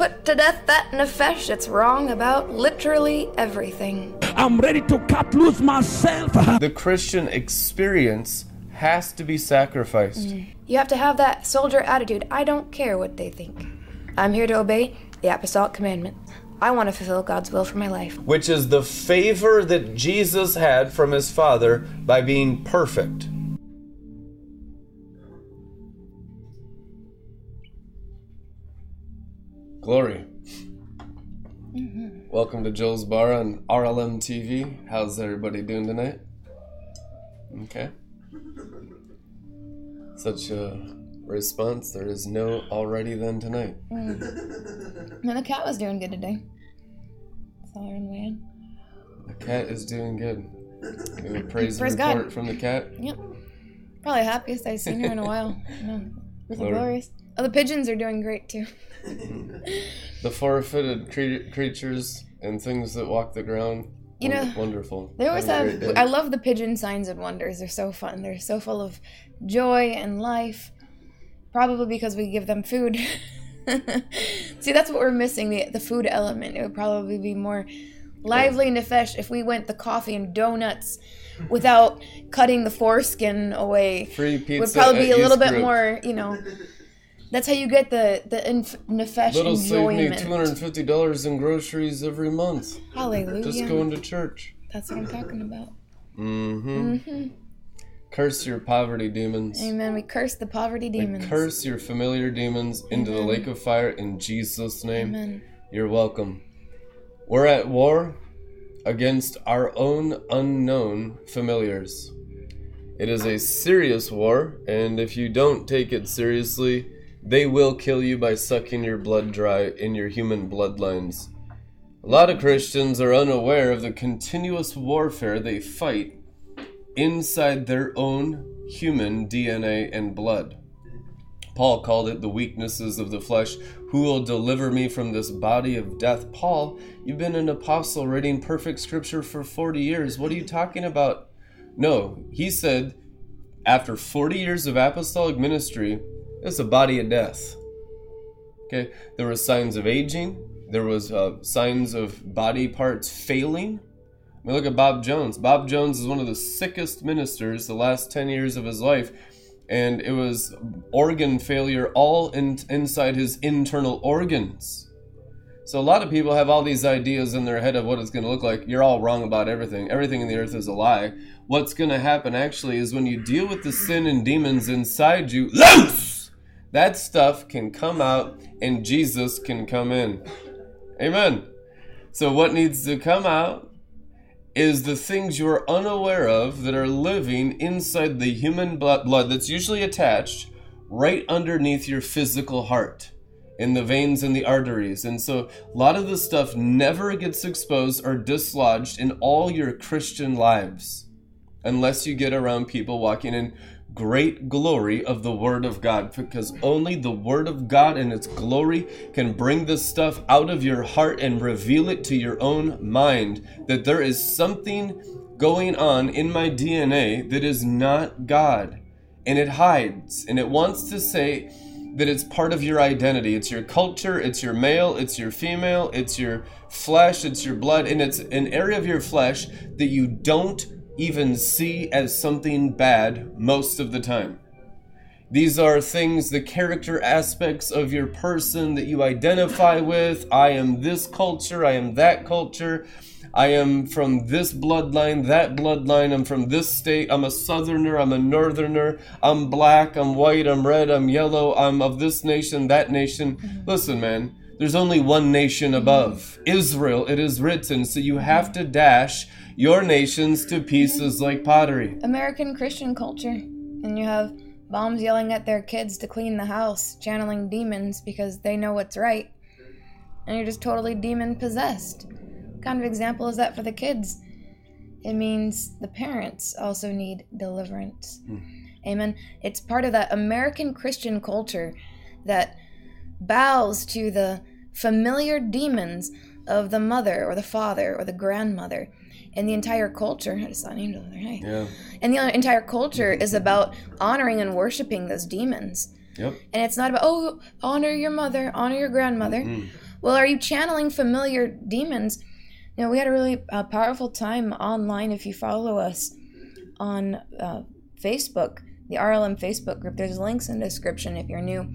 put to death that nefesh that's wrong about literally everything. I'm ready to cut loose myself. The Christian experience has to be sacrificed. Mm. You have to have that soldier attitude. I don't care what they think. I'm here to obey the apostolic commandment. I want to fulfill God's will for my life. which is the favor that Jesus had from his Father by being perfect. To Joel's Bar on RLM TV. How's everybody doing tonight? Okay. Such a response. There is no already then tonight. Mm. And the cat was doing good today. Saw her in the way in. The cat is doing good. We have a praise, Praise God. report from the cat. Yep. Probably happiest I've seen her in a while. Yeah. With glorious. Oh, the pigeons are doing great too. The four-footed cre- creatures and things that walk the ground. You know, wonderful. They always Have a. I love the pigeon signs and wonders. They're so fun. They're so full of joy and life. Probably because we give them food. See, that's what we're missing the the food element. It would probably be more lively and nefesh if we went the coffee and donuts without cutting the foreskin away. Free pizza would probably be a little bit Group. more, you know. That's how you get the the inf- nefesh That'll save me two hundred and fifty dollars in groceries every month. Hallelujah. Just going to church. That's what I'm talking about. Mm-hmm. Curse your poverty demons. Amen. We curse the poverty demons. curse your familiar demons into the lake of fire in Jesus' name. Amen. You're welcome. We're at war against our own unknown familiars. It is a serious war, and if you don't take it seriously, they will kill you by sucking your blood dry in your human bloodlines. A lot of Christians are unaware of the continuous warfare they fight inside their own human DNA and blood. Paul called it the weaknesses of the flesh. Who will deliver me from this body of death? Paul, you've been an apostle reading perfect scripture for 40 years. What are you talking about? No, he said, after 40 years of apostolic ministry, it's a body of death. Okay, there were signs of aging. There was uh, signs of body parts failing. I mean, look at Bob Jones. Bob Jones is one of the sickest ministers the last 10 years of his life, and it was organ failure all in, inside his internal organs. So a lot of people have all these ideas in their head of what it's going to look like. You're all wrong about everything. Everything in the earth is a lie. What's going to happen actually is when you deal with the sin and demons inside you, loose! That stuff can come out and Jesus can come in. Amen. So what needs to come out is the things you are unaware of that are living inside the human blood, that's usually attached right underneath your physical heart in the veins and the arteries. And so a lot of this stuff never gets exposed or dislodged in all your Christian lives unless you get around people walking in great glory of the Word of God, because only the Word of God and its glory can bring this stuff out of your heart and reveal it to your own mind that there is something going on in my DNA that is not God. And it hides, and it wants to say that it's part of your identity. It's your culture, it's your male, it's your female, it's your flesh, it's your blood, and it's an area of your flesh that you don't even see as something bad most of the time. These are things, the character aspects of your person that you identify with. I am this culture, I am that culture. I am from this bloodline, that bloodline. I'm from this state. I'm a southerner, I'm a northerner. I'm black, I'm white, I'm red, I'm yellow. I'm of this nation, that nation. Mm-hmm. Listen, man, there's only one nation above Israel, it is written. So you have to dash your nations to pieces like pottery. American Christian culture. And you have moms yelling at their kids to clean the house, channeling demons because they know what's right. And you're just totally demon possessed. What kind of example is that for the kids? It means the parents also need deliverance. Hmm. Amen. It's part of that American Christian culture that bows to the familiar demons of the mother or the father or the grandmother. And the entire culture, I just saw an angel there. Hey. Yeah. And the entire culture is about honoring and worshiping those demons. Yep. And it's not about, oh, honor your mother, honor your grandmother. Well, are you channeling familiar demons? You know, we had a really uh, powerful time online. If you follow us on uh, Facebook, the RLM Facebook group, there's links in the description if you're new.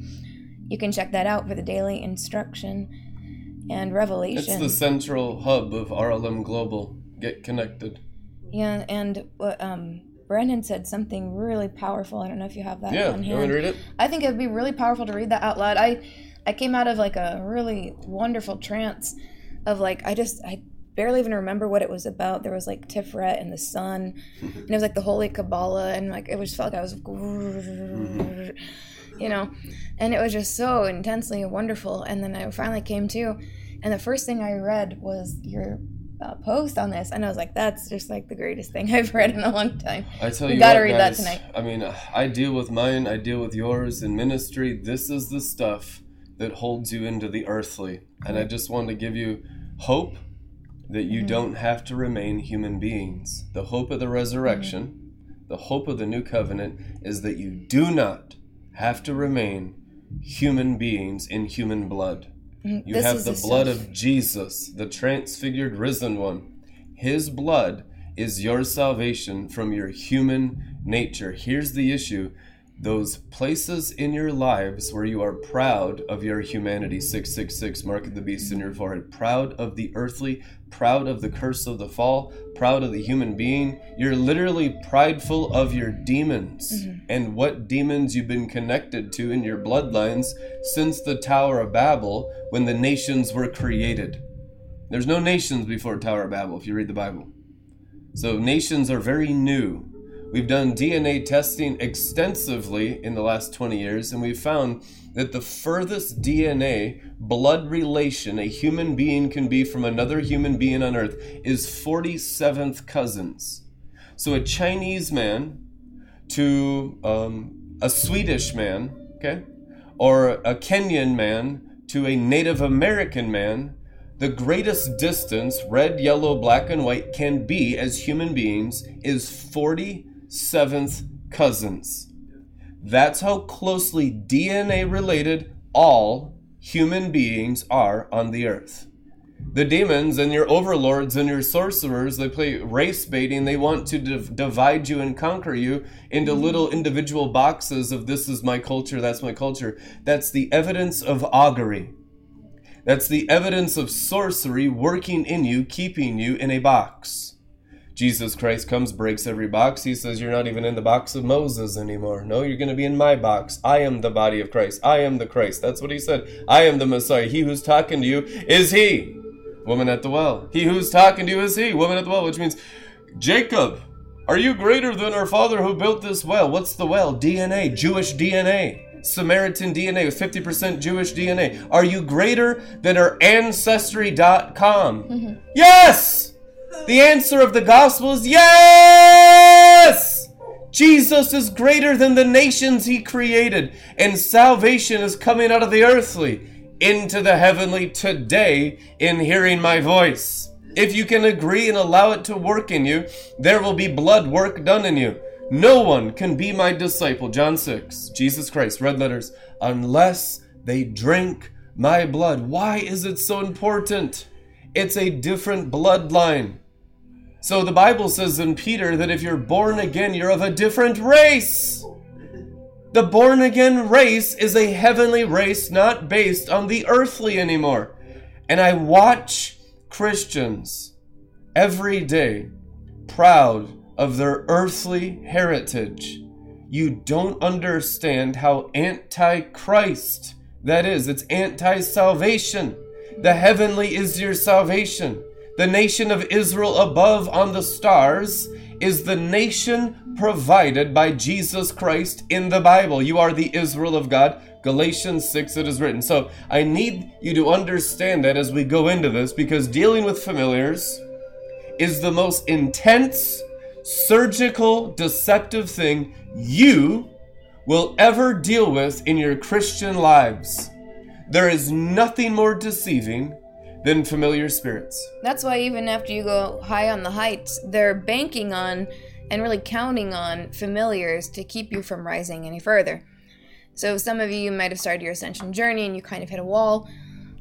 You can check that out for the daily instruction and revelation. It's the central hub of RLM Global. Get connected. Yeah, and what um, Brandon said something really powerful. I don't know if you have that Yeah, on you want to read it? I think it'd be really powerful to read that out loud. I I came out of like a really wonderful trance of like I just I barely even remember what it was about. There was like Tiferet and the sun, and it was like the Holy Kabbalah, and like it was felt like I was, you know, and it was just so intensely wonderful. And then I finally came to, and the first thing I read was your. Uh, post on this and I was like that's just like the greatest thing I've read in a long time I tell We you gotta what, read that guys, tonight. I mean, I deal with mine, I deal with yours in ministry. This is the stuff that holds you into the earthly. And I just want to give you hope that you Mm-hmm. don't have to remain human beings. The hope of the resurrection, Mm-hmm. the hope of the new covenant is that you do not have to remain human beings in human blood. You Mm-hmm. This have the the blood of Jesus, the transfigured risen one. His blood is your salvation from your human nature. Here's the issue those places in your lives where you are proud of your humanity 666 mark of the beast in your forehead proud of the earthly proud of the curse of the fall proud of the human being you're literally prideful of your demons. Mm-hmm. And what demons you've been connected to in your bloodlines since the tower of babel when the nations were created. There's no nations before tower of babel if you read the bible. So nations are very new. We've done DNA testing extensively in the last 20 years, and we've found that the furthest DNA blood relation a human being can be from another human being on earth is 47th cousins. So a Chinese man to um, a Swedish man, okay, or a Kenyan man to a Native American man, the greatest distance red, yellow, black, and white can be as human beings is 47th cousins. That's how closely DNA related all human beings are on the earth. The demons and your overlords and your sorcerers, they play race baiting. They want to div- divide you and conquer you into mm-hmm. little individual boxes of this is my culture, that's my culture. That's the evidence of augury. That's the evidence of sorcery working in you, keeping you in a box. Jesus Christ comes, breaks every box. He says, You're not even in the box of Moses anymore. No, you're going to be in my box. I am the body of Christ. I am the Christ. That's what he said. I am the Messiah. He who's talking to you is he. Woman at the well. He who's talking to you is he. Woman at the well, which means, Jacob, are you greater than our father who built this well? What's the well? DNA, Jewish DNA. Samaritan DNA with 50% Jewish DNA. Are you greater than our ancestry.com? Mm-hmm. Yes! The answer of the gospel is yes! Jesus is greater than the nations he created, and salvation is coming out of the earthly into the heavenly today in hearing my voice. If you can agree and allow it to work in you, there will be blood work done in you. No one can be my disciple, John 6, Jesus Christ, red letters, unless they drink my blood. Why is it so important? It's a different bloodline. So the Bible says in Peter that if you're born again, you're of a different race. The born again race is a heavenly race, not based on the earthly anymore. And I watch Christians every day proud of their earthly heritage. You don't understand how anti Christ that is. It's anti salvation. The heavenly is your salvation. The nation of Israel above on the stars is the nation provided by Jesus Christ in the Bible. You are the Israel of God. Galatians 6 it is written. So I need you to understand that as we go into this because dealing with familiars is the most intense, surgical, deceptive thing you will ever deal with in your Christian lives. There is nothing more deceiving than familiar spirits. That's why even after you go high on the heights, they're banking on and really counting on familiars to keep you from rising any further. So some of you might have started your ascension journey and you kind of hit a wall.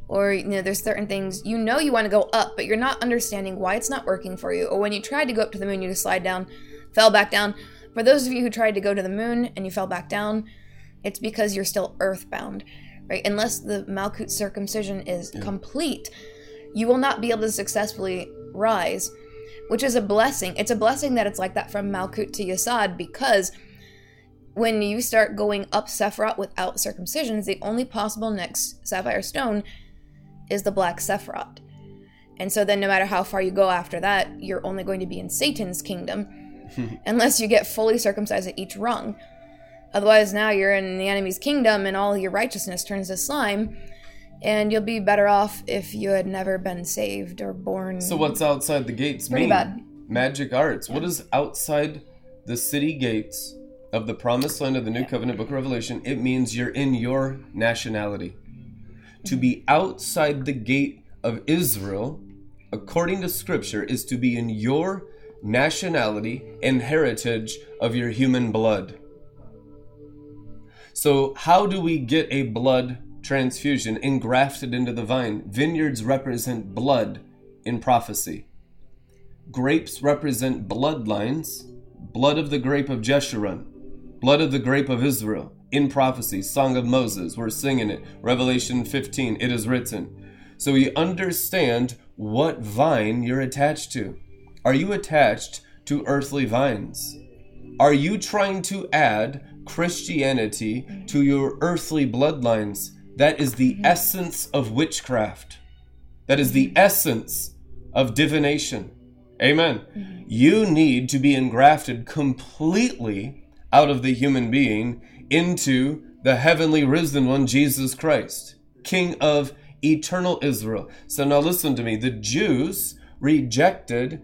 or you know there's certain things you know you want to go up but you're not understanding why it's not working for you or when you tried to go up to the moon you just slide down fell back down for those of you who tried to go to the moon and you fell back down it's because you're still earthbound right unless the malkut circumcision is complete you will not be able to successfully rise which is a blessing it's a blessing that it's like that from malkut to Yesod because when you start going up Sephiroth without circumcisions, the only possible next sapphire stone is the black Sephiroth. And so then, no matter how far you go after that, you're only going to be in Satan's kingdom unless you get fully circumcised at each rung. Otherwise, now you're in the enemy's kingdom and all your righteousness turns to slime, and you'll be better off if you had never been saved or born. So what's outside the gates Pretty mean? bad. Magic arts. What is outside the city gates of the promised land of the New Covenant Book of Revelation? It means you're in your nationality. To be outside the gate of Israel, according to Scripture, is to be in your nationality and heritage of your human blood. So, how do we get a blood transfusion engrafted into the vine? Vineyards represent blood in prophecy. Grapes represent bloodlines, blood of the grape of Jeshurun, blood of the grape of Israel. In prophecy, Song of Moses, we're singing it. Revelation 15, it is written. So you understand what vine you're attached to. Are you attached to earthly vines? Are you trying to add Christianity to your earthly bloodlines? That is the mm-hmm. essence of witchcraft. That is the mm-hmm. essence of divination. Amen. Mm-hmm. You need to be engrafted completely out of the human being into the heavenly risen one, Jesus Christ, King of eternal Israel. So now listen to me. The Jews rejected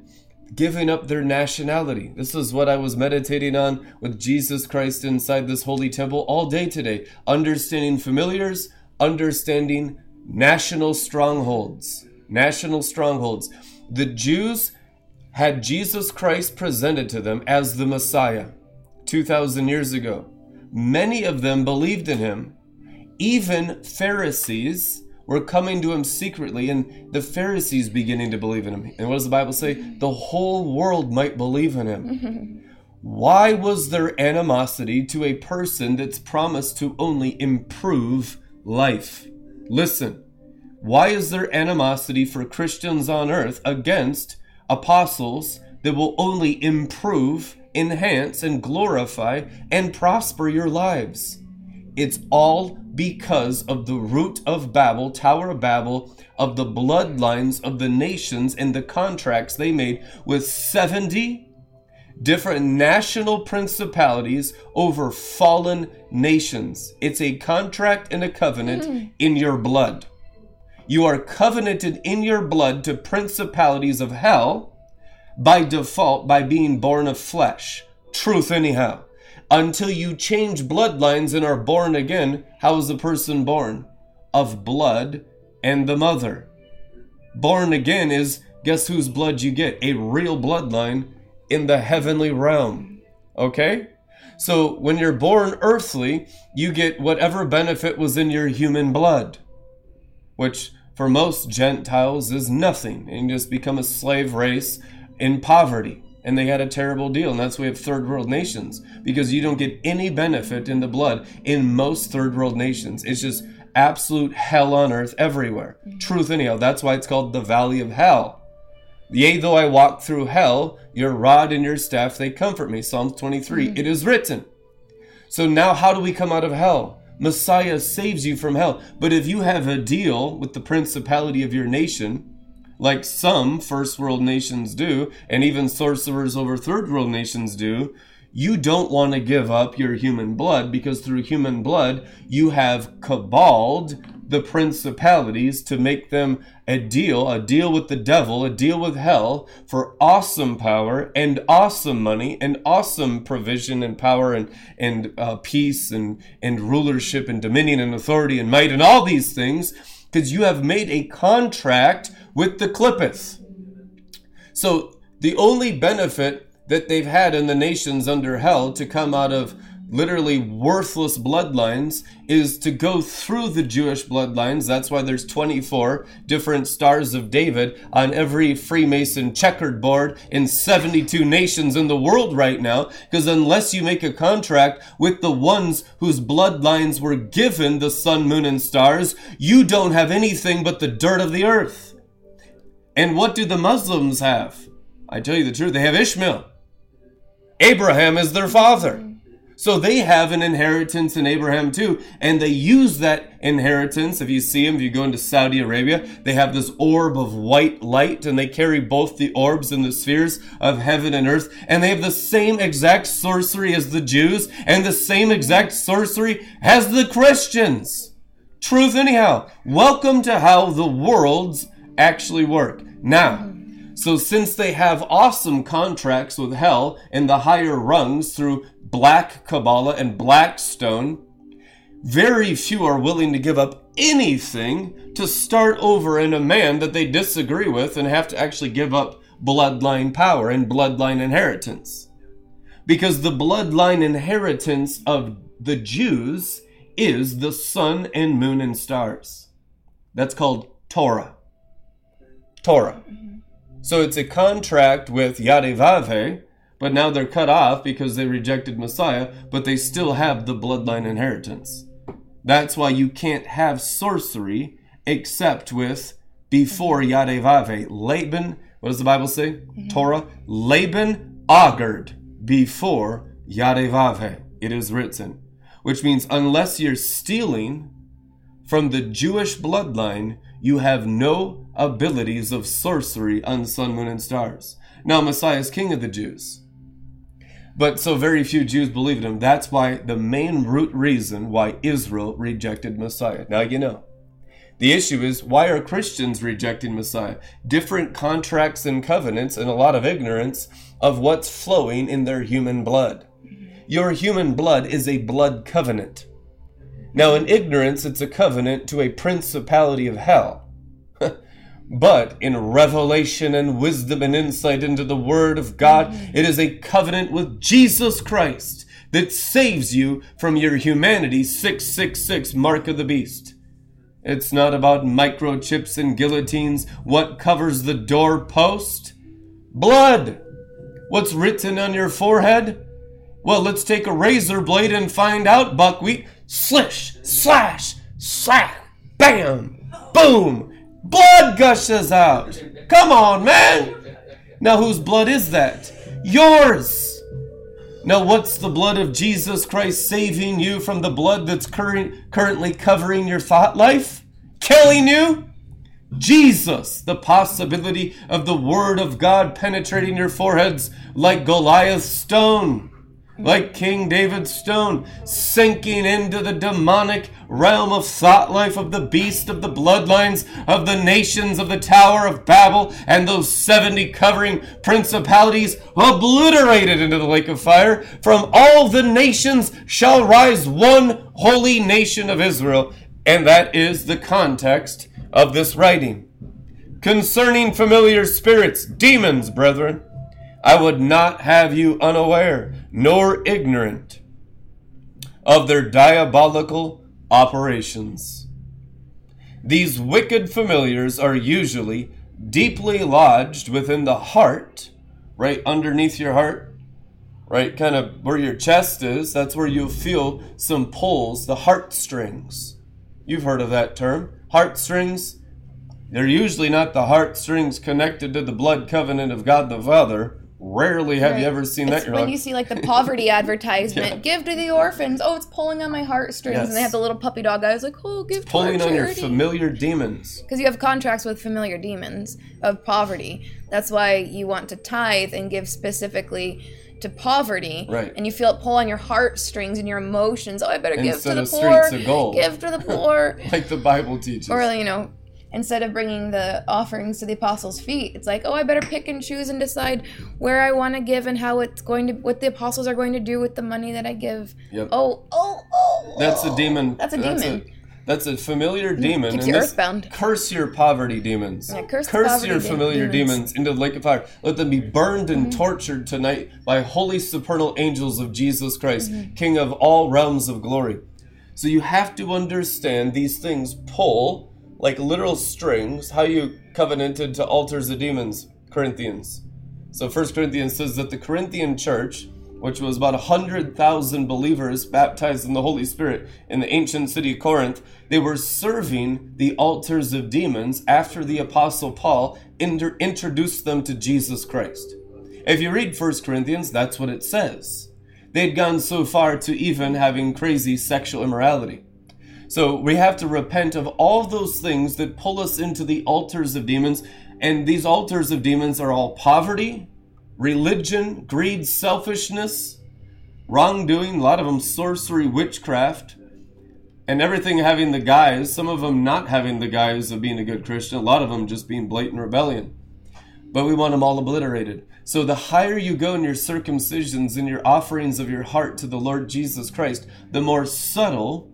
giving up their nationality. This is what I was meditating on with Jesus Christ inside this holy temple all day today. Understanding familiars, understanding national strongholds. National strongholds. The Jews had Jesus Christ presented to them as the Messiah 2,000 years ago. Many of them believed in him. Even Pharisees were coming to him secretly, and the Pharisees beginning to believe in him. And what does the Bible say? The whole world might believe in him. Why was there animosity to a person that's promised to only improve life? Listen, why is there animosity for Christians on earth against apostles that will only improve, enhance, and glorify and prosper your lives? It's all because of the root of Babel, Tower of Babel, of the bloodlines of the nations and the contracts they made with 70 different national principalities over fallen nations. It's a contract and a covenant hmm. in your blood. You are covenanted in your blood to principalities of hell by default by being born of flesh. Truth, anyhow. Until you change bloodlines and are born again, how is a person born? Of blood and the mother. Born again is guess whose blood you get? A real bloodline in the heavenly realm. Okay? So when you're born earthly, you get whatever benefit was in your human blood, which for most Gentiles is nothing, and you just become a slave race in poverty. And they had a terrible deal, and that's why we have third world nations, because you don't get any benefit in the blood in most third world nations. It's just absolute hell on earth everywhere. Truth, anyhow. That's why it's called the valley of hell. Yea, though I walk through hell, your rod and your staff, they comfort me. Psalm 23. Hmm. It is written. So now, how do we come out of hell? Messiah saves you from hell. But if you have a deal with the principality of your nation, like some first world nations do, and even sorcerers over third world nations do, you don't want to give up your human blood because through human blood you have caballed the principalities to make them a deal, a deal with the devil, a deal with hell for awesome power and awesome money and awesome provision and power and and uh, peace and and rulership and dominion and authority and might and all these things because you have made a contract with the Qliphoth. So the only benefit that they've had in the nations under hell to come out of literally worthless bloodlines is to go through the Jewish bloodlines. That's why there's 24 different stars of David on every Freemason checkered board in 72 nations in the world right now. Because unless you make a contract with the ones whose bloodlines were given the sun, moon, and stars, you don't have anything but the dirt of the earth. And what do the Muslims have? I tell you the truth, they have Ishmael. Abraham is their father. So they have an inheritance in Abraham too, and they use that inheritance. If you see them, if you go into Saudi Arabia, they have this orb of white light, and they carry both the orbs and the spheres of heaven and earth, and they have the same exact sorcery as the Jews, and the same exact sorcery as the Christians. Truth, anyhow. Welcome to how the worlds actually work. Now, so since they have awesome contracts with hell in the higher rungs through black Kabbalah and black stone, very few are willing to give up anything to start over in a man that they disagree with and have to actually give up bloodline power and bloodline inheritance. Because the bloodline inheritance of the Jews is the sun and moon and stars. That's called Torah. Torah. Mm-hmm. So it's a contract with Yadevave, but now they're cut off because they rejected Messiah, but they still have the bloodline inheritance. That's why you can't have sorcery except with before Yadevave. Laban, what does the Bible say? Mm-hmm. Torah. Laban augured before Yadevave. It is written. Which means unless you're stealing from the Jewish bloodline, you have no abilities of sorcery on sun, moon, and stars. Now, Messiah is king of the Jews. But so very few Jews believed him. That's why the main root reason why Israel rejected Messiah. Now you know. The issue is why are Christians rejecting Messiah? Different contracts and covenants and a lot of ignorance of what's flowing in their human blood. Your human blood is a blood covenant. Now, in ignorance, it's a covenant to a principality of hell. But in revelation and wisdom and insight into the Word of God, mm. it is a covenant with Jesus Christ that saves you from your humanity 666 mark of the beast. It's not about microchips and guillotines. What covers the doorpost? Blood! What's written on your forehead? Well, let's take a razor blade and find out, buckwheat. Slish, slash, slash, bam, boom. Blood gushes out. Come on, man. Now, whose blood is that? Yours. Now, what's the blood of Jesus Christ saving you from the blood that's cur- currently covering your thought life? Killing you? Jesus, the possibility of the Word of God penetrating your foreheads like Goliath's stone like King David's stone, sinking into the demonic realm of thought life of the beast of the bloodlines of the nations of the Tower of Babel, and those 70 covering principalities obliterated into the lake of fire. From all the nations shall rise one holy nation of Israel. And that is the context of this writing. Concerning familiar spirits, demons, brethren, I would not have you unaware nor ignorant of their diabolical operations. These wicked familiars are usually deeply lodged within the heart, right underneath your heart, right kind of where your chest is. That's where you'll feel some pulls, the heartstrings. You've heard of that term. Heartstrings. They're usually not the heartstrings connected to the blood covenant of God the Father Rarely have right. you ever seen it's that. when like, you see like the poverty advertisement, yeah. give to the orphans. Oh, it's pulling on my heartstrings, yes. and they have the little puppy dog guys like, oh, give it's pulling on your familiar demons. Because you have contracts with familiar demons of poverty. That's why you want to tithe and give specifically to poverty, right? And you feel it pull on your heartstrings and your emotions. Oh, I better Instead give to the poor. Give to the poor, like the Bible teaches. Or you know, instead of bringing the offerings to the apostles' feet. It's like, oh, I better pick and choose and decide where I want to give and how it's going to, what the apostles are going to do with the money that I give. Yep. Oh, oh, oh. That's a demon. That's a demon. That's a, That's a familiar demon. keeps and you earthbound. Curse your poverty demons. Yeah, curse the poverty your de- familiar demons. demons. into the lake of fire. Let them be burned and Mm-hmm. tortured tonight by holy supernal angels of Jesus Christ, Mm-hmm. King of all realms of glory. So you have to understand these things pull like literal strings. How you covenanted to altars of demons, Corinthians. So First Corinthians says that the Corinthian church, which was about 100,000 believers baptized in the Holy Spirit in the ancient city of Corinth, they were serving the altars of demons after the Apostle Paul inter- introduced them to Jesus Christ. If you read 1 Corinthians, that's what it says. They'd gone so far to even having crazy sexual immorality. So we have to repent of all those things that pull us into the altars of demons. And these altars of demons are all poverty, religion, greed, selfishness, wrongdoing, a lot of them sorcery, witchcraft, and everything having the guise, some of them not having the guise of being a good Christian, a lot of them just being blatant rebellion. But we want them all obliterated. So the higher you go in your circumcisions and your offerings of your heart to the Lord Jesus Christ, the more subtle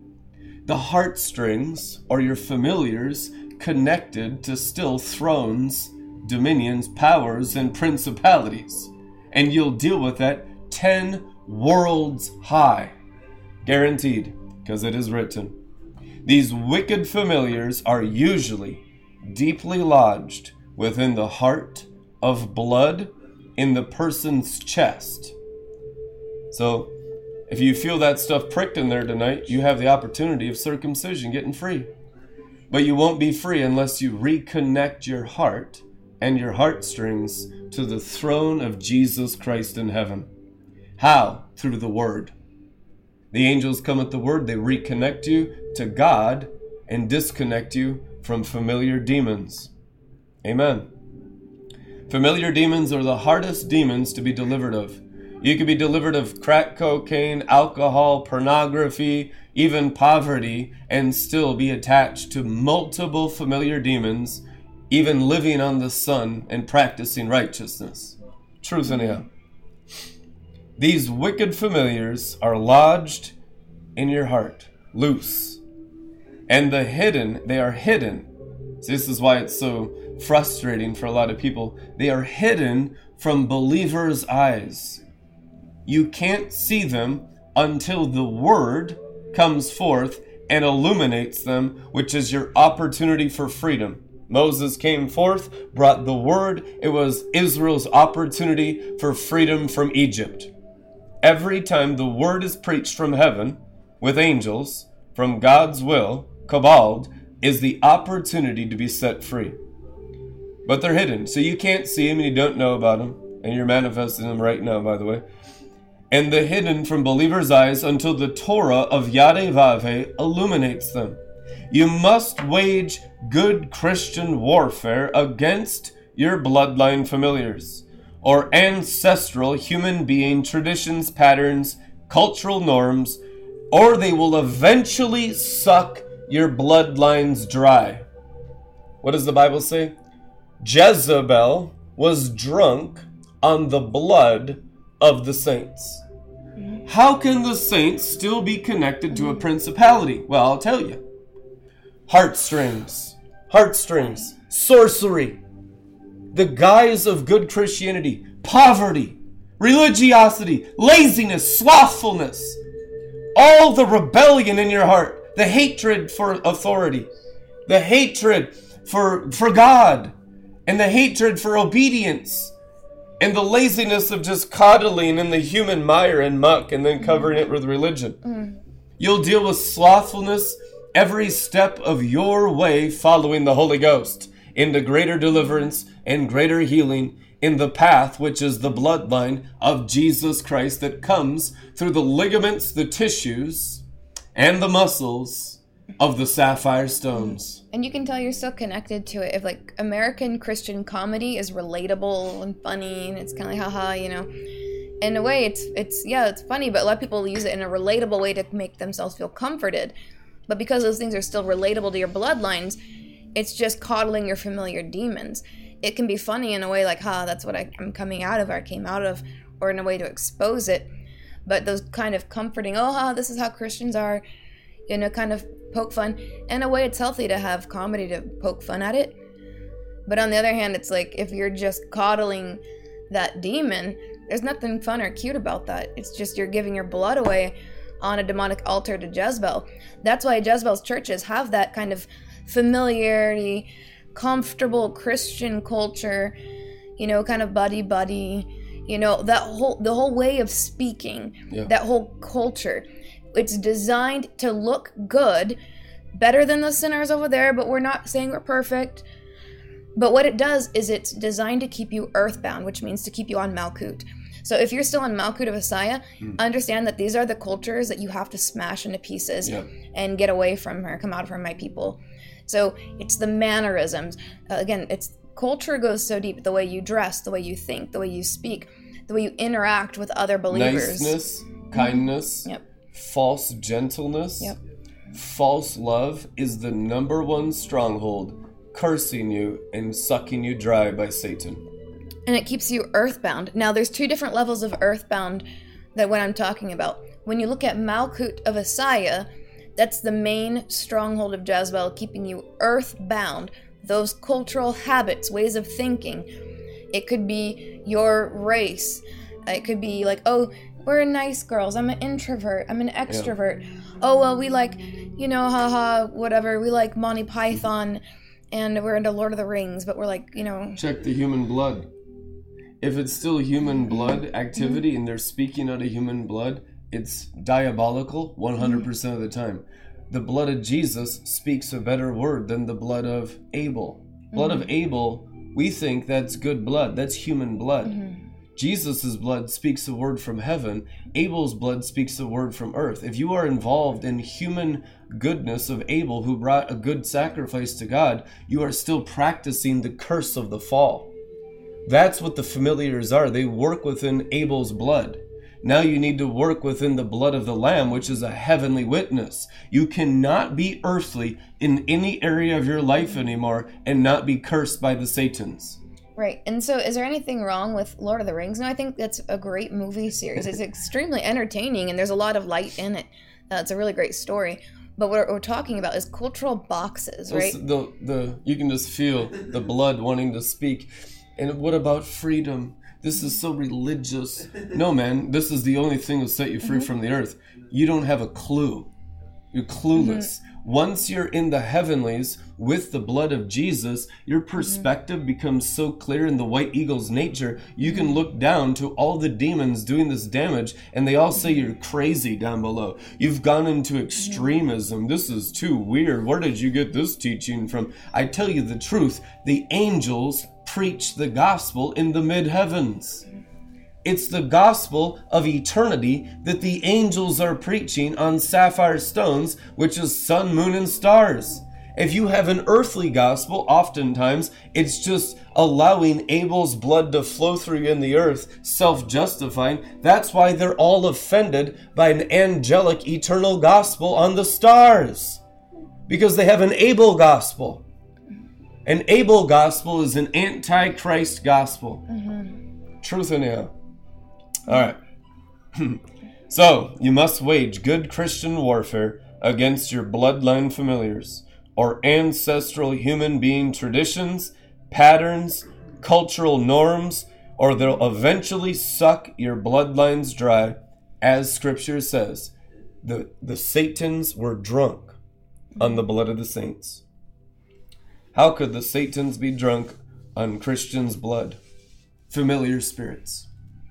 the heartstrings or your familiars connected to still thrones, dominions, powers, and principalities. And you'll deal with that 10 worlds high. Guaranteed, because it is written. These wicked familiars are usually deeply lodged within the heart of blood in the person's chest. So, if you feel that stuff pricked in there tonight, you have the opportunity of circumcision, getting free. But you won't be free unless you reconnect your heart and your heartstrings to the throne of Jesus Christ in heaven. How? Through the Word. The angels come at the Word, they reconnect you to God and disconnect you from familiar demons. Amen. Familiar demons are the hardest demons to be delivered of. You could be delivered of crack cocaine, alcohol, pornography, even poverty, and still be attached to multiple familiar demons, even living on the sun and practicing righteousness. Truth, anyhow. These wicked familiars are lodged in your heart, loose. And the hidden, they are hidden. This is why it's so frustrating for a lot of people. They are hidden from believers' eyes. You can't see them until the word comes forth and illuminates them, which is your opportunity for freedom. Moses came forth, brought the word. It was Israel's opportunity for freedom from Egypt. Every time the word is preached from heaven with angels, from God's will, Kabbaled, is the opportunity to be set free. But they're hidden, so you can't see them and you don't know about them. And you're manifesting them right now, by the way. And they're hidden from believers' eyes until the Torah of Yadevave illuminates them. You must wage good Christian warfare against your bloodline familiars, or ancestral human being traditions, patterns, cultural norms, or they will eventually suck your bloodlines dry. What does the Bible say? Jezebel was drunk on the blood of the saints. How can the saints still be connected to a principality? Well, I'll tell you. Heartstrings, heartstrings, sorcery, the guise of good Christianity, poverty, religiosity, laziness, slothfulness, all the rebellion in your heart, the hatred for authority, the hatred for, for God, and the hatred for obedience, and the laziness of just coddling in the human mire and muck and then covering it with religion. Mm. You'll deal with slothfulness every step of your way following the Holy Ghost into greater deliverance and greater healing in the path which is the bloodline of Jesus Christ that comes through the ligaments, the tissues, and the muscles of the sapphire stones. And you can tell you're so connected to it if like American Christian comedy is relatable and funny and it's kind of like haha, you know. In a way it's it's yeah, it's funny, but a lot of people use it in a relatable way to make themselves feel comforted. But because those things are still relatable to your bloodlines, it's just coddling your familiar demons. It can be funny in a way like, ha, that's what I, I'm coming out of or I came out of, or in a way to expose it. But those kind of comforting, oh, ha, this is how Christians are, you know, kind of poke fun. In a way, it's healthy to have comedy to poke fun at it. But on the other hand, it's like if you're just coddling that demon, there's nothing fun or cute about that. It's just you're giving your blood away on a demonic altar to Jezebel. That's why Jezebel's churches have that kind of familiarity, comfortable Christian culture, you know, kind of buddy buddy, you know, that whole the whole way of speaking, Yeah. that whole culture. It's designed to look good, better than the sinners over there, but we're not saying we're perfect. But what it does is it's designed to keep you earthbound, which means to keep you on Malkut. So if you're still on Malkut of Asaya, understand that these are the cultures that you have to smash into pieces Yeah. and get away from her, come out from my people. So it's the mannerisms. Uh, again, it's culture goes so deep. The way you dress, the way you think, the way you speak, the way you interact with other believers. Niceness, kindness, Yep. False gentleness, Yep. false love is the number one stronghold cursing you and sucking you dry by Satan. and it keeps you earthbound. Now, there's two different levels of earthbound that what I'm talking about. When you look at Malkut of Asaya, that's the main stronghold of Jezebel, keeping you earthbound. Those cultural habits, ways of thinking. It could be your race. It could be like, oh, we're nice girls. I'm an introvert. I'm an extrovert. Oh, well, we like, you know, haha, whatever. We like Monty Python and we're into Lord of the Rings, but we're like, you know, Check the human blood. If it's still human blood activity and they're speaking out of human blood, it's diabolical 100% of the time. The blood of Jesus speaks a better word than the blood of Abel. Blood of mm-hmm. Abel, we think that's good blood, that's human blood. Mm-hmm. Jesus' blood speaks a word from heaven. Abel's blood speaks a word from earth. If you are involved in human goodness of Abel, who brought a good sacrifice to God, you are still practicing the curse of the fall. That's what the familiars are. They work within Abel's blood. Now you need to work within the blood of the Lamb, which is a heavenly witness. You cannot be earthly in any area of your life anymore and not be cursed by the Satans. Right. And so, is there anything wrong with Lord of the Rings? No, I think that's a great movie series. It's extremely entertaining, and there's a lot of light in it. Uh, it's a really great story. But what we're talking about is cultural boxes, right? The, the you can just feel the blood wanting to speak. And what about freedom? This is so religious. No, man, this is the only thing that'll set you free from the earth. You don't have a clue. You're clueless. Once you're in the heavenlies with the blood of Jesus, your mm-hmm. perspective becomes so clear in the white eagle's nature, you can look mm-hmm. down to all the demons doing this damage, and they all say mm-hmm. you're crazy down below. You've gone into extremism. This is too weird. Where did you get this teaching from? I tell you the truth the angels preach the gospel in the mid heavens. It's the gospel of eternity that the angels are preaching on sapphire stones, which is sun, moon, and stars. If you have an earthly gospel, oftentimes it's just allowing Abel's blood to flow through in the earth, self justifying. That's why they're all offended by an angelic eternal gospel on the stars. Because they have an Abel gospel. An Abel gospel is an antichrist gospel. Mm-hmm. Truth anyhow. All right. so, you must wage good Christian warfare against your bloodline familiars or ancestral human being traditions, patterns, cultural norms, or they'll eventually suck your bloodlines dry, as scripture says. The, the Satans were drunk on the blood of the saints. How could the Satans be drunk on Christians' blood? Familiar spirits.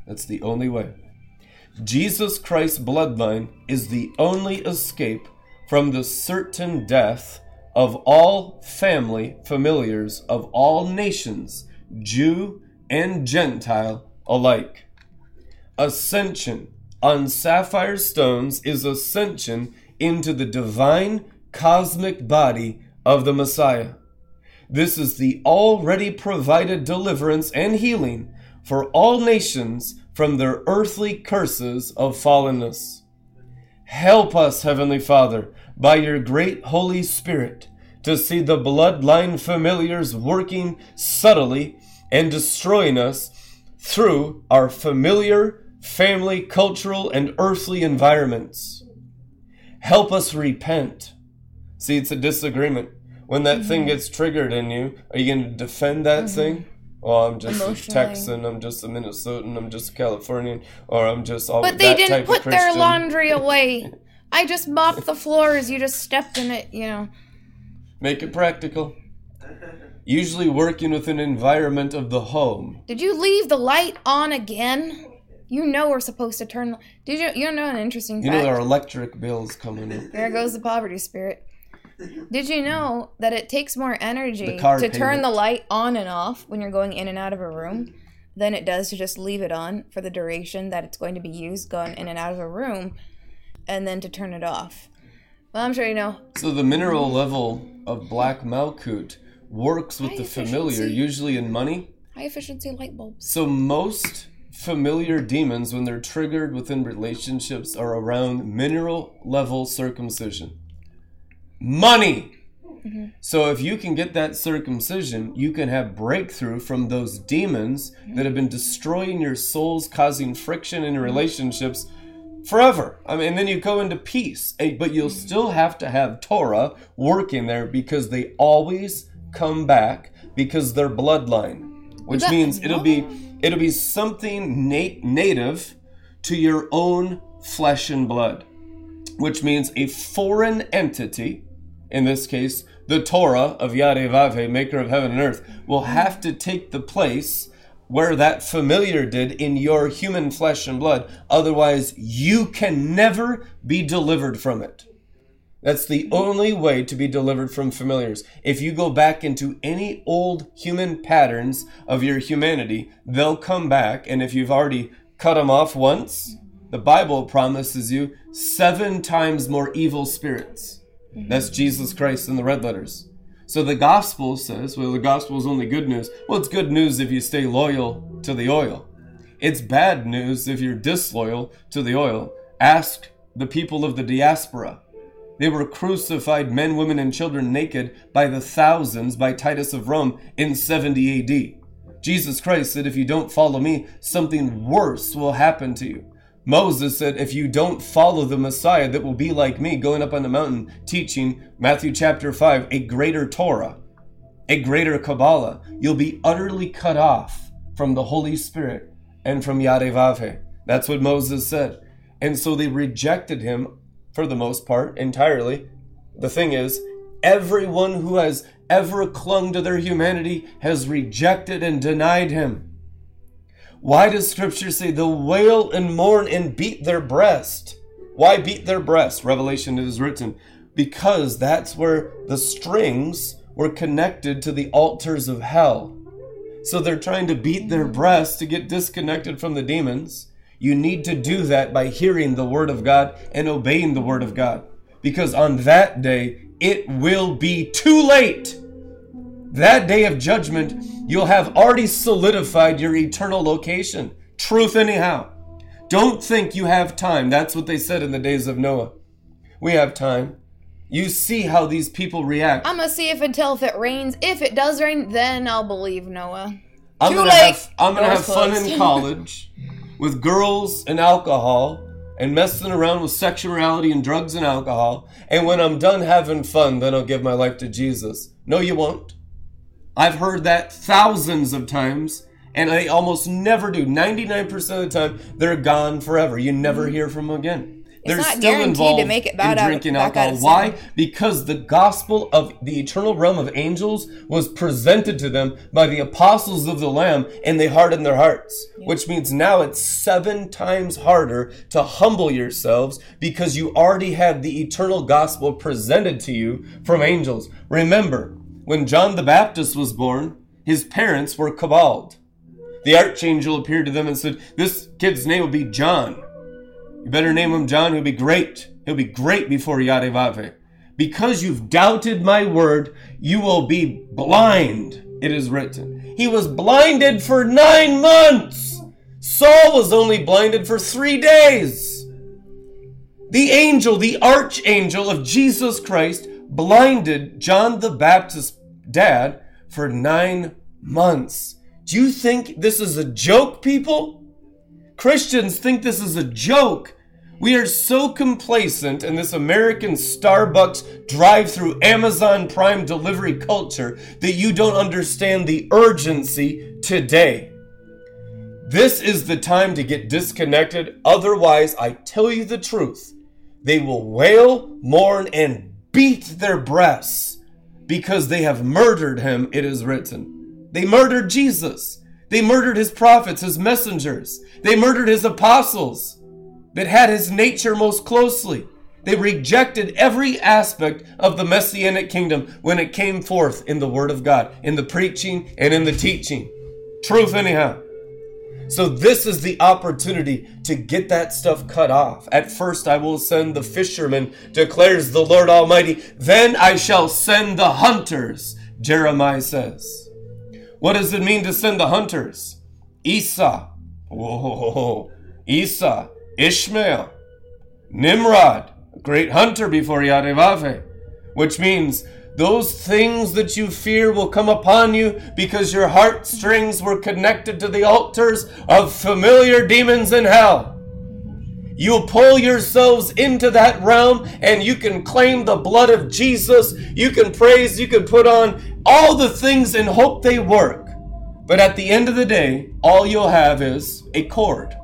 That's the only way. Jesus Christ's bloodline is the only escape from the certain death of all family familiars of all nations, Jew and Gentile alike. Ascension on sapphire stones is ascension into the divine cosmic body of the Messiah. This is the already provided deliverance and healing for all nations from their earthly curses of fallenness. Help us, Heavenly Father, by your great Holy Spirit, to see the bloodline familiars working subtly and destroying us through our familiar, family, cultural, and earthly environments. Help us repent See, it's a disagreement. When that Mm-hmm. thing gets triggered in you, are you going to defend that thing? Oh, I'm just a Texan, I'm just a Minnesotan, I'm just a Californian, or I'm just all But they didn't put their laundry away. I just mopped the floors. You just stepped in it, you know. Make it practical. Usually working with an environment of the home. Did you leave the light on again? You know we're supposed to turn. Did you? You know an interesting You fact. know our electric bills coming in. There goes the poverty spirit. Did you know that it takes more energy to turn the light on and off when you're going in and out of a room than it does to just leave it on for the duration that it's going to be used going in and out of a room and then to turn it off? Well, I'm sure you know. So the mineral level of black malkut works with High the familiar, usually in money. High efficiency light bulbs. So most familiar demons, when they're triggered within relationships, are around mineral level circumcision. Money. Mm-hmm. So if you can get that circumcision, you can have breakthrough from those demons that have been destroying your souls, causing friction in mm-hmm. relationships forever. I mean, and then you go into peace, Eh, but you'll mm-hmm. still have to have Torah working there because they always come back because they're bloodline, which that- means it'll be it'll be something nat- native to your own flesh and blood, which means a foreign entity, in this case the Torah of Yadevave, maker of heaven and earth, will have to take the place where that familiar did in your human flesh and blood. Otherwise, you can never be delivered from it. That's the only way to be delivered from familiars. If you go back into any old human patterns of your humanity, they'll come back. And if you've already cut them off once, the Bible promises you seven times more evil spirits. Mm-hmm. That's Jesus Christ in the red letters. So the gospel says, well, the gospel is only good news. Well, it's good news if you stay loyal to the oil. It's bad news if you're disloyal to the oil. Ask the people of the diaspora. They were crucified, men, women, and children, naked by the thousands by Titus of Rome in 70 AD. Jesus Christ said, If you don't follow me, something worse will happen to you. Moses said, If you don't follow the Messiah that will be like me, going up on the mountain, teaching, Matthew chapter 5, a greater Torah, a greater Kabbalah, you'll be utterly cut off from the Holy Spirit and from Yadevave. That's what Moses said. And so they rejected him for the most part entirely. The thing is, everyone who has ever clung to their humanity has rejected and denied him. Why does scripture say they'll wail and mourn and beat their breast? Why beat their breast? Revelation it is written. Because that's where the strings were connected to the altars of hell. So they're trying to beat their breast to get disconnected from the demons. You need to do that by hearing the word of God and obeying the word of God. Because on that day, it will be too late. That day of judgment, you'll have already solidified your eternal location. Truth, anyhow. Don't think you have time. That's what they said in the days of Noah. We have time. You see how these people react. I'm gonna see if until if it rains. If it does rain, then I'll believe Noah. I'm Too gonna late. have I'm gonna Doors have fun in college with girls and alcohol and messing around with sexuality and drugs and alcohol. And when I'm done having fun, then I'll give my life to Jesus. No, you won't. I've heard that thousands of times, and I almost never do. 99% of the time, they're gone forever. You never mm-hmm. hear from them again. They're not still guaranteed to involved make it bad in out- drinking alcohol. Why? Because the gospel of the eternal realm of angels was presented to them by the apostles of the Lamb, and they hardened their hearts. Which means now it's seven times harder to humble yourselves because you already had the eternal gospel presented to you from angels. Remember, when John the Baptist was born, his parents were caballed. The archangel appeared to them and said, This kid's name will be John. You better name him John. He'll be great. He'll be great before Yadevave. Because you've doubted my word, you will be blind, it is written. He was blinded for nine months. Saul was only blinded for three days. The angel, the archangel of Jesus Christ, blinded John the Baptist's dad for nine months. Do you think this is a joke, people? Christians think this is a joke. We are so complacent in this American Starbucks drive through Amazon Prime delivery culture that you don't understand the urgency today. This is the time to get disconnected. Otherwise, I tell you the truth, they will wail, mourn, and beat their breasts because they have murdered him, it is written. They murdered Jesus. They murdered his prophets, his messengers. They murdered his apostles that had his nature most closely. They rejected every aspect of the messianic kingdom when it came forth in the word of God, in the preaching and in the teaching. Truth, anyhow. So, this is the opportunity to get that stuff cut off. At first, I will send the fishermen, declares the Lord Almighty. Then I shall send the hunters, Jeremiah says. What does it mean to send the hunters? Esau. Whoa. Esau. Ishmael. Nimrod. Great hunter before Yadevave. Which means those things that you fear will come upon you because your heartstrings were connected to the altars of familiar demons in hell. You'll pull yourselves into that realm and you can claim the blood of Jesus. You can praise, you can put on all the things and hope they work. But at the end of the day, all you'll have is a cord,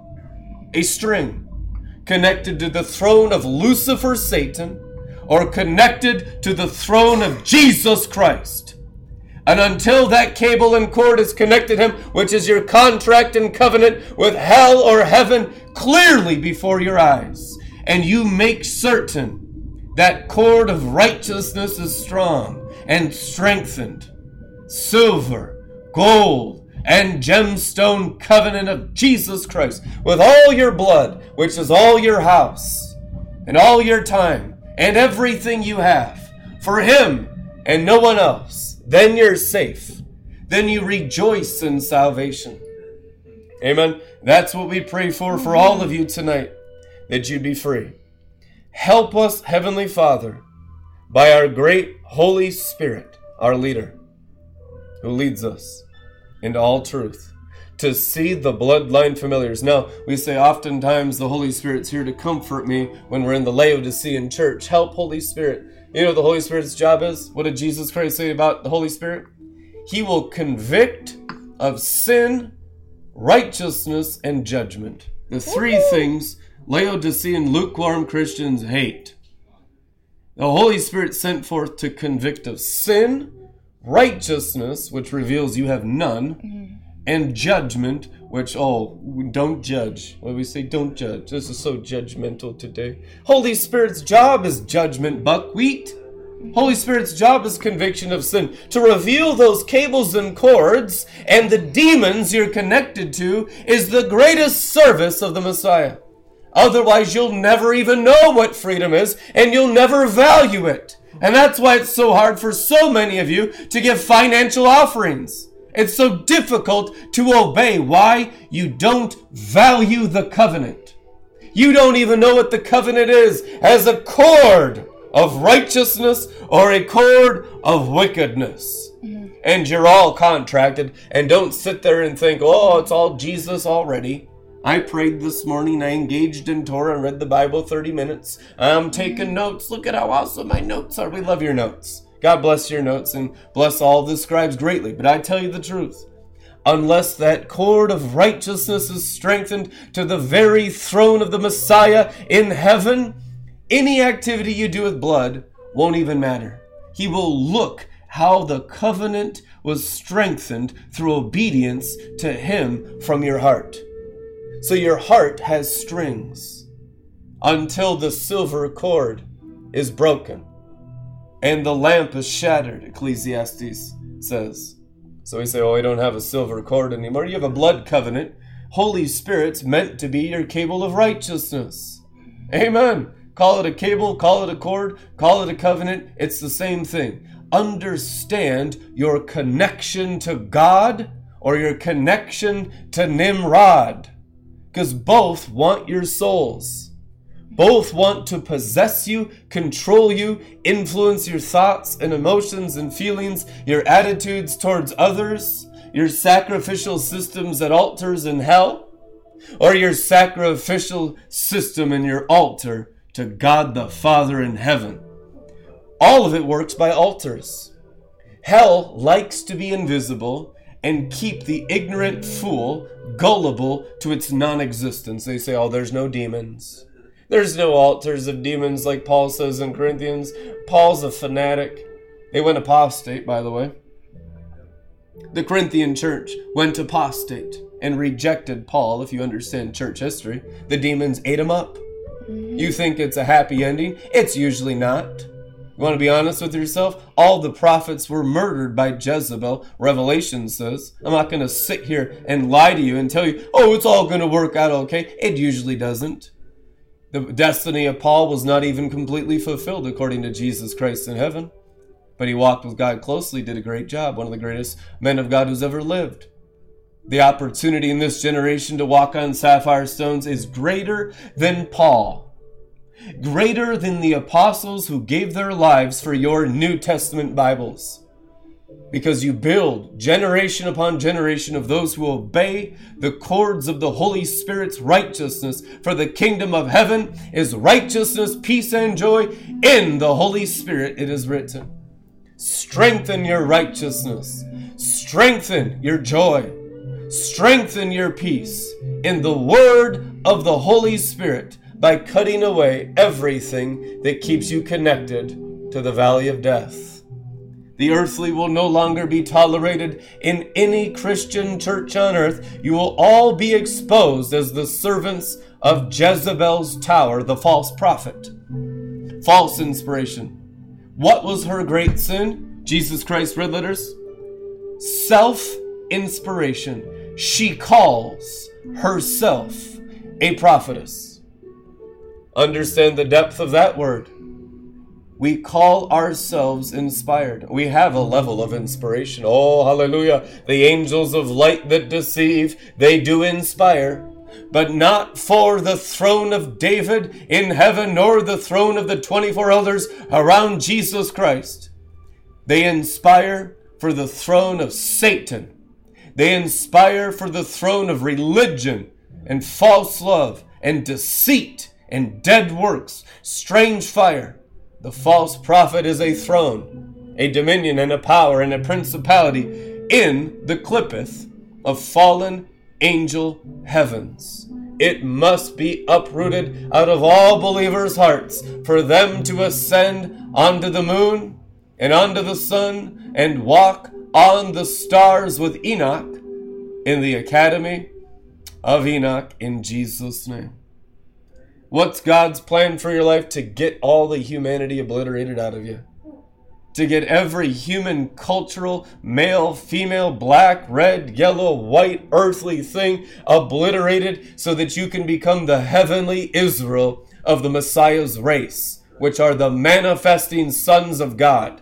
a string connected to the throne of Lucifer, Satan or connected to the throne of Jesus Christ. And until that cable and cord is connected him, which is your contract and covenant with hell or heaven, clearly before your eyes, and you make certain that cord of righteousness is strong and strengthened, silver, gold, and gemstone covenant of Jesus Christ, with all your blood, which is all your house, and all your time, and everything you have for Him and no one else, then you're safe. Then you rejoice in salvation. Amen. That's what we pray for for all of you tonight, that you be free. Help us, Heavenly Father, by our great Holy Spirit, our leader, who leads us into all truth to see the bloodline familiars. Now, we say oftentimes the Holy Spirit's here to comfort me when we're in the Laodicean church. Help, Holy Spirit. You know what the Holy Spirit's job is? What did Jesus Christ say about the Holy Spirit? He will convict of sin, righteousness, and judgment. The three things Laodicean lukewarm Christians hate. The Holy Spirit sent forth to convict of sin, righteousness, which reveals you have none, mm-hmm and judgment, which, oh, don't judge. When we say don't judge, this is so judgmental today. Holy Spirit's job is judgment, buckwheat. Holy Spirit's job is conviction of sin, to reveal those cables and cords and the demons you're connected to is the greatest service of the Messiah. Otherwise, you'll never even know what freedom is and you'll never value it. And that's why it's so hard for so many of you to give financial offerings. It's so difficult to obey. Why? You don't value the covenant. You don't even know what the covenant is as a cord of righteousness or a cord of wickedness. Mm-hmm. And you're all contracted. And don't sit there and think, oh, it's all Jesus already. I prayed this morning. I engaged in Torah and read the Bible 30 minutes. I'm taking mm-hmm. notes. Look at how awesome my notes are. We love your notes. God bless your notes and bless all the scribes greatly. But I tell you the truth. Unless that cord of righteousness is strengthened to the very throne of the Messiah in heaven, any activity you do with blood won't even matter. He will look how the covenant was strengthened through obedience to Him from your heart. So your heart has strings until the silver cord is broken and the lamp is shattered, Ecclesiastes says. So we say, oh, we don't have a silver cord anymore. You have a blood covenant. Holy Spirit's meant to be your cable of righteousness. Amen. Call it a cable, call it a cord, call it a covenant. It's the same thing. Understand your connection to God or your connection to Nimrod. Because both want your souls. Both want to possess you, control you, influence your thoughts and emotions and feelings, your attitudes towards others, your sacrificial systems at altars in hell. or your sacrificial system and your altar to God the Father in heaven. All of it works by altars. Hell likes to be invisible and keep the ignorant fool gullible to its non existence. They say, oh, there's no demons. There's no altars of demons, like Paul says in Corinthians. Paul's a fanatic. They went apostate, by the way. The Corinthian church went apostate and rejected Paul, if you understand church history. The demons ate him up. Mm-hmm. You think it's a happy ending? It's usually not. You want to be honest with yourself? All the prophets were murdered by Jezebel, Revelation says. I'm not going to sit here and lie to you and tell you, oh, it's all going to work out okay. It usually doesn't. The destiny of Paul was not even completely fulfilled according to Jesus Christ in heaven. But he walked with God closely, did a great job, one of the greatest men of God who's ever lived. The opportunity in this generation to walk on sapphire stones is greater than Paul greater than the apostles who gave their lives for your New Testament Bibles. Because you build generation upon generation of those who obey the cords of the Holy Spirit's righteousness. For the kingdom of heaven is righteousness, peace, and joy in the Holy Spirit, it is written. Strengthen your righteousness, strengthen your joy, strengthen your peace in the word of the Holy Spirit by cutting away everything that keeps you connected to the valley of death. The earthly will no longer be tolerated in any Christian church on earth. You will all be exposed as the servants of Jezebel's tower, the false prophet. False inspiration. What was her great sin? Jesus Christ red letters. Self inspiration. She calls herself a prophetess. Understand the depth of that word. We call ourselves inspired. We have a level of inspiration. Oh, hallelujah. The angels of light that deceive, they do inspire but not for the throne of David in heaven, nor the throne of the 24 elders around Jesus Christ. They inspire for the throne of Satan. They inspire for the throne of religion and false love and deceit and dead works, strange fire. The false prophet is a throne, a dominion, and a power, and a principality in the Qliphoth of fallen angel heavens. It must be uprooted out of all believers' hearts for them to ascend onto the moon and onto the sun and walk on the stars with Enoch in the academy of Enoch in Jesus' name. What's God's plan for your life? To get all the humanity obliterated out of you. To get every human, cultural, male, female, black, red, yellow, white, earthly thing obliterated so that you can become the heavenly Israel of the Messiah's race, which are the manifesting sons of God.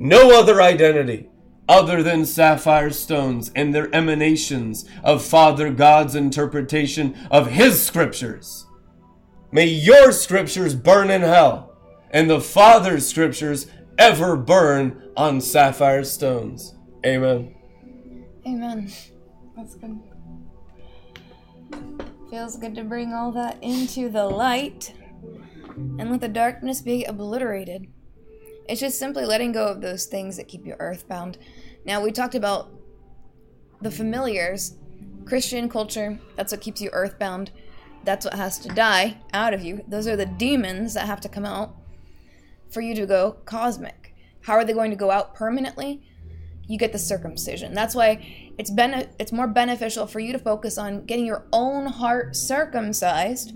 No other identity other than sapphire stones and their emanations of Father God's interpretation of His scriptures. May your scriptures burn in hell, and the Father's scriptures ever burn on sapphire stones. Amen. Amen. That's good. Feels good to bring all that into the light and let the darkness be obliterated. It's just simply letting go of those things that keep you earthbound. Now, we talked about the familiars, Christian culture, that's what keeps you earthbound that's what has to die out of you. Those are the demons that have to come out for you to go cosmic. How are they going to go out permanently? You get the circumcision. That's why it's been it's more beneficial for you to focus on getting your own heart circumcised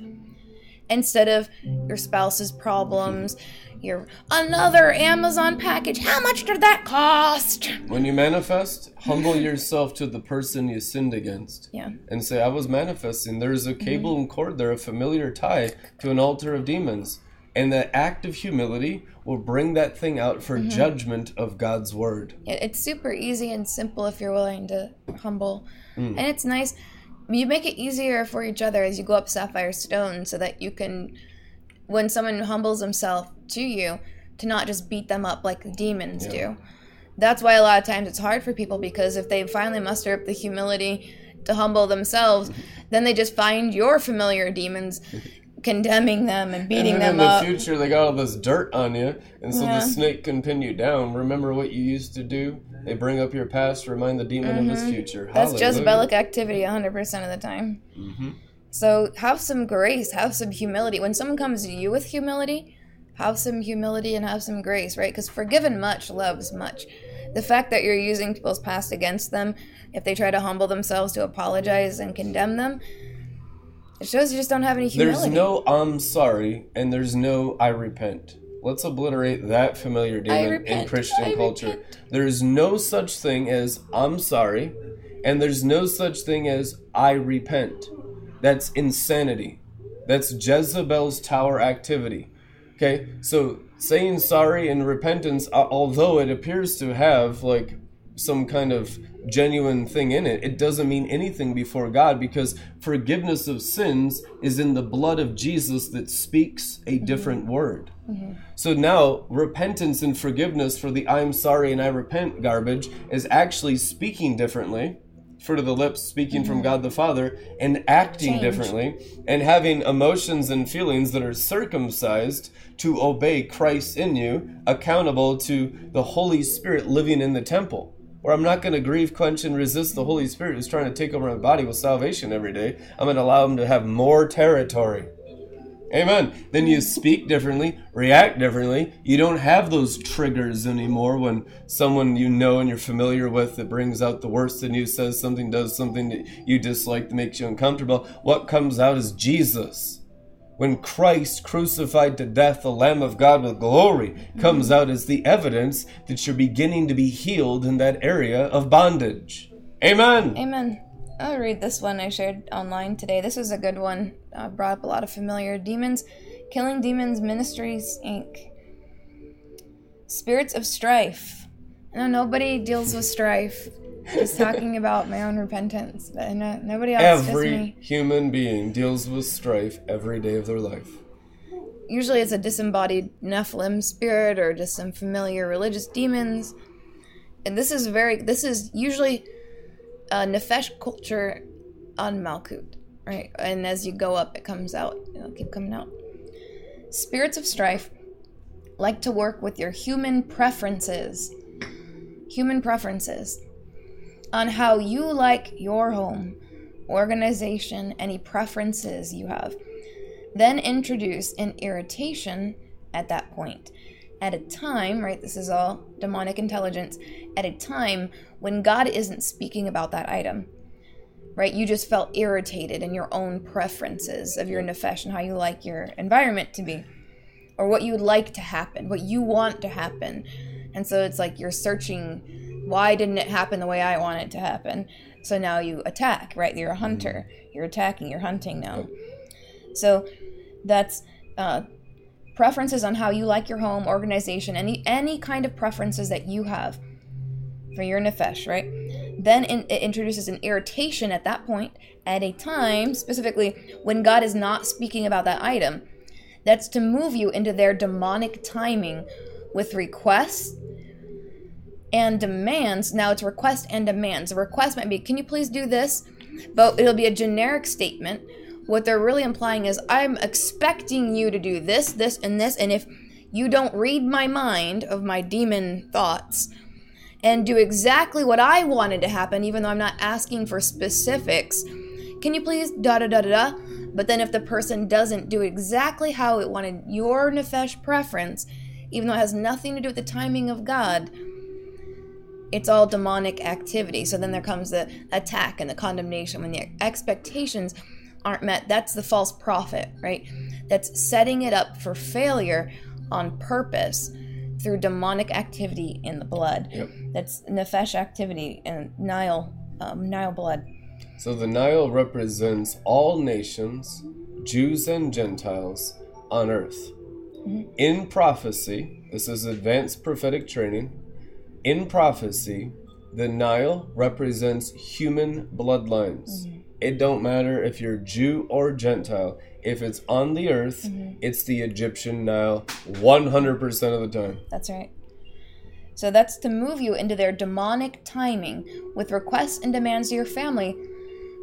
instead of your spouse's problems, your another Amazon package. How much did that cost? When you manifest, humble yourself to the person you sinned against. Yeah. And say, I was manifesting. There's a cable mm-hmm. and cord there, a familiar tie to an altar of demons. And the act of humility will bring that thing out for mm-hmm. judgment of God's word. It's super easy and simple if you're willing to humble. Mm. And it's nice. You make it easier for each other as you go up sapphire stone so that you can when someone humbles himself to you to not just beat them up like the demons yeah. do. That's why a lot of times it's hard for people because if they finally muster up the humility to humble themselves, then they just find your familiar demons condemning them and beating them up. and them in the future, they got all this dirt on you, and so Yeah. the snake can pin you down. Remember what you used to do? They bring up your past, remind the demon of his future. Mm-hmm. That's Hallelujah. Jezebelic activity 100% of the time. Mm-hmm. So have some grace, have some humility. When someone comes to you with humility, have some humility and have some grace, right? Because forgiven much loves much. The fact that you're using people's past against them, if they try to humble themselves to apologize and condemn them, it shows you just don't have any humility. There's no I'm sorry, and there's no I repent. Let's obliterate that familiar demon in Christian I culture. repent. There's no such thing as I'm sorry, and there's no such thing as I repent. That's insanity. That's Jezebel's tower activity. Okay, so saying sorry and repentance, although it appears to have like some kind of genuine thing in it, it doesn't mean anything before God because forgiveness of sins is in the blood of Jesus that speaks a mm-hmm. different word. Mm-hmm. So now, repentance and forgiveness for the I'm sorry and I repent garbage is actually speaking differently, fruit of the lips, speaking from mm-hmm. God the Father, and acting Change. differently, and having emotions and feelings that are circumcised to obey Christ in you, accountable to the Holy Spirit living in the temple. Or I'm not going to grieve, quench, and resist the Holy Spirit who's trying to take over my body with salvation every day. I'm going to allow him to have more territory. Amen. Then you speak differently, react differently. You don't have those triggers anymore when someone you know and you're familiar with that brings out the worst in you says something, does something that you dislike that makes you uncomfortable. What comes out is Jesus. When Christ crucified to death, the Lamb of God with glory, comes out as the evidence that you're beginning to be healed in that area of bondage. Amen. Amen. I'll read this one I shared online today. This is a good one. Uh, brought up a lot of familiar demons. Killing Demons Ministries, Inc. Spirits of Strife. No, nobody deals with strife. Just talking about my own repentance. But no, nobody else, Every human being deals with strife every day of their life. Usually it's a disembodied Nephilim spirit or just some familiar religious demons. And this is very, this is usually a Nefesh culture on Malkut, right? And as you go up, it comes out. It'll keep coming out. Spirits of strife like to work with your human preferences. Human preferences on how you like your home, organization, any preferences you have. Then introduce an irritation at that point. At a time, right, this is all demonic intelligence, at a time when God isn't speaking about that item. Right? You just felt irritated in your own preferences of your nefesh and how you like your environment to be. Or what you would like to happen, what you want to happen. And so it's like you're searching why didn't it happen the way I want it to happen? So now you attack, right? You're a hunter. You're attacking, you're hunting now. So that's uh, preferences on how you like your home, organization, any any kind of preferences that you have for your nefesh, right? Then in, it introduces an irritation at that point at a time, specifically when God is not speaking about that item. That's to move you into their demonic timing with requests and demands. Now it's request and demands. A request might be, can you please do this? But it'll be a generic statement. What they're really implying is, I'm expecting you to do this, this, and this. And if you don't read my mind of my demon thoughts and do exactly what I wanted to happen, even though I'm not asking for specifics, can you please da da da da da? But then if the person doesn't do exactly how it wanted your nefesh preference, even though it has nothing to do with the timing of God, it's all demonic activity. So then there comes the attack and the condemnation when the expectations aren't met. That's the false prophet, right? That's setting it up for failure on purpose through demonic activity in the blood. Yep. That's nefesh activity and Nile, um, Nile blood. So the Nile represents all nations, Jews and Gentiles, on earth. In prophecy, this is advanced prophetic training. In prophecy, the Nile represents human bloodlines. It don't matter if you're Jew or Gentile. If it's on the earth, mm-hmm. it's the Egyptian Nile 100% of the time. That's right. So that's to move you into their demonic timing with requests and demands of your family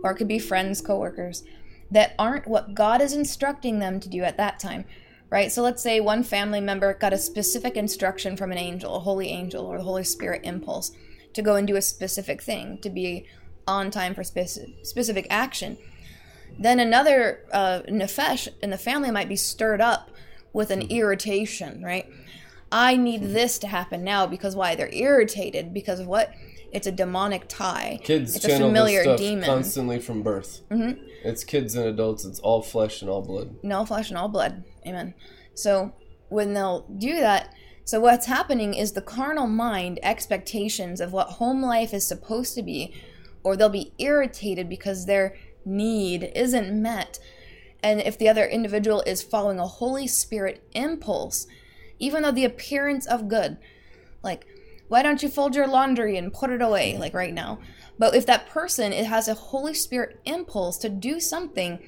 or it could be friends, coworkers, that aren't what God is instructing them to do at that time. Right? So let's say one family member got a specific instruction from an angel, a holy angel, or the Holy Spirit impulse to go and do a specific thing, to be on time for specific, specific action. Then another uh, nefesh in the family might be stirred up with an irritation, right? I need this to happen now because why? They're irritated because of what? It's a demonic tie. Kids it's a channel familiar this stuff demon. constantly from birth. Mm-hmm. It's kids and adults. It's all flesh and all blood. all flesh and all blood. Amen. So when they'll do that, so what's happening is the carnal mind expectations of what home life is supposed to be, or they'll be irritated because their need isn't met. And if the other individual is following a Holy Spirit impulse, even though the appearance of good, like, why don't you fold your laundry and put it away, like right now? But if that person it has a Holy Spirit impulse to do something,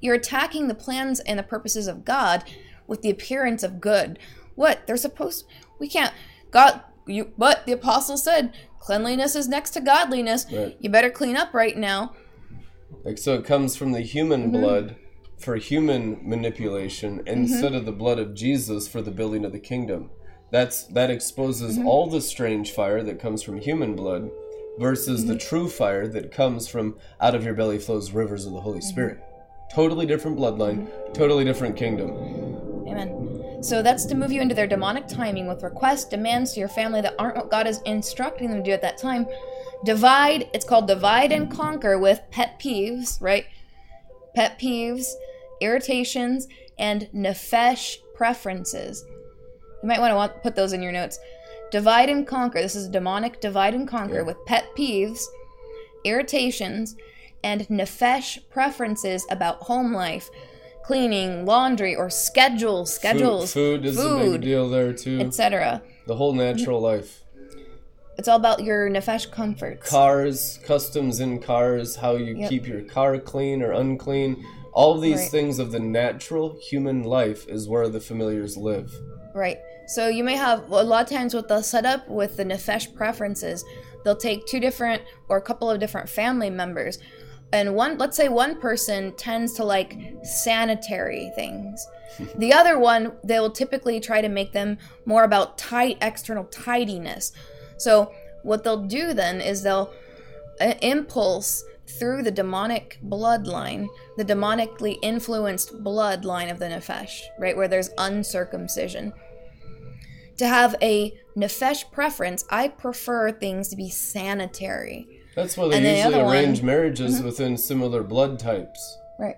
you're attacking the plans and the purposes of God with the appearance of good. What they're supposed we can't God you but the apostle said cleanliness is next to godliness. Right. You better clean up right now. Like so, it comes from the human Mm-hmm. blood for human manipulation instead of the blood of Jesus for the building of the kingdom. That's that exposes Mm-hmm. all the strange fire that comes from human blood versus Mm-hmm. the true fire that comes from out of your belly flows rivers of the Mm-hmm. Holy Spirit. Totally different bloodline, totally different kingdom. Amen. So that's to move you into their demonic timing with requests, demands to your family that aren't what God is instructing them to do at that time. Divide, it's called divide and conquer with pet peeves, right? Pet peeves, irritations, and nefesh preferences. You might want to want, put those in your notes. Divide and conquer. This is demonic divide and conquer with pet peeves, irritations, and nefesh preferences about home life, cleaning, laundry, or schedules, schedules, Food, food is a big deal there too. etc. the whole natural life. It's all about your nefesh comforts. cars, customs in cars, how you Yep. keep your car clean or unclean. All these Right. things of the natural human life is where the familiars live. Right. So you may have a lot of times what they'll set up with the nefesh preferences, they'll take two different or a couple of different family members. And one let's say one person tends to like sanitary things. the other one they will typically try to make them more about tight external tidiness. So what they'll do then is they'll uh, impulse through the demonic bloodline, the demonically influenced bloodline of the Nefesh, right, where there's uncircumcision. To have a Nefesh preference, I prefer things to be sanitary. That's why they And the usually one- Mm-hmm. arrange marriages within similar blood types. Right.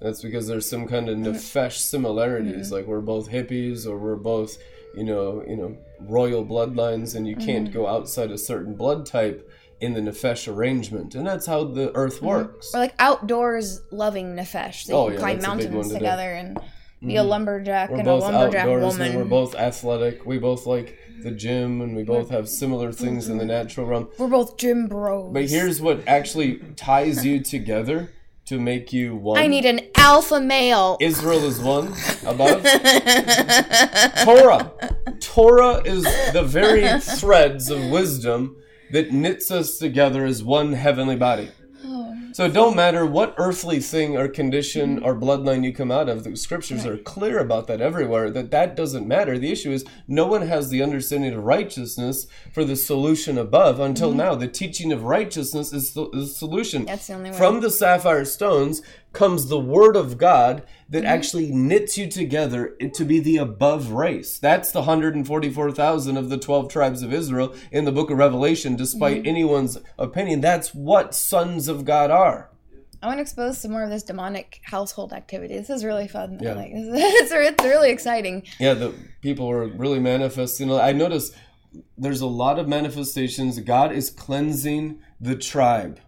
That's because there's some kind of Mm-hmm. nefesh similarities, like we're both hippies or we're both, you know, you know, royal bloodlines, and you Mm-hmm. can't go outside a certain blood type in the nefesh arrangement, and that's how the earth works. Or like outdoors loving Nefesh. They Oh, can yeah, climb mountains together and be a lumberjack We're and a lumberjack woman. We're both athletic. We both like the gym, and we both have similar things in the natural realm. We're both gym bros. But here's what actually ties you together to make you one. I need an alpha male. Israel is one above. Torah. Torah is the very threads of wisdom that knits us together as one heavenly body. So it don't matter what earthly thing or condition or bloodline you come out of. The scriptures are clear about that everywhere. That that doesn't matter. The issue is no one has the understanding of righteousness for the solution above. Until mm-hmm. now, the teaching of righteousness is the, the solution. That's the only way. From the sapphire stones comes the word of God that Mm-hmm. actually knits you together to be the above race. That's the 144,000 of the 12 tribes of Israel in the book of Revelation, despite Mm-hmm. anyone's opinion. That's what sons of God are. I want to expose some more of this demonic household activity. This is really fun. Yeah. Like, it's, it's really exciting. Yeah, the people were really manifesting. I noticed there's a lot of manifestations. God is cleansing the tribe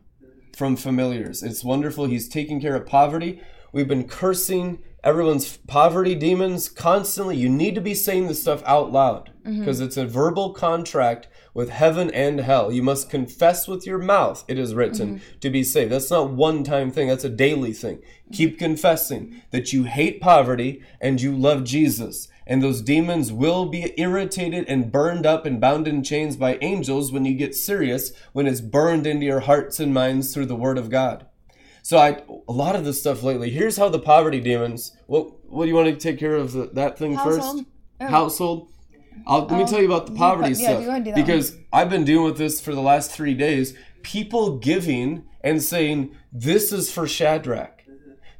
from familiars. It's wonderful. He's taking care of poverty. We've been cursing everyone's poverty demons constantly. You need to be saying this stuff out loud mm-hmm. because it's a verbal contract with heaven and hell. You must confess with your mouth, it is written, mm-hmm. to be saved. That's not one time thing, that's a daily thing. Keep mm-hmm. confessing that you hate poverty and you love Jesus. And those demons will be irritated and burned up and bound in chains by angels when you get serious, when it's burned into your hearts and minds through the Word of God. So I a lot of this stuff lately. Here's how the poverty demons. What what do you want to take care of the, that thing Household? first? Oh. Household. I'll, let me Oh, tell you about the poverty yeah, stuff go ahead and do that one. because I've been dealing with this for the last three days. People giving and saying this is for Shadrach,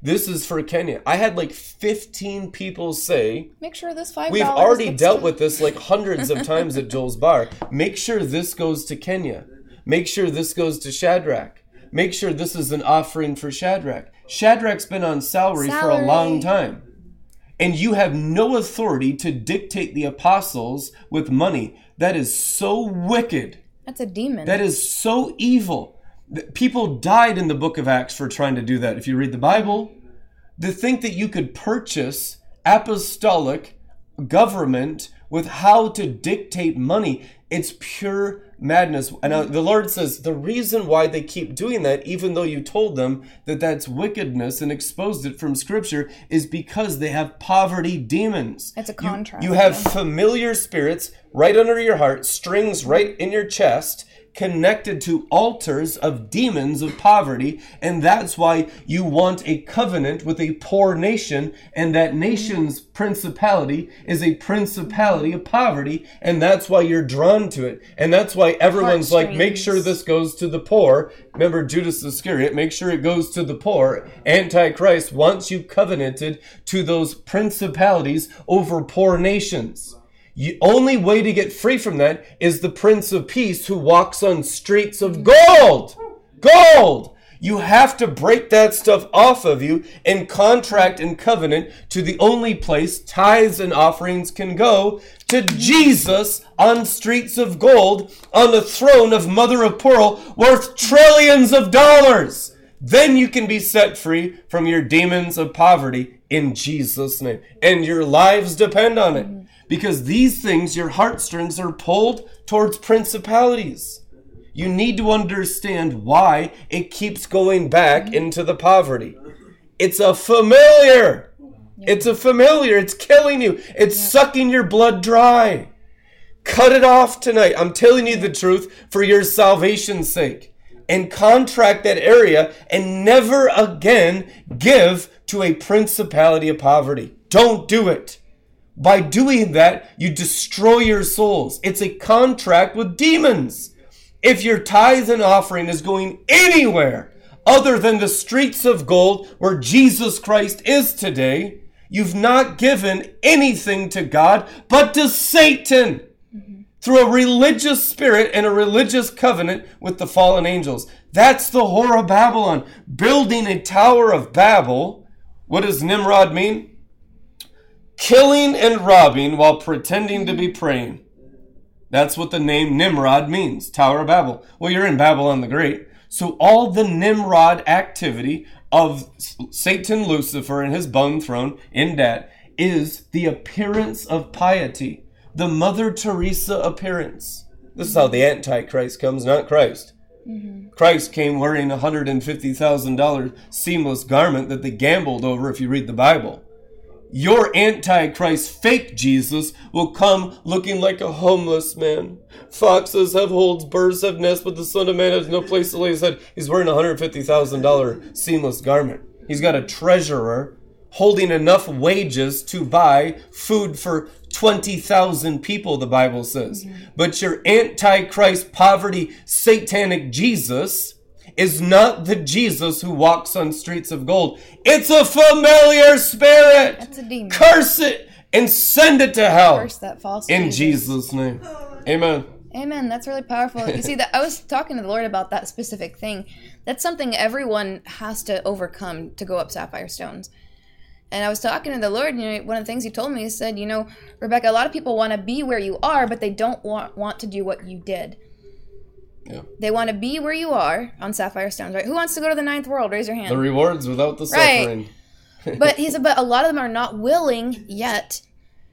this is for Kenya. I had like 15 people say Make sure this $5. We've already dealt with this like hundreds of times at Joel's Bar. Make sure this goes to Kenya. Make sure this goes to Shadrach. Make sure this is an offering for Shadrach. Shadrach's been on salary, for a long time. And you have no authority to dictate the apostles with money. That is so wicked. That's a demon. That is so evil. People died in the book of Acts for trying to do that. If you read the Bible, to think that you could purchase apostolic government with how to dictate money, it's pure madness. And uh, the Lord says the reason why they keep doing that, even though you told them that that's wickedness and exposed it from Scripture, is because they have poverty demons. It's a You- contract, You, have familiar spirits right under your heart, strings right in your chest, connected to altars of demons of poverty. And that's why you want a covenant with a poor nation. And that nation's principality is a principality of poverty. And that's why you're drawn to it. And that's why everyone's like, make sure this goes to the poor. Remember Judas Iscariot, make sure it goes to the poor. Antichrist wants you covenanted to those principalities over poor nations. The only way to get free from that is the Prince of Peace who walks on streets of gold. Gold! You have to break that stuff off of you and contract and covenant to the only place tithes and offerings can go to Jesus on streets of gold on the throne of mother of pearl worth trillions of dollars. Then you can be set free from your demons of poverty in Jesus' name. And your lives depend on it. Because these things, your heartstrings are pulled towards principalities. You need to understand why it keeps going back mm-hmm. into the poverty. It's a familiar. It's a familiar. It's killing you. It's sucking your blood dry. Cut it off tonight. I'm telling you the truth for your salvation's sake. And contract that area and never again give to a principality of poverty. Don't do it. By doing that, you destroy your souls. It's a contract with demons. If your tithe and offering is going anywhere other than the streets of gold where Jesus Christ is today, you've not given anything to God but to Satan through a religious spirit and a religious covenant with the fallen angels. That's the whore of Babylon. Building a tower of Babel. What does Nimrod mean? Killing and robbing while pretending to be praying. That's what the name Nimrod means, Tower of Babel. Well, you're in Babylon the Great. So all the Nimrod activity of Satan Lucifer and his bone throne in that is the appearance of piety, the Mother Teresa appearance. This is how the Antichrist comes, not Christ. Mm-hmm. Christ came wearing a $150,000 seamless garment that they gambled over if you read the Bible. Your Antichrist fake Jesus will come looking like a homeless man. Foxes have holes, birds have nests, but the Son of Man has no place to lay his head. He's wearing a $150,000 seamless garment. He's got a treasurer holding enough wages to buy food for 20,000 people, the Bible says. Mm-hmm. But your Antichrist, poverty, satanic Jesus is not the Jesus who walks on streets of gold. It's a familiar spirit. That's a demon. Curse it and send it to hell. Curse that false In Jesus. Jesus' name. Amen. Amen. That's really powerful. You see, that I was talking to the Lord about that specific thing. That's something everyone has to overcome to go up sapphire stones. And I was talking to the Lord, and you know, one of the things He told me, He said, "You know, Rebekah, a lot of people want to be where you are, but they don't want want to do what you did. Yeah. They want to be where you are on sapphire stones, right? Who wants to go to the ninth world? Raise your hand. The rewards without the suffering. Right. but he said, but a lot of them are not willing yet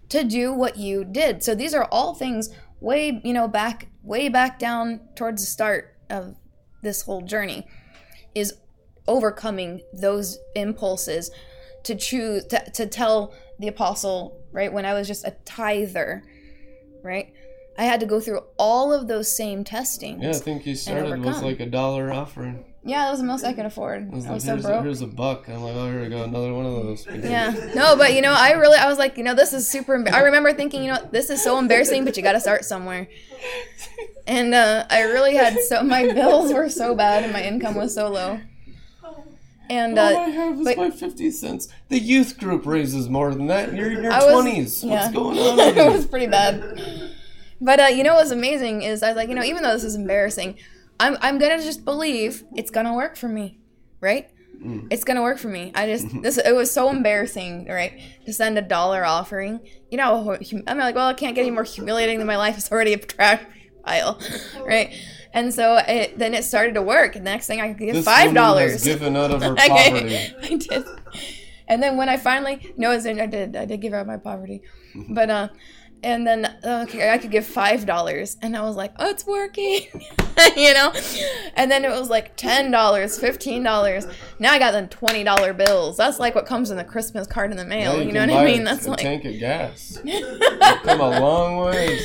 to do what you did. So these are all things way, you know, back, way back down towards the start of this whole journey is overcoming those impulses to choose, to, to tell the apostle, right, when I was just a tither, right? I had to go through all of those same testings. Yeah, I think you started with like a dollar offering. Yeah, that was the most I could afford. I was I like, was so here's, a, broke. here's a buck. I'm like, oh, here we go, another one of those. Yeah. No, but you know, I really, I was like, you know, this is super. Emba- I remember thinking, you know, this is so embarrassing, but you got to start somewhere. And uh, I really had so my bills were so bad and my income was so low. And All I uh, have is but- my 50 cents. The youth group raises more than that. You're in your 20s. yeah. What's going on it was pretty bad. But uh, you know what's amazing is I was like, you know, even though this is embarrassing, I'm I'm gonna just believe it's gonna work for me, right? Mm. It's gonna work for me. I just this it was so embarrassing, right? To send a dollar offering. You know, I'm like, well, I can't get any more humiliating than my life is already a trash pile, right? And so it, then it started to work. The next thing I could give This five dollars. given out of her poverty. did. I did. And then when I finally no, it's- I did. I did give out my poverty, but uh, and then okay, I could give five dollars, and I was like, oh, it's working, you know. And then it was like ten dollars, fifteen dollars. Now I got them twenty dollar bills. That's like what comes in the Christmas card in the mail. Now you, know what I mean? That's a like tank of gas. Come a long ways.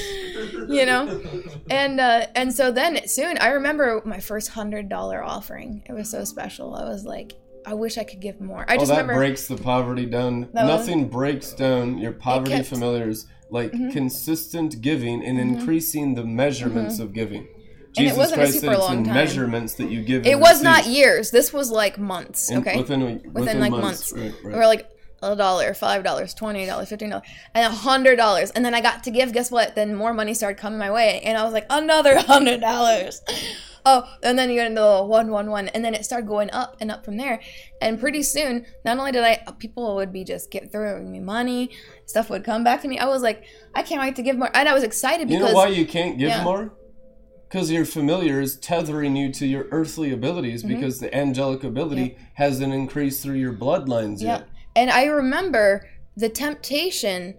you know and uh and so then soon i remember my first hundred dollar offering it was so special i was like i wish i could give more i Oh, just that remember breaks the poverty down. That was- Nothing breaks down your poverty kept- familiars like mm-hmm. consistent giving and mm-hmm. increasing the measurements mm-hmm. of giving. And it Jesus wasn't a Christ super said it's long time. measurements that you give. it was not years this was like months okay Within, a, within, like months. months. Right, right. Or like a dollar, five dollars, twenty dollars, fifteen dollars, and a hundred dollars, and then I got to give. Guess what? Then more money started coming my way, and I was like, another hundred dollars. Oh, and then you get into the one, one, one, and then it started going up and up from there. And pretty soon, not only did I, people would be just get throwing me money, stuff would come back to me. I was like, I can't wait to give more, and I was excited You because know why you can't give yeah. more? Because your familiar is tethering you to your earthly abilities Mm-hmm. because the angelic ability hasn't increased through your bloodlines Yeah. yet. And I remember the temptation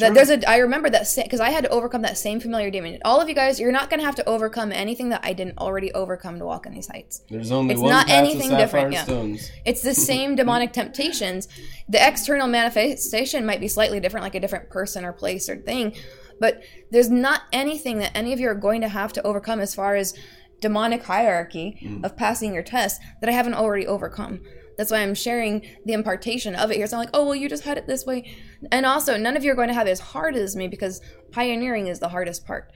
that there's a I remember that because I had to overcome that same familiar demon. All of you guys, you're not gonna have to overcome anything that I didn't already overcome to walk in these heights. There's only It's one not anything different, yeah. stones. It's the same demonic temptations. The external manifestation might be slightly different, like a different person or place or thing, but there's not anything that any of you are going to have to overcome as far as demonic hierarchy Mm. of passing your test that I haven't already overcome. That's why I'm sharing the impartation of it here. So I'm like, oh well, you just had it this way, and also none of you are going to have it as hard as me because pioneering is the hardest part.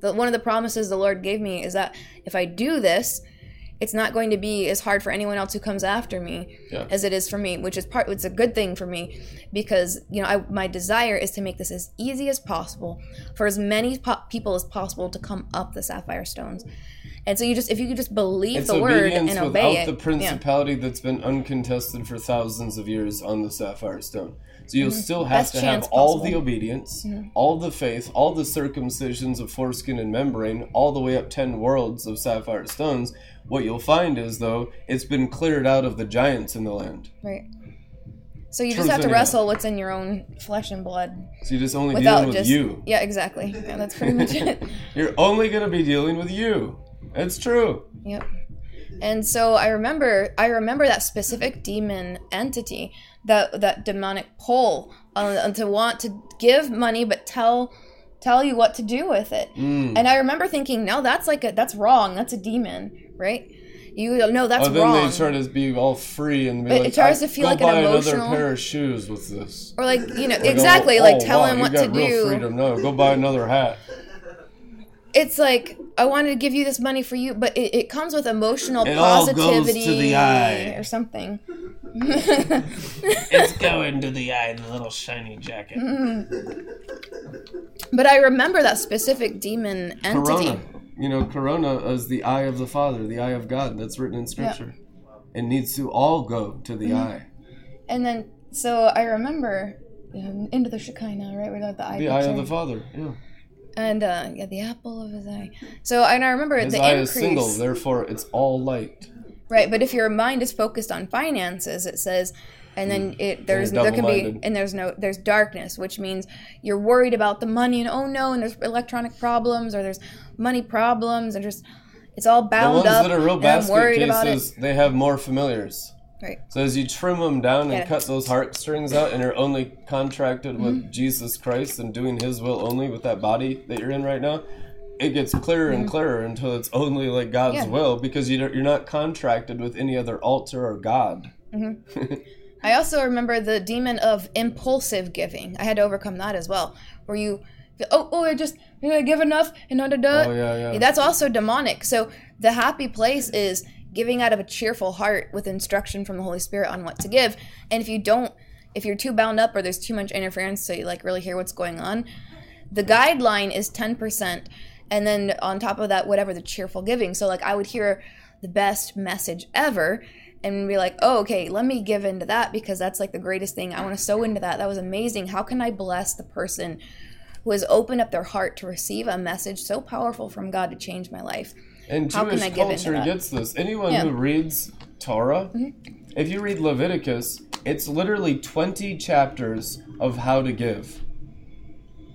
The, one of the promises the Lord gave me is that if I do this, it's not going to be as hard for anyone else who comes after me Yeah. as it is for me, which is part. It's a good thing for me because you know I, my desire is to make this as easy as possible for as many po- people as possible to come up the sapphire stones. And so you just if you could just believe It's the word and without obey it, the yeah. principality that's been uncontested for thousands of years on the sapphire stone. So you'll still have Mm-hmm. Best to have all possible. Mm-hmm. the obedience, all the faith, all the circumcisions of foreskin and membrane, all the way up ten worlds of sapphire stones. What you'll find is though it's been cleared out of the giants in the land. right. So you Truth just have to wrestle what's in your own flesh and blood So you're just only dealing with just you. yeah exactly yeah that's pretty much it. You're only gonna be dealing with you. It's true. Yep. And so I remember I remember that specific demon entity, that that demonic pull uh, to want to give money but tell tell you what to do with it. Mm. And I remember thinking, no, that's like a that's wrong. That's a demon, right? You no, that's Oh, then wrong. they try to be all free and be It- like, it tries "I- to feel like an buy emotional- another pair of shoes with this. or like you know Like, exactly oh, like oh, tell wow, him you what got to real do. Freedom. No, go buy another hat. It's like I wanted to give you this money for you, but it, it comes with emotional It all goes to positivity the eye. or something. It's going to the eye the little shiny jacket. But I remember that specific demon entity. Corona. You know, Corona is the eye of the Father, the eye of God. That's written in Scripture. It needs to all go to the Mm-hmm. eye. And then, so I remember um, into the Shekinah, right? We got the eye. The eye of the Father. Yeah. And uh, yeah, the apple of his eye. So and I remember His the eye increase. is single, therefore it's all light. Right, but if your mind is focused on finances, it says, and then it there's there can be and there's no there's darkness, which means you're worried about the money and oh no, and there's electronic problems or there's money problems and just it's all bound The ones up. that are real basket cases, they have more familiars. Right. So as you trim them down and Yeah. cut those heartstrings out, and you're only contracted Mm-hmm. with Jesus Christ and doing His will only with that body that you're in right now, it gets clearer and clearer until it's only like God's Mm-hmm. Yeah. will because you you're not contracted with any other altar or God. I also remember the demon of impulsive giving. I had to overcome that as well, where you, oh, oh, I just I give enough and da da da. Oh, yeah, yeah. That's also demonic. So the happy place is giving out of a cheerful heart with instruction from the Holy Spirit on what to give. And if you don't, if you're too bound up or there's too much interference so you like really hear what's going on, the guideline is ten percent, and then on top of that, whatever the cheerful giving. So like I would hear the best message ever and be like, oh, okay, let me give into that because that's like the greatest thing. I want to sow into that. That was amazing. How can I bless the person who has opened up their heart to receive a message so powerful from God to change my life? And How Jewish I give into culture gets this. Anyone Yeah. Mm-hmm. who reads Torah, if you read Leviticus, it's literally 20 chapters of how to give.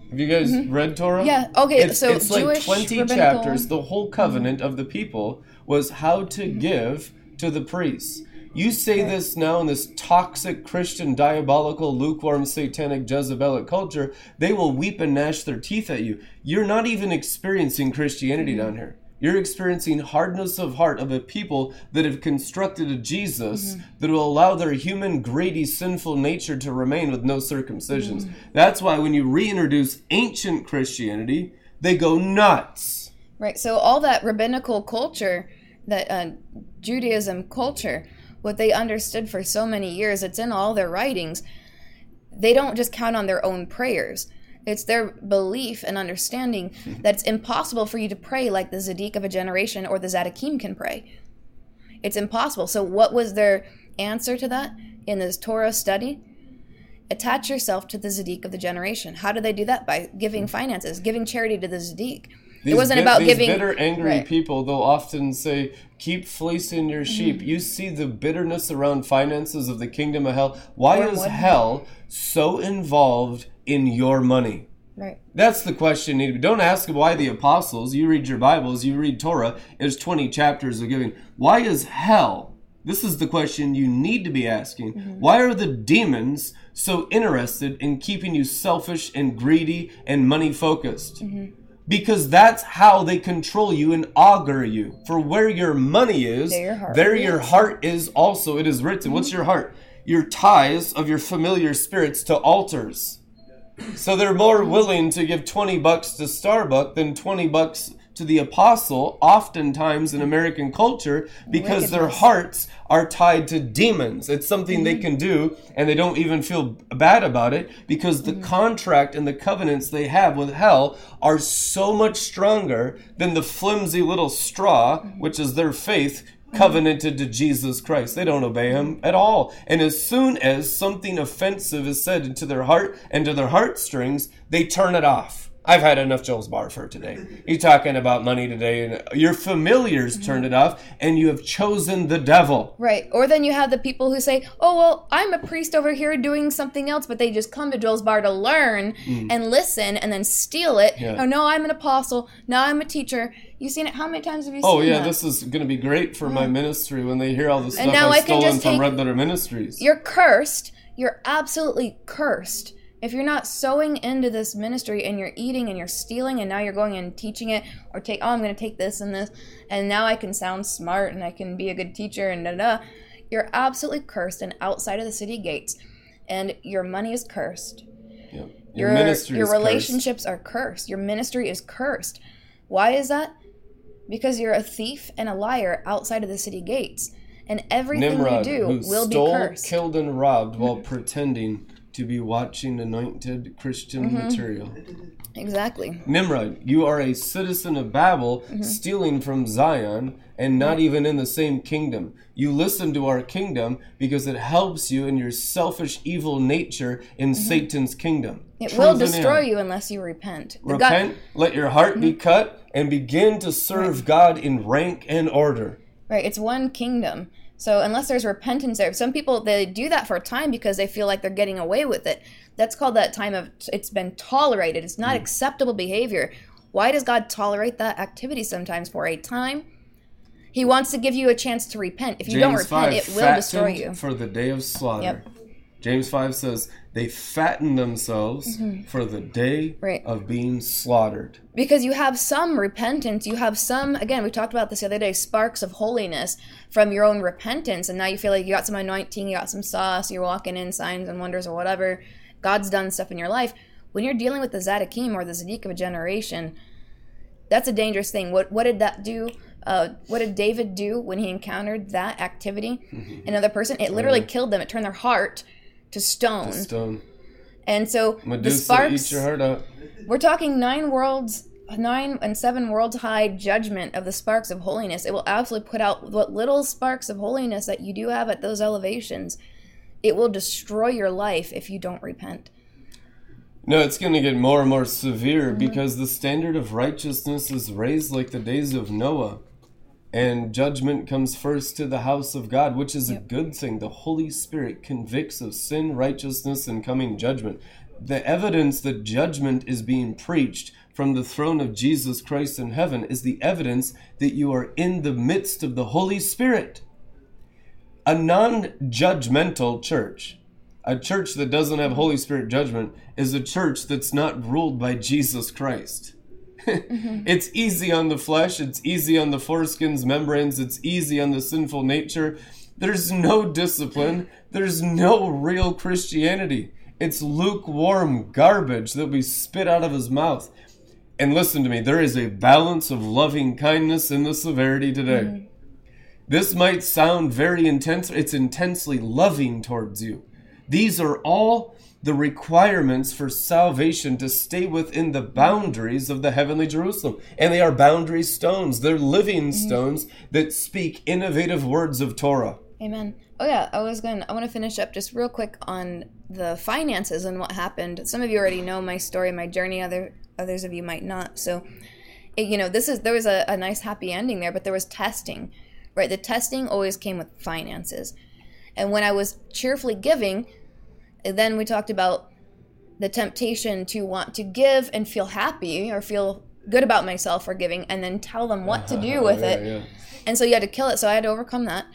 Have you guys read Torah? Mm-hmm. Yeah, okay, It's, so it's like 20 rabbinical- chapters. The whole covenant of the people was how to Mm-hmm. give to the priests. You say this now in this toxic Christian, diabolical, lukewarm, satanic, Jezebelic culture, they will weep and gnash their teeth at you. You're not even experiencing Christianity down here. You're experiencing hardness of heart of a people that have constructed a Jesus that will allow their human, greedy, sinful nature to remain with no circumcisions. That's why when you reintroduce ancient Christianity, they go nuts. Right. So all that rabbinical culture, that uh, Judaism culture, what they understood for so many years, it's in all their writings. They don't just count on their own prayers. It's their belief and understanding that it's impossible for you to pray like the Zadok of a generation or the Zadokim can pray. It's impossible. So, what was their answer to that in this Torah study? Attach yourself to the Zadok of the generation. How do they do that? By giving finances, giving charity to the Zadok. It wasn't bit- about these giving. bitter, angry Right. Mm-hmm. people. They'll often say, "Keep fleecing your sheep." You see the bitterness around finances of the kingdom of hell. Why is Wormwood. hell so involved in your money? Right. That's the question. Don't ask why the apostles. You read your Bibles, you read Torah. There's 20 chapters of giving. Why is hell? This is the question you need to be asking. Mm-hmm. Why are the demons so interested in keeping you selfish and greedy and money focused? Mm-hmm. Because that's how they control you and augur you. For where your money is, There your heart there your heart is also. It is written. What's mm-hmm. your heart? Your ties of your familiar spirits to altars. So they're more willing to give 20 bucks to Starbucks than 20 bucks to the apostle, oftentimes in American culture, because their hearts are tied to demons. It's something they mm-hmm. can do, and they don't even feel bad about it because the mm-hmm. contract and the covenants they have with hell are so much stronger than the flimsy little straw, mm-hmm. which is their faith, Mm-hmm. covenanted to Jesus Christ. They don't obey him at all. And as soon as something offensive is said into their heart and to their heartstrings, they turn it off. I've had enough Joel's bar for today. You're talking about money today, and your familiars turned it off, and you have chosen the devil. Right. Or then you have the people who say, oh, well, I'm a priest over here doing something else, but they just come to Joel's bar to learn and listen and then steal it. Mm. Yeah. Oh, no, I'm an apostle. Now I'm a teacher. You've seen it. How many times have you Oh yeah, that? this is going to be great for my ministry when they hear all the stuff now I've I can stolen just from Red Letter Ministries. You're cursed. You're absolutely cursed. If you're not sowing into this ministry and you're eating and you're stealing and now you're going and teaching it or take oh I'm going to take this and this and now I can sound smart and I can be a good teacher and da da you're absolutely cursed and outside of the city gates and your money is cursed. Yeah. Your Your, ministry your is cursed. relationships are cursed. Your ministry is cursed. Why is that? Because you're a thief and a liar outside of the city gates. And everything Nimrod, you do will stole, be cursed. killed, and robbed while pretending to be watching anointed Christian Mm-hmm. material. Exactly. Nimrod, you are a citizen of Babel, Mm-hmm. stealing from Zion, and not even in the same kingdom. You listen to our kingdom because it helps you in your selfish, evil nature in Satan's kingdom. Mm-hmm. It will Truth in destroy you unless you repent. The God- Repent, let your heart Mm-hmm. be cut, and begin to serve God in rank and order. right, it's one kingdom. So unless there's repentance there, some people they do that for a time because they feel like they're getting away with it. That's called that time of it's been tolerated. It's not hmm. acceptable behavior. Why does God tolerate that activity sometimes for a time? He wants to give you a chance to repent. If you don't repent, 5, it will destroy you. for the day of slaughter. Yep. James 5 says, they fatten themselves for the day Mm-hmm. Right. of being slaughtered. because you have some repentance you have some again we talked about this the other day sparks of holiness from your own repentance and now you feel like you got some anointing you got some sauce you're walking in signs and wonders or whatever god's done stuff in your life when you're dealing with the Zadokim or the Zadiq of a generation that's a dangerous thing what what did that do uh, what did David do when he encountered that activity? Another person, it literally killed them. It turned their heart to stone. Stone. And so the sparks, eat your heart out. we're talking nine worlds, nine and seven worlds high judgment of the sparks of holiness. It will absolutely put out what little sparks of holiness that you do have at those elevations. It will destroy your life if you don't repent. No, it's going to get more and more severe Mm-hmm. because the standard of righteousness is raised like the days of Noah. And judgment comes first to the house of God, which is a good thing. The Holy Spirit convicts of sin, righteousness, and coming judgment. The evidence that judgment is being preached from the throne of Jesus Christ in heaven is the evidence that you are in the midst of the Holy Spirit. A non judgmental church, a church that doesn't have Holy Spirit judgment, is a church that's not ruled by Jesus Christ. Mm-hmm. it's easy on the flesh, it's easy on the foreskins, membranes, it's easy on the sinful nature. There's no discipline, there's no real Christianity. It's lukewarm garbage that we spit out of his mouth. And listen to me, there is a balance of loving kindness in the severity today. Mm-hmm. This might sound very intense, it's intensely loving towards you. These are all the requirements for salvation to stay within the boundaries of the heavenly Jerusalem. And they are boundary stones, they're living mm-hmm. stones that speak innovative words of Torah. Amen. Oh yeah, I was going. to I want to finish up just real quick on the finances and what happened. Some of you already know my story, my journey. Other others of you might not. So, it, you know, this is there was a, a nice happy ending there, but there was testing, right? The testing always came with finances, and when I was cheerfully giving, then we talked about the temptation to want to give and feel happy or feel good about myself for giving, and then tell them what to do with Yeah, it. yeah. And so you had to kill it. So I had to overcome that.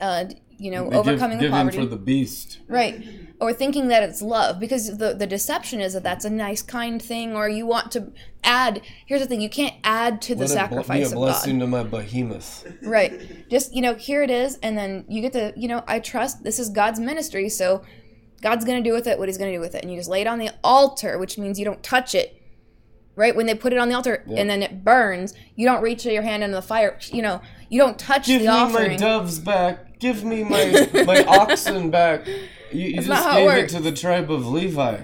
Uh, you know, They give- overcoming the giving poverty. for the beast. Right. Or thinking that it's love because the the deception is that that's a nice kind thing or you want to add here's the thing you can't add to the Let it bl- sacrifice be a of blessing God. to my behemoth. Right. Just you know, here it is and then you get to, you know, I trust this is God's ministry, so God's going to do with it what he's going to do with it and you just lay it on the altar, which means you don't touch it. Right? When they put it on the altar and then it burns, you don't reach your hand into the fire, you know, you don't touch it. Give the me my doves back. Give me my my oxen back. You, you just how it gave it to the tribe of Levi.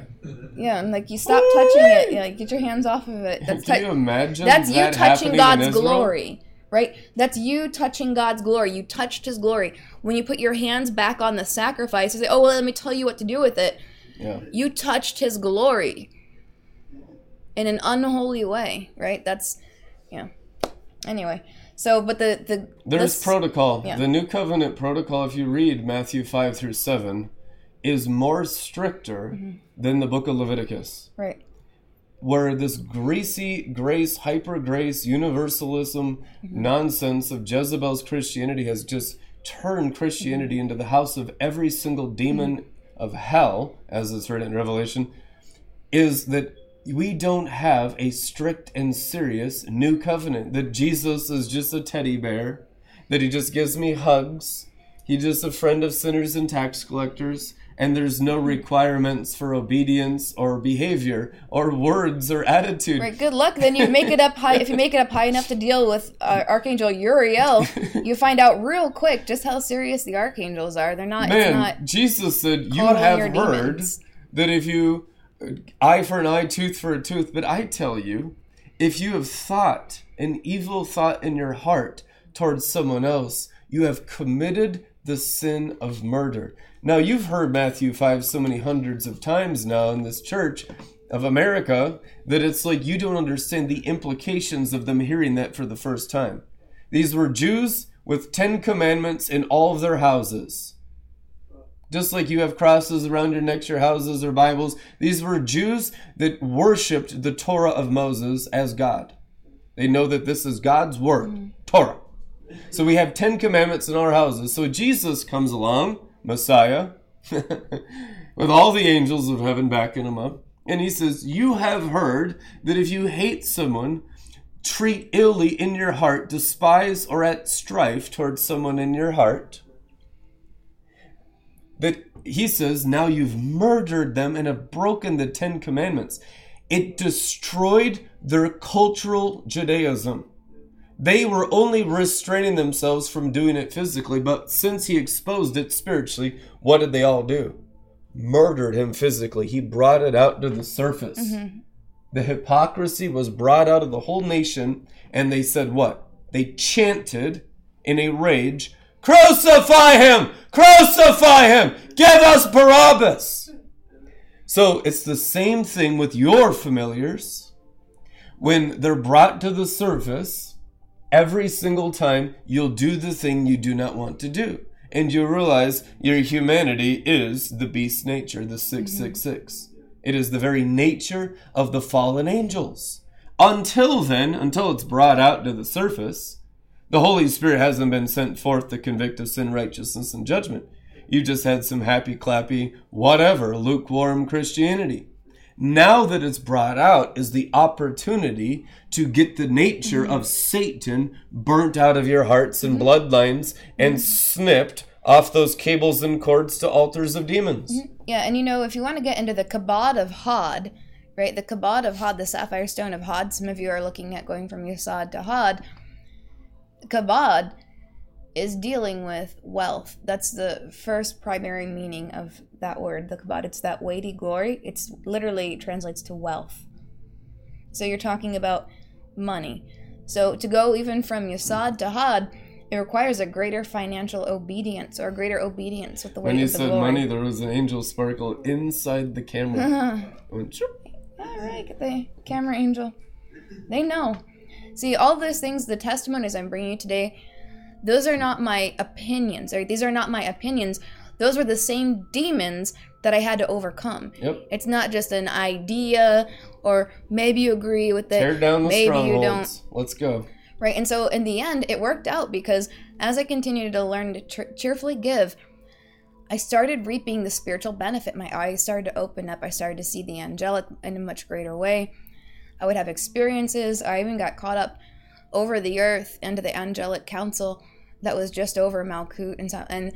Yeah, and like you stop touching it. Yeah, like, get your hands off of it. That's Can tou- you imagine? That's you that touching happening in God's glory, right? That's you touching God's glory. You touched His glory when you put your hands back on the sacrifice. You say, "Oh well, let me tell you what to do with it." Yeah. You touched His glory in an unholy way, right? That's yeah. Anyway, so but the the There's this- protocol. yeah. The New Covenant protocol, if you read Matthew 5 through 7, is more stricter Mm-hmm. than the book of Leviticus. right. Where this greasy grace, hyper grace, universalism Mm-hmm. nonsense of Jezebel's Christianity has just turned Christianity Mm-hmm. into the house of every single demon of hell, as is written in Revelation, is that we don't have a strict and serious new covenant. That Jesus is just a teddy bear, that he just gives me hugs, he's just a friend of sinners and tax collectors, and there's no requirements for obedience or behavior or words or attitude. Right, good luck. Then you make it up high. If you make it up high enough to deal with uh, Archangel Uriel, you find out real quick just how serious the archangels are. They're not. it's Man, not. Jesus said, You have heard demons." that if you, eye for an eye, tooth for a tooth, but I tell you, if you have thought an evil thought in your heart towards someone else, you have committed the sin of murder. Now, you've heard Matthew 5 so many hundreds of times now in this church of America that it's like you don't understand the implications of them hearing that for the first time. These were Jews with Ten Commandments in all of their houses. Just like you have crosses around your necks, your houses, or Bibles, these were Jews that worshipped the Torah of Moses as God. They know that this is God's word, Torah. So we have Ten Commandments in our houses. So Jesus comes along, Messiah, with all the angels of heaven backing him up. And he says, You have heard that if you hate someone, treat illy in your heart, despise or at strife towards someone in your heart, that he says, Now you've murdered them and have broken the Ten Commandments. It destroyed their cultural Judaism. They were only restraining themselves from doing it physically, but since he exposed it spiritually, what did they all do? Murdered him physically. He brought it out to the surface. Mm-hmm. The hypocrisy was brought out of the whole nation, and they said what? They chanted in a rage, Crucify him! Crucify him! Give us Barabbas! So it's the same thing with your familiars. When they're brought to the surface, every single time you'll do the thing you do not want to do. And you realize your humanity is the beast nature, the 666. Mm-hmm. It is the very nature of the fallen angels. Until then, until it's brought out to the surface, the Holy Spirit hasn't been sent forth to convict of sin, righteousness, and judgment. You just had some happy, clappy, whatever, lukewarm Christianity. Now that it's brought out is the opportunity to get the nature of Satan burnt out of your hearts and mm-hmm. bloodlines and mm-hmm. snipped off those cables and cords to altars of demons. Mm-hmm. Yeah, and you know, if you want to get into the Kabod of Hod, right, the Kabod of Hod, the sapphire stone of Hod, some of you are looking at going from Yesod to Hod. Kabod is dealing with wealth. That's the first primary meaning of that word, the kabod. It's that weighty glory. It's literally translates to wealth. So you're talking about money. So to go even from Yesod to Hod, it requires a greater financial obedience or a greater obedience with the weight When you said glory. money, there was an angel sparkle inside the camera. Uh-huh. It went. All right, get the camera angel. They know. See, all those things, the testimonies I'm bringing you today, those are not my opinions. Right? These are not my opinions. Those were the same demons that I had to overcome. Yep. It's not just an idea, or maybe you agree with it, Tear down the maybe you don't. Let's go. Right. And so in the end, it worked out because as I continued to learn to cheer- cheerfully give, I started reaping the spiritual benefit. My eyes started to open up. I started to see the angelic in a much greater way. I would have experiences. I even got caught up over the earth into the angelic council that was just over Malkut and so, and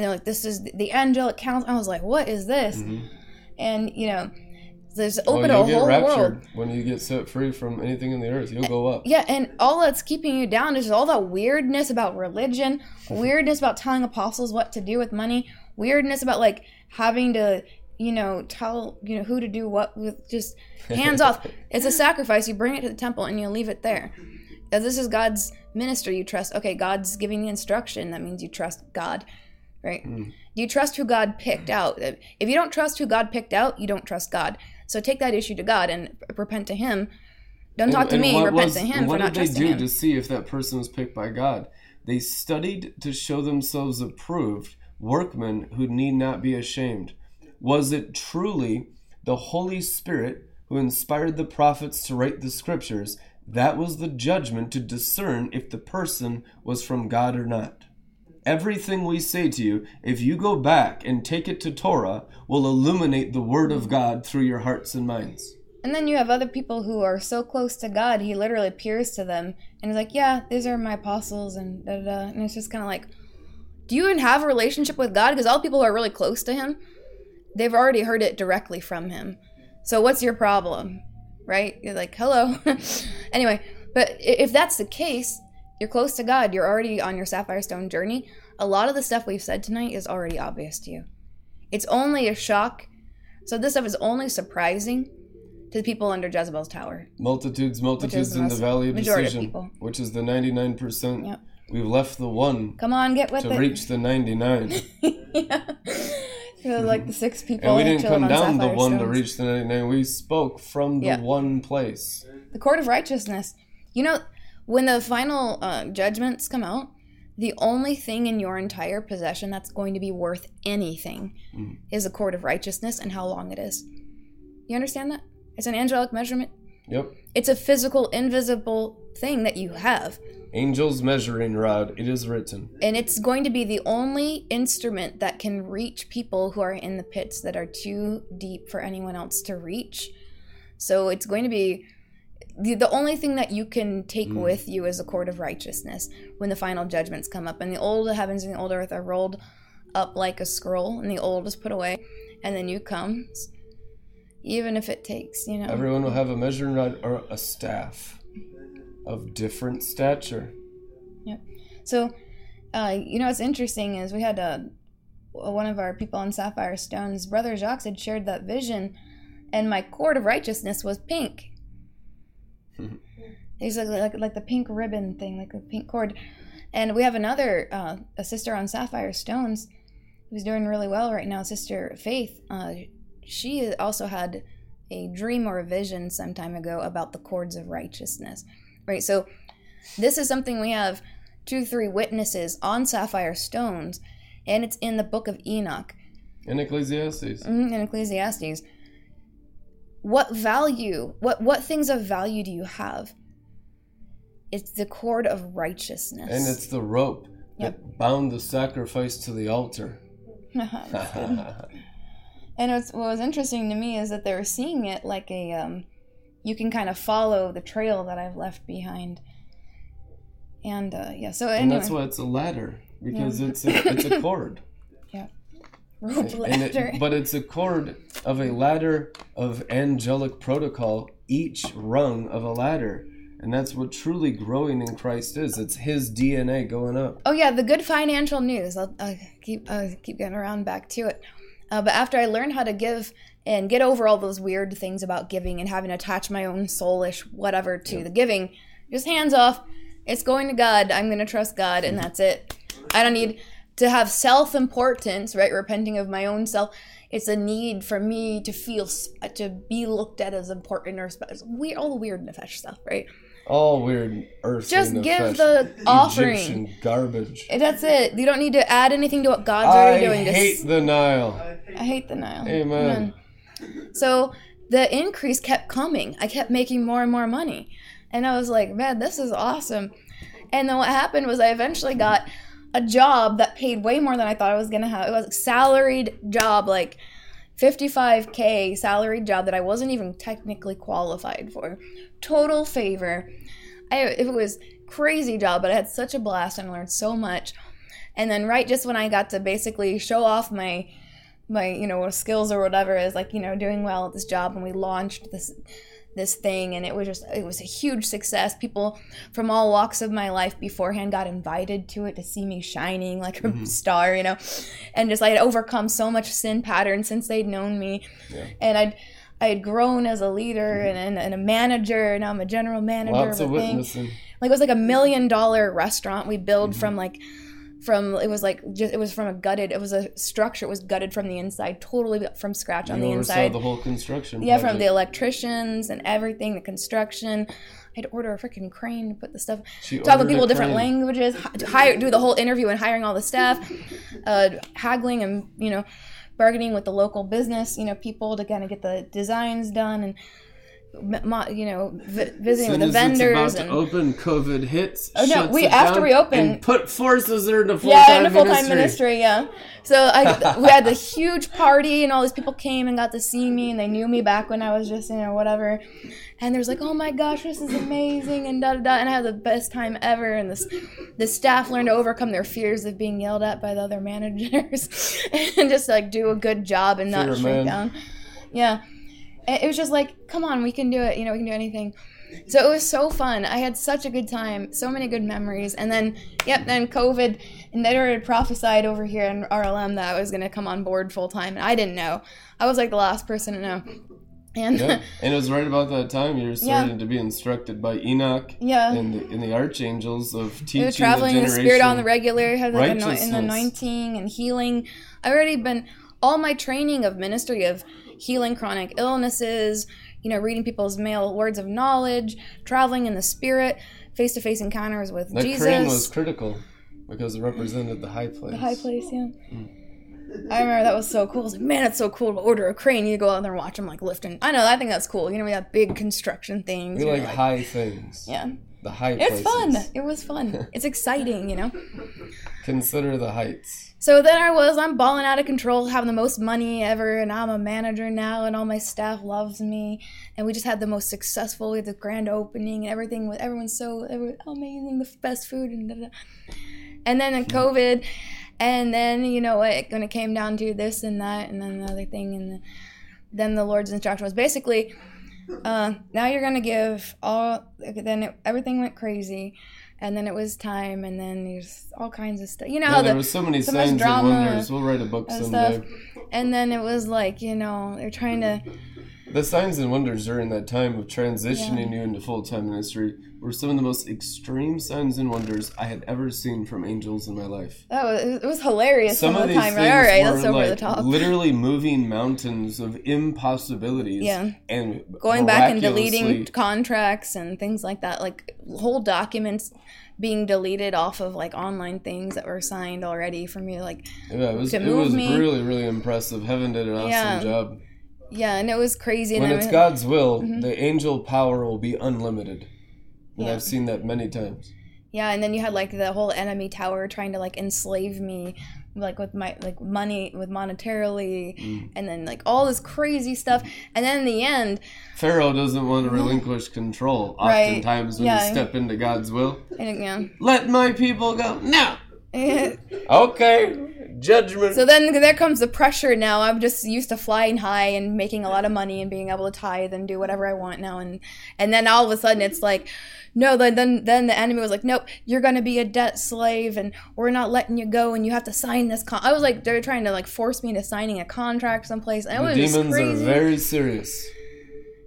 and they're like, "This is the angelic council." I was like, "What is this?" And you know, there's Mm-hmm. Oh, open a whole raptured world. when you get set free from anything in the earth. You'll go up. Yeah, and all that's keeping you down is all that weirdness about religion, weirdness about telling apostles what to do with money, weirdness about like having to, you know, tell you know who to do what with just hands off. It's a sacrifice. You bring it to the temple and you leave it there. As this is God's ministry, you trust. Okay, God's giving the instruction. That means you trust God, right? Hmm. You trust who God picked out. If you don't trust who God picked out, you don't trust God. So take that issue to God and repent to Him. Don't talk to And me. Repent was- to Him What for not did they do Him. to see if that person was picked by God? They studied to show themselves approved, workmen who need not be ashamed. Was it truly the Holy Spirit who inspired the prophets to write the scriptures? That was the judgment to discern if the person was from God or not. Everything we say to you, if you go back and take it to Torah, will illuminate the Word of God through your hearts and minds. And then you have other people who are so close to God, He literally appears to them and is like, "Yeah, these are my apostles," and da da da. And it's just kind of like, do you even have a relationship with God? Because all people who are really close to Him, they've already heard it directly from Him. So what's your problem, right? You're like, "Hello." anyway, but if that's the case, you're close to God. You're already on your sapphire stone journey. A lot of the stuff we've said tonight is already obvious to you. It's only a shock. So this stuff is only surprising to the people under Jezebel's tower. Multitudes, multitudes the in the valley of of decision, people. which is the 99%. Yep. We've left the one Come on, get with to it. reach the 99. yeah. Like the six people. and we didn't come on down the one to reach the 99. We spoke from the Yeah. one place. the court of righteousness. You know, when the final uh, judgments come out, the only thing in your entire possession that's going to be worth anything Mm. is the cord of righteousness and how long it is. You understand that? It's an angelic measurement. Yep. It's a physical, invisible thing that you have. Angel's measuring rod, it is written. and it's going to be the only instrument that can reach people who are in the pits that are too deep for anyone else to reach. So it's going to be the, the only thing that you can take with you is a court of righteousness when the final judgments come up. And the old heavens and the old earth are rolled up like a scroll, and the old is put away, and the new comes. Even if it takes, you know. Everyone will have a measuring rod or a staff of different stature. Yep. So, uh, you know, what's interesting is we had a, one of our people on Sapphire Stones, Brother Jacques, had shared that vision, and my cord of righteousness was pink. He's like, like like the pink ribbon thing, like the pink cord. And we have another uh, a sister on Sapphire Stones who's doing really well right now, Sister Faith. Uh, she also had a dream or a vision some time ago about the cords of righteousness. Right, so this is something we have two, three witnesses on sapphire stones, and it's in the book of Enoch In Ecclesiastes. mhm, in Ecclesiastes. What value, what what things of value do you have? It's the cord of righteousness. And it's the rope that bound the sacrifice to the altar. And what's, what was interesting to me is that they were seeing it like a, um, you can kind of follow the trail that I've left behind. And uh, yeah, so and anyway, that's why it's a ladder because it's a, it's a cord. Rope ladder. it, but it's a cord of a ladder of angelic protocol, each rung of a ladder. And that's what truly growing in Christ is. It's his DNA going up. Oh yeah, the good financial news. I'll, I'll keep uh, keep getting around back to it. Uh, but after I learned how to give and get over all those weird things about giving and having to attach my own soulish whatever to the giving, just hands off. It's going to God. I'm going to trust God, and that's it. I don't need to have self importance, right? Repenting of my own self. It's a need for me to feel to be looked at as important or special. Weird, all the weird nefesh stuff, right? All weird earth. Just give the offering. Egyptian garbage. That's it. You don't need to add anything to what God's I already doing. Just I hate the Nile. I hate the Nile. Amen. So the increase kept coming. I kept making more and more money. And I was like, man, this is awesome. And then what happened was I eventually got a job that paid way more than I thought I was to have. It was a salaried job, like 55K salaried job that I wasn't even technically qualified for. Total favor. I, it was crazy job, but I had such a blast and learned so much. And then right just when I got to basically show off my my you know skills or whatever is like you know doing well at this job and we launched this this thing and it was just it was a huge success people from all walks of my life beforehand got invited to it to see me shining like a star you know and just i had overcome so much sin pattern since they'd known me Yeah. and i'd i had grown as a leader and, and, and a manager and i'm a general manager Lots of of a witnessing. like it was like a million dollar restaurant we build Mm-hmm. from like from it was like just it was from a gutted it was a structure it was gutted from the inside totally from scratch on the inside the whole construction. yeah from the electricians and everything the construction i'd order a freaking crane to put the stuff She talk with people different crane. languages hire do the whole interview and hiring all the staff uh, haggling and you know bargaining with the local business you know people to kind of get the designs done and you know vi- visiting with the vendors and to open, COVID hits. Oh, no, we- it after down, we open- and put forces there into full yeah, time full time ministry. ministry. Yeah. So I we had the huge party, and all these people came and got to see me, and they knew me back when I was just you know whatever. And there's like, oh my gosh, this is amazing, and da da da. And I had the best time ever. And this the staff learned to overcome their fears of being yelled at by the other managers, and just like do a good job and not Fear, shrink man. down. Yeah. It it was just like, come on, we can do it. You know, we can do anything. So it was so fun. I had such a good time, so many good memories. And then, yep, then COVID, and they already prophesied over here in RLM that I was going to come on board full time. And I didn't know. I was like the last person to know. And Yeah, and it was right about that time you were starting to be instructed by Enoch yeah, and the, and the archangels of we teaching were traveling the in the spirit on the regular, had like anoint, righteousness. and anointing and healing. I've already been all my training of ministry of healing chronic illnesses, you know, reading people's mail words of knowledge, traveling in the spirit, face to face encounters with That Jesus. crane was critical because it represented the high place. The high place, yeah. Mm. I remember that was so cool. I was like, man, it's so cool to order a crane. You go out there and watch them like lifting. I know, I think that's cool. You know, we have big construction things. We know, like high things. yeah. the high It's places. fun. It was fun. It's exciting, you know. Consider the heights. So then I was, I'm balling out of control, having the most money ever, and I'm a manager now, and all my staff loves me, and we just had the most successful, we had the grand opening, and everything was, everyone's so amazing, the best food, and da, da. and then COVID, and then you know what, when it came down to this and that, and then the other thing, and the, then the Lord's instruction was basically, uh, now you're gonna give all. Then it, everything went crazy, and then it was time, and then there's all kinds of stuff. You know Yeah, how there was so many so signs and wonders. We'll write a book and someday. stuff. And then it was like, you know, they're trying to. The signs and wonders during that time of transitioning you into full time ministry were some of the most extreme signs and wonders I had ever seen from angels in my life. Oh, was it was hilarious Some some, of the time. things all right, that's over like the top. literally moving mountains of impossibilities. Yeah. and Going back and deleting contracts and things like that, like whole documents being deleted off of like online things that were signed already for me like Yeah, it was to it was me. really really impressive. Heaven did an awesome Yeah. job. Yeah, and it was crazy. And When it's we- God's will, Mm-hmm. the angel power will be unlimited. And Yeah. I've seen that many times. Yeah, and then you had like the whole enemy tower trying to like enslave me, like with my like money, with monetarily, Mm. and then like all this crazy stuff. And then in the end, Pharaoh doesn't want to relinquish control. Right. Oftentimes, when Yeah. you step into God's will, and, yeah. let my people go. No. Okay. Judgment. So then there comes the pressure now. I'm just used to flying high and making a lot of money and being able to tithe and do whatever I want now and and then all of a sudden it's like no then then, then the enemy was like nope you're going to be a debt slave and we're not letting you go and you have to sign this con-. I was like they're trying to like force me into signing a contract someplace it was demons are very serious.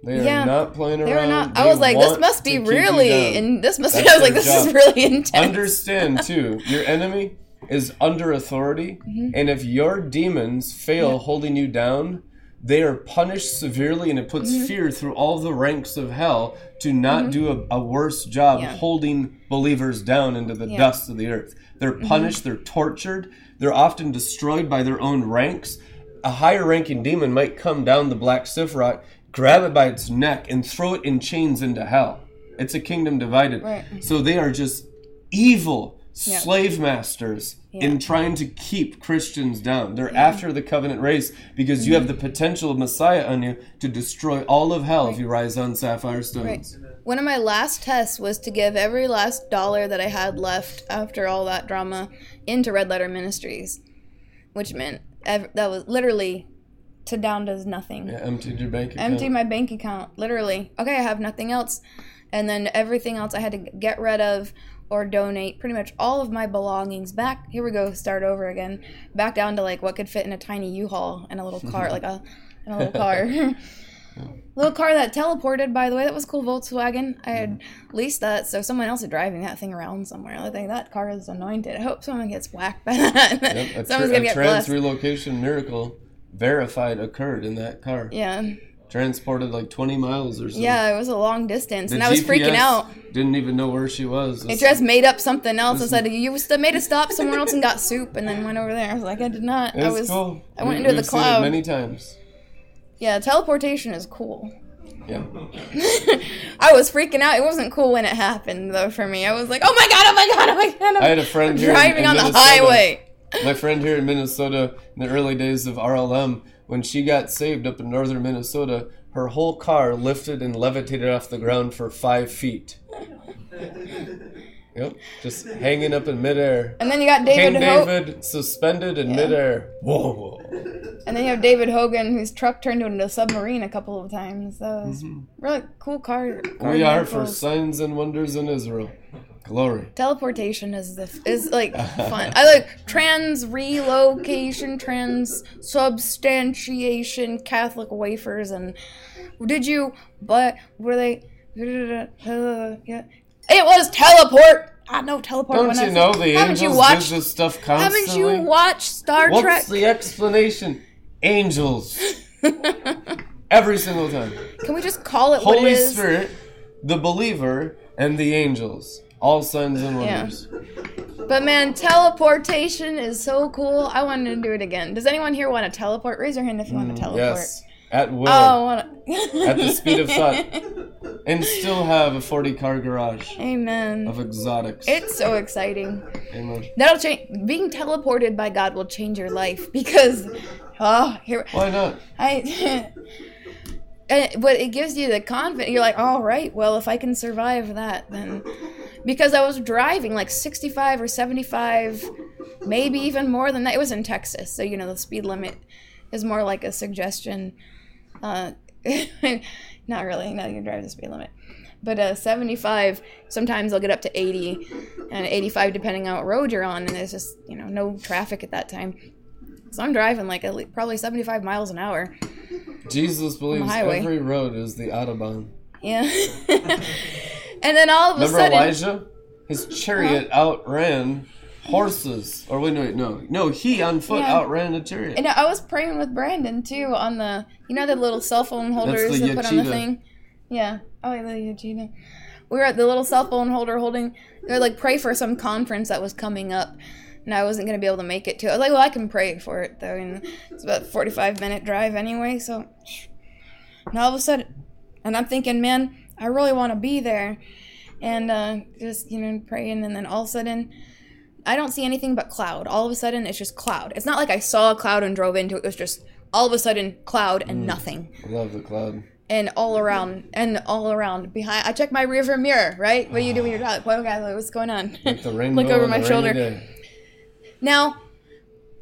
They are Yeah. not playing around. they were not. I was like, this must be really, and this must. That's I was like, this is really intense. Understand too, your enemy is under authority, Mm-hmm. and if your demons fail holding you down, they are punished severely, and it puts Mm-hmm. fear through all the ranks of hell to not do a, a worse job Yeah. holding believers down into the Yeah. dust of the earth. They're Mm-hmm. punished, they're tortured, they're often destroyed by their own ranks. A higher ranking demon might come down the black Sifrot, grab it by its neck, and throw it in chains into hell. It's a kingdom divided. Right. So they are just evil slave masters Yeah. in trying to keep Christians down. They're after the covenant race because you have the potential of Messiah on you to destroy all of hell if you rise on sapphire stones. Right. One of my last tests was to give every last dollar that I had left after all that drama into Red Letter Ministries, which meant ev- that was literally to down does nothing. Yeah, emptied your bank account. Empty my bank account, literally. Okay, I have nothing else. And then everything else I had to get rid of or donate pretty much all of my belongings back. Here we go, start over again. Back down to like what could fit in a tiny U-Haul and a little car, like a, in a little car. little car that teleported, by the way. That was cool, Volkswagen. I had mm-hmm. leased that, so someone else is driving that thing around somewhere. I think that car is anointed. I hope someone gets whacked by that. Yep, a, Someone's gonna a get trans blessed. relocation miracle verified occurred in that car. yeah. Transported like 20 miles or so. Yeah, it was a long distance, The and I was freaking out. Didn't even know where she was. It just made up something else and said you st- made a stop somewhere else and got soup, and then went over there. I was like, I did not. It I was cool. I went We- into the we've seen it cloud. many times. Yeah, teleportation is cool. Yeah. I was freaking out. It wasn't cool when it happened though for me. I was like, oh my god, oh my god, oh my god. Oh I'm I had a friend here in- driving in on the highway. My friend here in Minnesota, in the early days of RLM, when she got saved up in northern Minnesota, her whole car lifted and levitated off the ground for five feet. Yep, just hanging up in midair. And then you got King David Ho- David suspended in midair. Whoa, whoa. and then you have David Hogan, whose truck turned into a submarine a couple of times. That was really cool car. car Mm-hmm. We are for signs and wonders in Israel. Glory. teleportation is the is like fun. I like trans relocation, trans substantiation, Catholic wafers, and did you? But were they? Uh, yeah. It was teleport. I know teleport. Don't when I you know the haven't angels you watched? this stuff constantly? haven't you watched Star What's Trek? the explanation? Angels. Every single time. Can we just call it what Holy? Spirit, the believer, and the angels. All signs and wonders. Yeah. But man, teleportation is so cool. I wanted to do it again. Does anyone here want to teleport? Raise your hand if you want to mm, teleport. Yes. At will. Oh, I wanna... At the speed of thought. and still have a 40 car garage Amen. of exotics. It's so exciting. Amen. That'll change. Being teleported by God will change your life because, oh, here Why not? I. and, but it gives you the confidence. You're like, all right, well, if I can survive that, then because I was driving like 65 or 75, maybe even more than that. It was in Texas, so you know the speed limit is more like a suggestion. Uh, not really. No, you drive the speed limit. But uh, 75, sometimes I'll get up to 80 and 85 depending on what road you're on, and there's just you know no traffic at that time. So I'm driving like probably 75 miles an hour. Jesus believes every road is the Autobahn. Yeah. and then all of a Remember sudden, Elijah? His chariot uh-huh. outran horses. Or wait, wait, no. No, he on foot Yeah. outran a chariot. and I was praying with Brandon too on the, you know, the little cell phone holders the that put on the thing. Yeah. Oh, yeah, the Yachida. We were at the little cell phone holder holding. They're like pray for some conference that was coming up, and I wasn't gonna be able to make it to. it. I was like, well, I can pray for it though, and it's about a forty-five minute drive anyway. So, and all of a sudden, and I'm thinking, man, I really want to be there, and uh, just you know praying, and then all of a sudden. I don't see anything but cloud. All of a sudden, it's just cloud. It's not like I saw a cloud and drove into it. It was just all of a sudden cloud and nothing, I love the cloud. and all around and all around behind. I check my rearview mirror. Right? What do you do when you're driving? What, okay, what's going on? Like the rainbow Look over my shoulder. day. Now,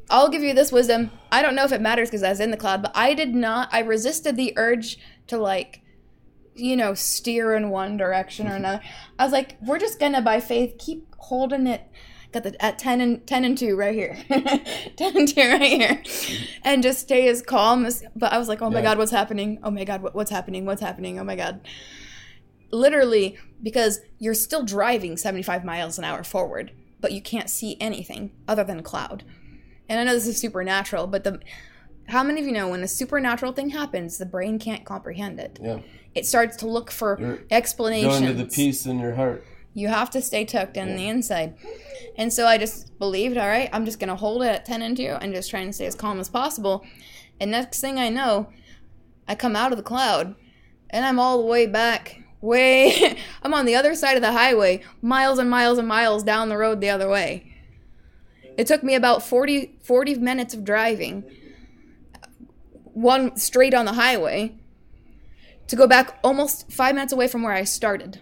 I'll give you this wisdom. I don't know if it matters because I was in the cloud, but I did not. I resisted the urge to like, you know, steer in one direction or mm-hmm. another. I was like, we're just gonna by faith keep holding it. Got the at ten and ten and two right here, ten and two right here, and just stay as calm as. But I was like, oh my Yeah. god, what's happening? Oh my god, what, what's happening? What's happening? Oh my god literally because you're still driving 75 miles an hour forward but you can't see anything other than cloud. And i know this is supernatural but the how many of you know when a supernatural thing happens the brain can't comprehend it? Yeah. it starts to look for You're explanations Going to the peace in your heart. you have to stay tucked in the inside. And so i just believed all right i'm just going to hold it at 10 and 2 and just try and stay as calm as possible. And next thing i know i come out of the cloud and i'm all the way back way i'm on the other side of the highway miles and miles and miles down the road the other way it took me about 40 40 minutes of driving one straight on the highway to go back almost five minutes away from where i started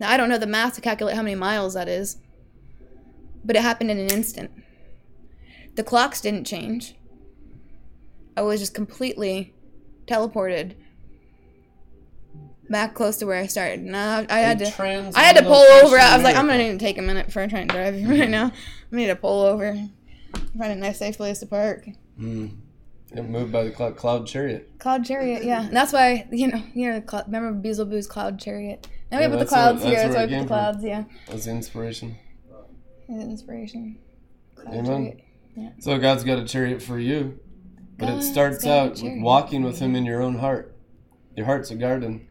now, I don't know the math to calculate how many miles that is, but it happened in an instant. The clocks didn't change. I was just completely teleported back close to where I started. And I, I had A to, I had to pull over. I was like, I'm gonna need to take a minute before I try and drive you right now. I need to pull over, find a nice safe place to park. Hmm. It moved by the cloud, cloud chariot. Cloud chariot, yeah. And that's why you know, you know, cl- remember Beelzebub's cloud chariot. Now we Yeah, put the that's where- clouds that's here. That's where why we put came the from. clouds. Yeah, That's the inspiration. inspiration. Cloud Amen. chariot. So God's got a chariot for you. But it starts out with walking with Him in your own heart. Your heart's a garden.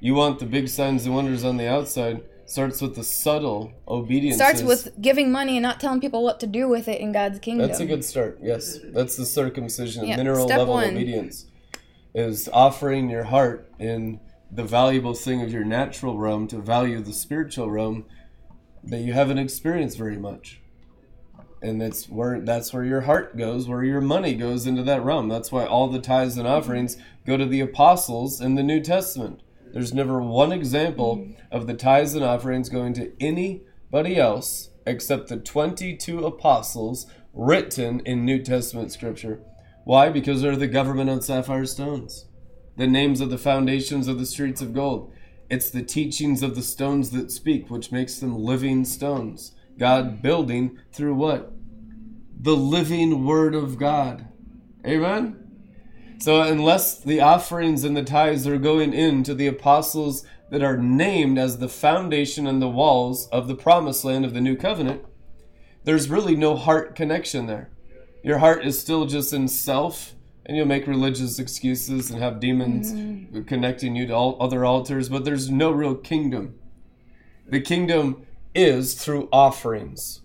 You want the big signs and wonders on the outside. Starts with the subtle obedience. Starts with giving money and not telling people what to do with it in God's kingdom. That's a good start. Yes, that's the circumcision, Yeah, mineral step level one. obedience, is offering your heart in the valuable thing of your natural realm to value the spiritual realm that you haven't experienced very much. And that's where that's where your heart goes, where your money goes into that realm. That's why all the tithes and offerings go to the apostles in the New Testament. There's never one example of the tithes and offerings going to anybody else except the 22 apostles written in New Testament scripture. Why? Because they're the government on sapphire stones, the names of the foundations of the streets of gold. It's the teachings of the stones that speak, which makes them living stones. God building through what? The living Word of God. Amen? So, unless the offerings and the tithes are going into the apostles that are named as the foundation and the walls of the promised land of the new covenant, there's really no heart connection there. Your heart is still just in self, and you'll make religious excuses and have demons mm-hmm. connecting you to all other altars, but there's no real kingdom. The kingdom is through offerings.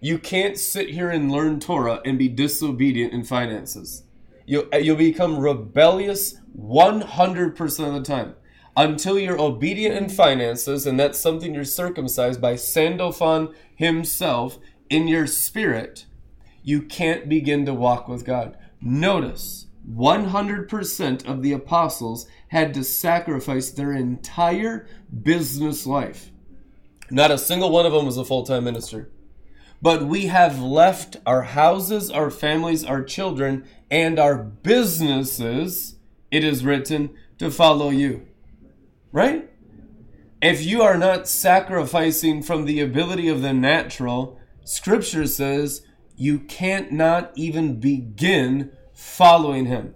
You can't sit here and learn Torah and be disobedient in finances. You'll, uh, you'll become rebellious 100% of the time. Until you're obedient in finances, and that's something you're circumcised by Sandalphon himself in your spirit, you can't begin to walk with God. Notice 100% of the apostles had to sacrifice their entire business life. Not a single one of them was a full time minister. But we have left our houses, our families, our children, and our businesses, it is written, to follow you. Right? If you are not sacrificing from the ability of the natural, Scripture says you can't not even begin following him.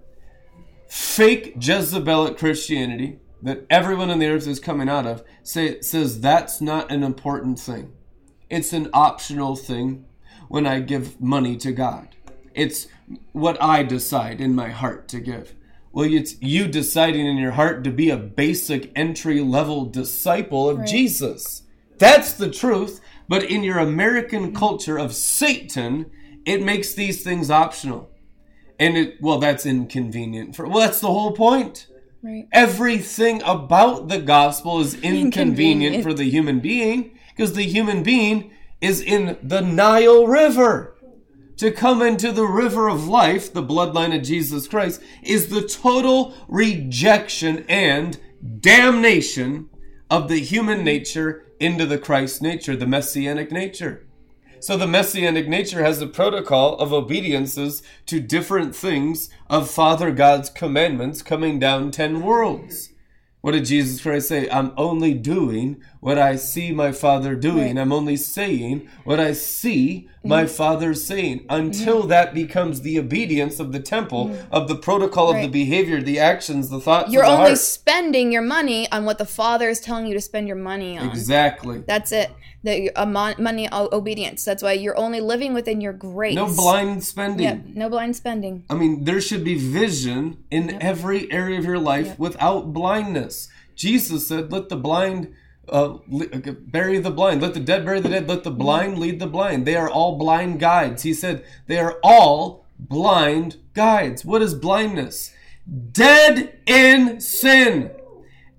Fake Jezebelic Christianity that everyone on the earth is coming out of say, says that's not an important thing. It's an optional thing when I give money to God. It's what I decide in my heart to give. Well, it's you deciding in your heart to be a basic entry level disciple of Right. Jesus. That's the truth. But in your American culture of Satan, it makes these things optional. And it, well, that's inconvenient for, well, that's the whole point. Right. Everything about the gospel is inconvenient Inconvenient. for the human being because the human being is in the Nile River. To come into the river of life, the bloodline of Jesus Christ, is the total rejection and damnation of the human nature into the Christ nature, the messianic nature. So the messianic nature has a protocol of obediences to different things of Father God's commandments coming down 10 worlds. What did Jesus Christ say? I'm only doing what I see my Father doing. Right. I'm only saying what I see my mm-hmm. Father saying until mm-hmm. that becomes the obedience of the temple, mm-hmm. of the protocol of the behavior, the actions, the thoughts You're of the only heart. spending your money on what the Father is telling you to spend your money on. Exactly. That's it. The mon- money obedience. That's why you're only living within your grace. No blind spending. Yep. No blind spending. I mean, there should be vision in every area of your life without blindness. Jesus said, "Let the blind uh, uh, bury the blind. Let the dead bury the dead. Let the blind lead the blind. They are all blind guides." He said, "They are all blind guides." What is blindness? Dead in sin.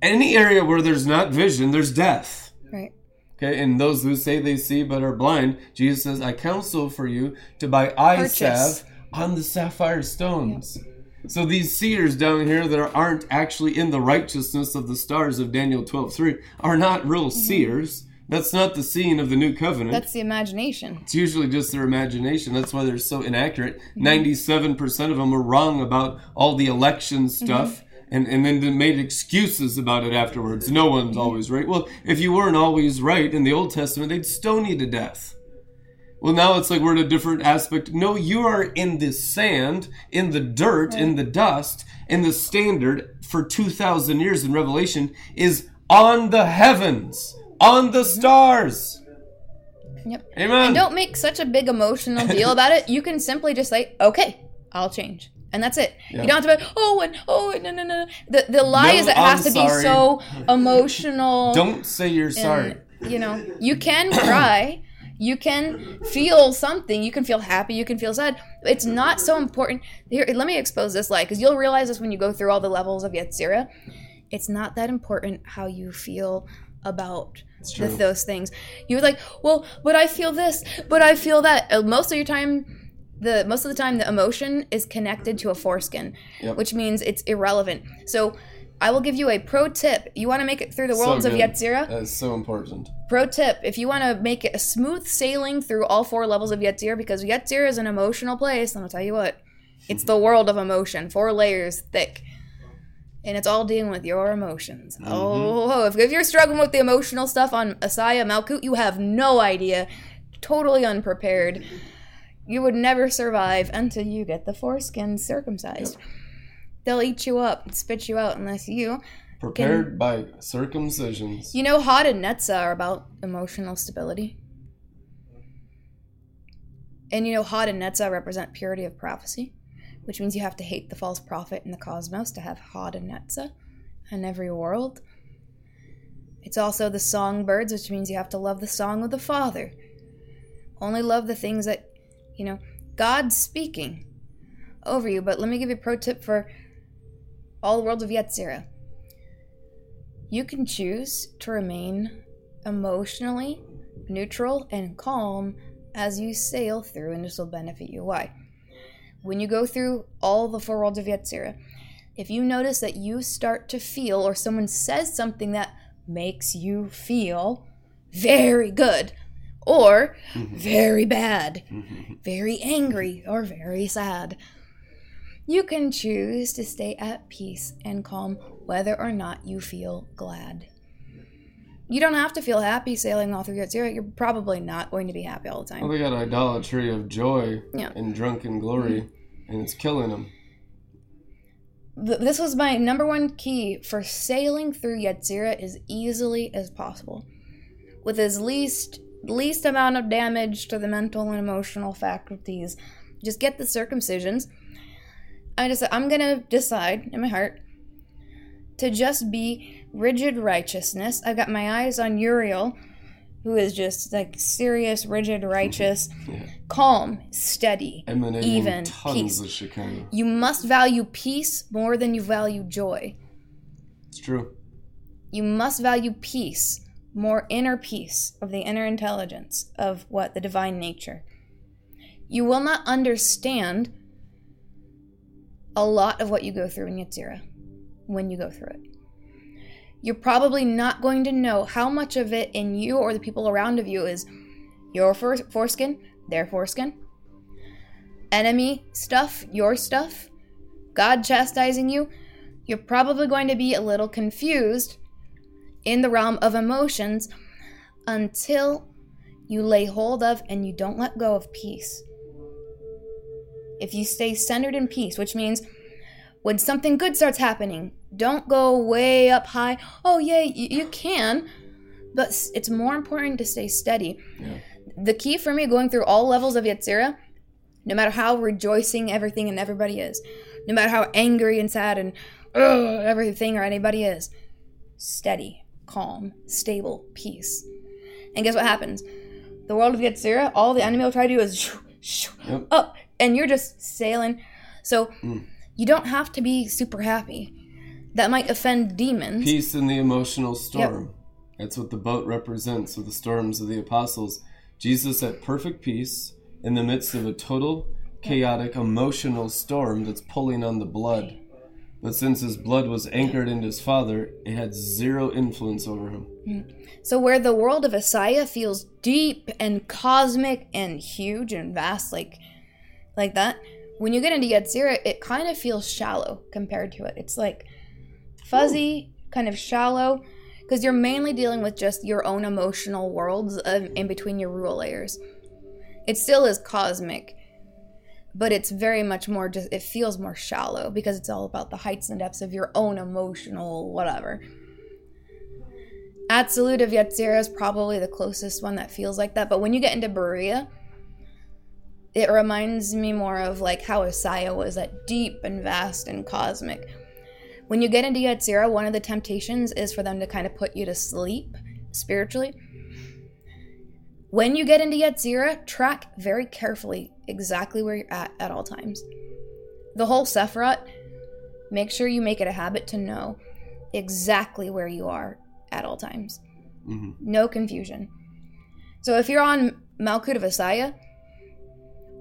Any area where there's not vision, there's death. Right. Okay, and those who say they see but are blind, Jesus says, I counsel for you to buy eye salve on the sapphire stones. So these seers down here that aren't actually in the righteousness of the stars of Daniel 12:3 are not real mm-hmm. seers. That's not the seeing of the new covenant. That's the imagination. It's usually just their imagination. That's why they're so inaccurate. Mm-hmm. 97% of them were wrong about all the election mm-hmm. stuff. And, and then they made excuses about it afterwards. No one's always right. Well, if you weren't always right in the Old Testament, they'd stone you to death. Well, now it's like we're in a different aspect. No, you are in the sand, in the dirt, in the dust, and the standard for 2,000 years in Revelation is on the heavens, on the mm-hmm. stars. Yep. Amen. And don't make such a big emotional deal about it. You can simply just say, "Okay, I'll change." And that's it. Yeah. You don't have to be, oh, and, oh, and, no, no, no. The, the lie No, is it I'm has to sorry. be so emotional. Don't say you're sorry. you know, you can cry. You can feel something. You can feel happy. You can feel sad. It's not so important. Here, let me expose this lie because you'll realize this when you go through all the levels of Yetzirah. It's not that important how you feel about true. th- those things. You're like, well, but I feel this, but I feel that. Uh, Most of your time, the most of the time, the emotion is connected to a foreskin, Yep. which means it's irrelevant. So. I will give you a pro tip. You want to make it through the worlds of good. Yetzirah? That's so important. Pro tip: If you want to make it a smooth sailing through all four levels of Yetzir, because Yetzir is an emotional place, and I'll tell you what, it's the world of emotion, four layers thick, and it's all dealing with your emotions. Mm-hmm. Oh, if, if you're struggling with the emotional stuff on Asaya Malkut, you have no idea, totally unprepared. You would never survive until you get the foreskin circumcised. They'll eat you up and spit you out unless you Prepared by circumcisions. You know, Hod and Netzach are about emotional stability. And you know, Hod and Netzach represent purity of prophecy, which means you have to hate the false prophet in the cosmos to have Hod and Netzach in every world. It's also the songbirds, which means you have to love the song of the Father. Only love the things that, you know, God's speaking over you. But let me give you a pro tip for all worlds of Yetzirah, you can choose to remain emotionally neutral and calm as you sail through, and this will benefit you. Why? When you go through all the four worlds of Yetzirah, if you notice that you start to feel, or someone says something that makes you feel very good, or mm-hmm. very bad, mm-hmm. very angry, or very sad, you can choose to stay at peace and calm whether or not you feel glad. You don't have to feel happy sailing all through Yetzirah. You're probably not going to be happy all the time. Well, they got idolatry of joy Yeah. and drunken glory, mm-hmm. and it's killing them. This was my number one key for sailing through Yetzirah as easily as possible, with as least least amount of damage to the mental and emotional faculties. Just get the circumcisions. I just I'm gonna decide in my heart to just be rigid righteousness. I've got my eyes on Uriel, who is just like serious, rigid, mm-hmm. righteous, Yeah. calm, steady, Emanating even tons peace. You must value peace more than you value joy. It's true. You must value peace, more inner peace of the inner intelligence of what? The divine nature. You will not understand a lot of what you go through in Yetzirah when you go through it. You're probably not going to know how much of it in you or the people around of you is your foreskin, their foreskin, enemy stuff, your stuff, God chastising you. You're probably going to be a little confused in the realm of emotions until you lay hold of and you don't let go of peace. If you stay centered in peace, which means when something good starts happening, don't go way up high. Oh, yeah, you, you can, but it's more important to stay steady. Yeah. The key for me going through all levels of Yetzirah, no matter how rejoicing everything and everybody is, no matter how angry and sad and everything or anybody is, steady, calm, stable, peace. And guess what happens? The world of Yetzirah, all the enemy will try to do is shoo, shoo, Yep. up, and you're just sailing. So Mm. you don't have to be super happy. That might offend demons. Peace in the emotional storm. That's what the boat represents with the storms of the apostles. Jesus at perfect peace in the midst of a total, chaotic, emotional storm that's pulling on the blood. But since his blood was anchored in his Father, it had zero influence over him. So where the world of Asaya feels deep and cosmic and huge and vast, like like that, when you get into Yetzirah, it kind of feels shallow compared to it. It's like fuzzy, kind of shallow, because you're mainly dealing with just your own emotional worlds um, in between your rule layers. It still is cosmic, but it's very much more just, it feels more shallow because it's all about the heights and depths of your own emotional whatever. Absolute of Yetzirah is probably the closest one that feels like that, but when you get into Beriah, it reminds me more of like how Asaya was that deep and vast and cosmic. When you get into Yetzirah, one of the temptations is for them to kind of put you to sleep spiritually. When you get into Yetzirah, track very carefully exactly where you're at at all times. The whole Sephiroth, make sure you make it a habit to know exactly where you are at all times. hmm No confusion. So if you're on Malkut of Asaya,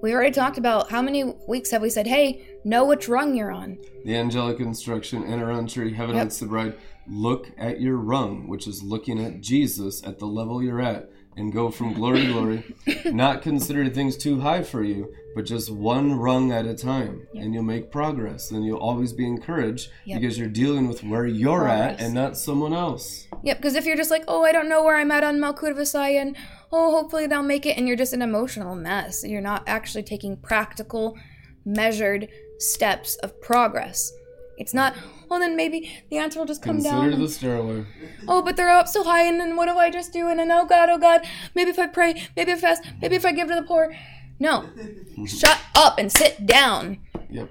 we already talked about how many weeks have we said, hey, know which rung you're on. The angelic instruction, enter entry, heaven Yep. the bride. Look at your rung, which is looking at Jesus at the level you're at, and go from glory to glory. Not consider things too high for you, but just one rung at a time, and you'll make progress. And you'll always be encouraged Yep. because you're dealing with where you're at and not someone else. Yep, because if you're just like, oh, I don't know where I'm at on Malkut of Asaya, and oh, hopefully they'll make it, and you're just an emotional mess. You're not actually taking practical, measured steps of progress. It's not, oh, then maybe the answer will just come Consider down. the stairway. oh, but they're up so high, and then what do I just do? And then, oh God, oh God, maybe if I pray, maybe if I fast, maybe if I give to the poor. No. Shut up and sit down. Yep.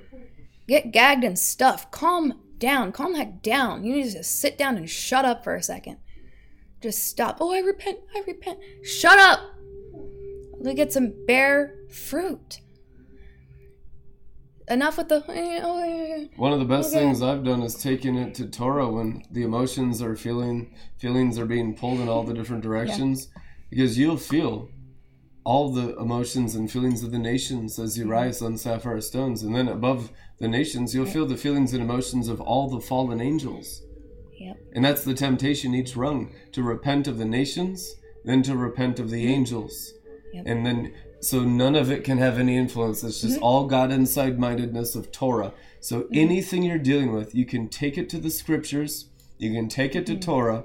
Get gagged and stuff. Calm down. Calm the heck down. You need to just sit down and shut up for a second. Just stop. Oh, I repent. I repent. Shut up. Let me get some bare fruit. Enough with the. eh, oh. One of the best Okay. things I've done is taking it to Torah when the emotions are feeling feelings are being pulled in all the different directions because you'll feel all the emotions and feelings of the nations as Mm-hmm. you rise on sapphire stones and then above the nations you'll feel the feelings and emotions of all the fallen angels Yep. and that's the temptation each rung to repent of the nations then to repent of the angels Yep. and then so none of it can have any influence. It's just mm-hmm. all god inside mindedness of torah. So mm-hmm. anything you're dealing with you can take it to the scriptures you can take it to mm-hmm. torah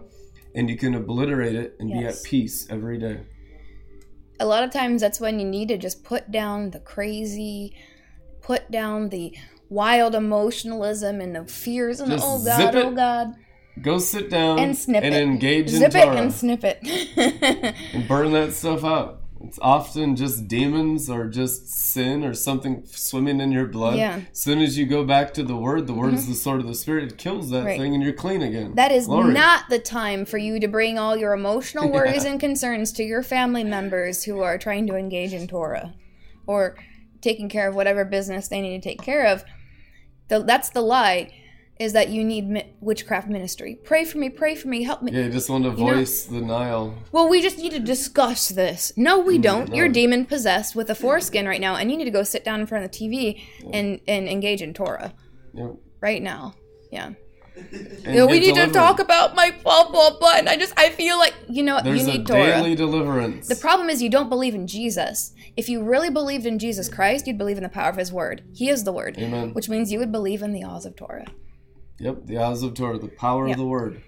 and you can obliterate it and be at peace every day. A lot of times that's when you need to just put down the crazy, put down the wild emotionalism and the fears and the, oh god, oh god, go sit down and snip and it, engage zip in it torah. and snip it. and burn that stuff out it's often just demons or just sin or something swimming in your blood Yeah. Mm-hmm. as soon as you go back to the word the word is the sword of the spirit it kills that Right. thing and you're clean again That is Glory. not the time for you to bring all your emotional worries and concerns to your family members who are trying to engage in Torah or taking care of whatever business they need to take care of. The, that's the lie is that you need mi- witchcraft ministry. Pray for me, pray for me, help me. Yeah, you just want to know- voice the Nile. Well, we just need to discuss this. No, we mm, don't. no. You're demon possessed with a foreskin right now, and you need to go sit down in front of the TV and, and engage in Torah Yep. right now. Yeah. You know, we need to talk about my blah blah blah. And I just I feel like you know There's you a need Torah. daily deliverance. The problem is you don't believe in Jesus. If you really believed in Jesus Christ, you'd believe in the power of His Word. He is the Word, Amen. which means you would believe in the Oz of Torah. Yep, the eyes of Torah, the power Yeah. of the word.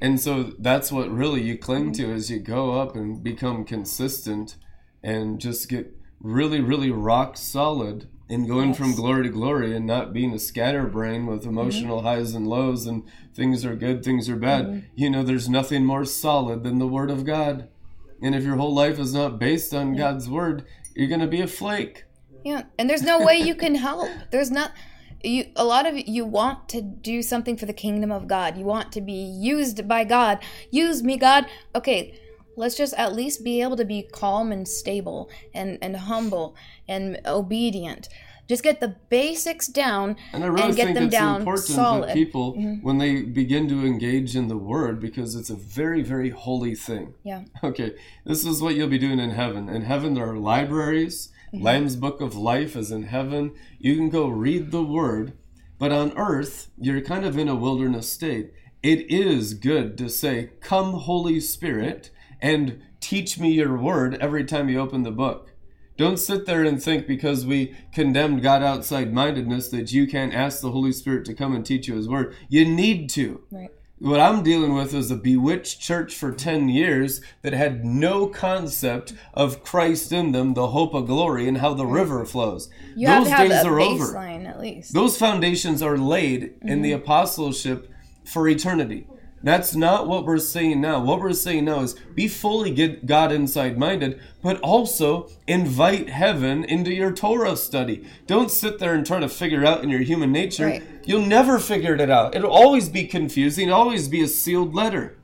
And so that's what really you cling to as you go up and become consistent and just get really, really rock solid in going from glory to glory and not being a scatterbrain with mm-hmm. emotional highs and lows and things are good, things are bad. Mm-hmm. You know, there's nothing more solid than the Word of God. And if your whole life is not based on God's Word, you're going to be a flake. Yeah, and there's no way you can help. There's not you a lot of you want to do something for the kingdom of God. You want to be used by God. Use me, God. Okay, let's just at least be able to be calm and stable and and humble and obedient. Just get the basics down And I really and get think them it's down important solid. Mm-hmm. people, when they begin to engage in the Word, because it's a very, very holy thing. Yeah. Okay, this is what you'll be doing in heaven. In heaven, there are libraries. Mm-hmm. Lamb's Book of Life is in heaven. You can go read the Word. But on earth, you're kind of in a wilderness state. It is good to say, Come, Holy Spirit, and teach me your Word every time you open the book. Don't sit there and think because we condemned God outside mindedness that you can't ask the Holy Spirit to come and teach you His Word. You need to. Right. What I'm dealing with is a bewitched church for 10 years that had no concept of Christ in them, the hope of glory, and how the river flows. You have Those to have days a are over. at least. Those foundations are laid in the mm-hmm. apostleship for eternity. That's not what we're saying now. What we're saying now is be fully get God inside minded, but also invite heaven into your Torah study. Don't sit there and try to figure out in your human nature. Right. You'll never figure it out. It'll always be confusing, always be a sealed letter.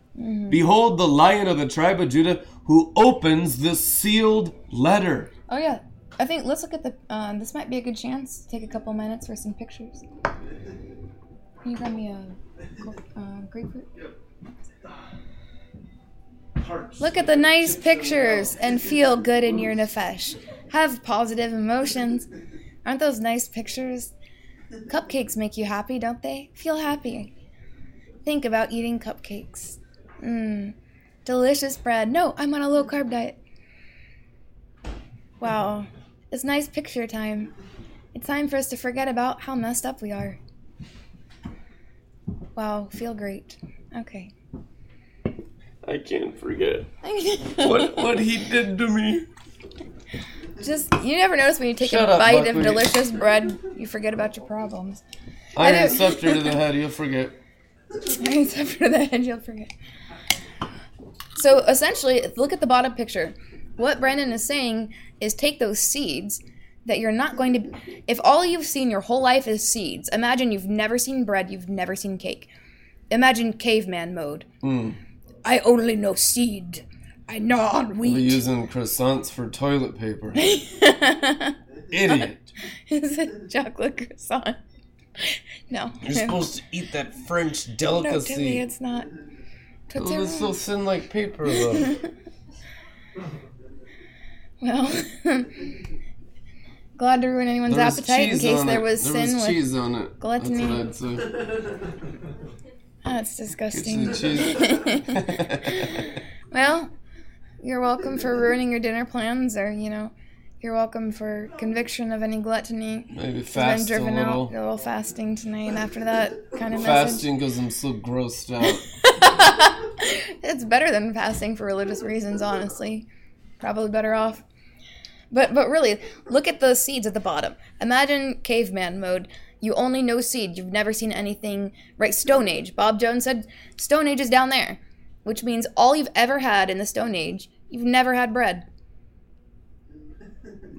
Behold the lion of the tribe of Judah who opens the sealed letter. Oh yeah, I think let's look at the. Um, this might be a good chance. Take a couple minutes for some pictures. Can you grab me a uh, grapefruit? Look at the nice pictures and feel good in your nefesh. Have positive emotions. Aren't those nice pictures? Cupcakes make you happy, don't they? Feel happy. Think about eating cupcakes. Mmm. Delicious bread. No, I'm on a low carb diet. Wow. It's nice picture time. It's time for us to forget about how messed up we are. Wow, feel great. Okay. I can't forget what, what he did to me. Just you never notice when you take Shut a up, bite of Buckwheat. delicious bread, you forget about your problems. Iron don't- scepter to the head, you'll forget. Except for the head, you'll forget. So essentially, look at the bottom picture. What Brandon is saying is take those seeds that you're not going to. If all you've seen your whole life is seeds, imagine you've never seen bread, you've never seen cake. Imagine caveman mode. Mm. I only know seed. I gnaw on wheat We're using croissants for toilet paper. idiot. Is it chocolate croissant? No. You're supposed to eat that French delicacy no, Timmy, it's not. Tootsie Oh, it's so thin like paper, though. Well, glad to ruin anyone's There appetite in case there it. was there sin was with. cheese on it. gluttony. That's what. Oh, that's disgusting. Well, you're welcome for ruining your dinner plans, or you know, you're welcome for conviction of any gluttony. Maybe fast a driven little. out, a little fasting tonight. After that kind of Fasting because I'm so grossed out. it's better than fasting for religious reasons, honestly. Probably better off. But but really, look at the seeds at the bottom. Imagine caveman mode. You only know seed. You've never seen anything. Right, Stone Age. Bob Jones said Stone Age is down there, which means all you've ever had in the Stone Age, you've never had bread.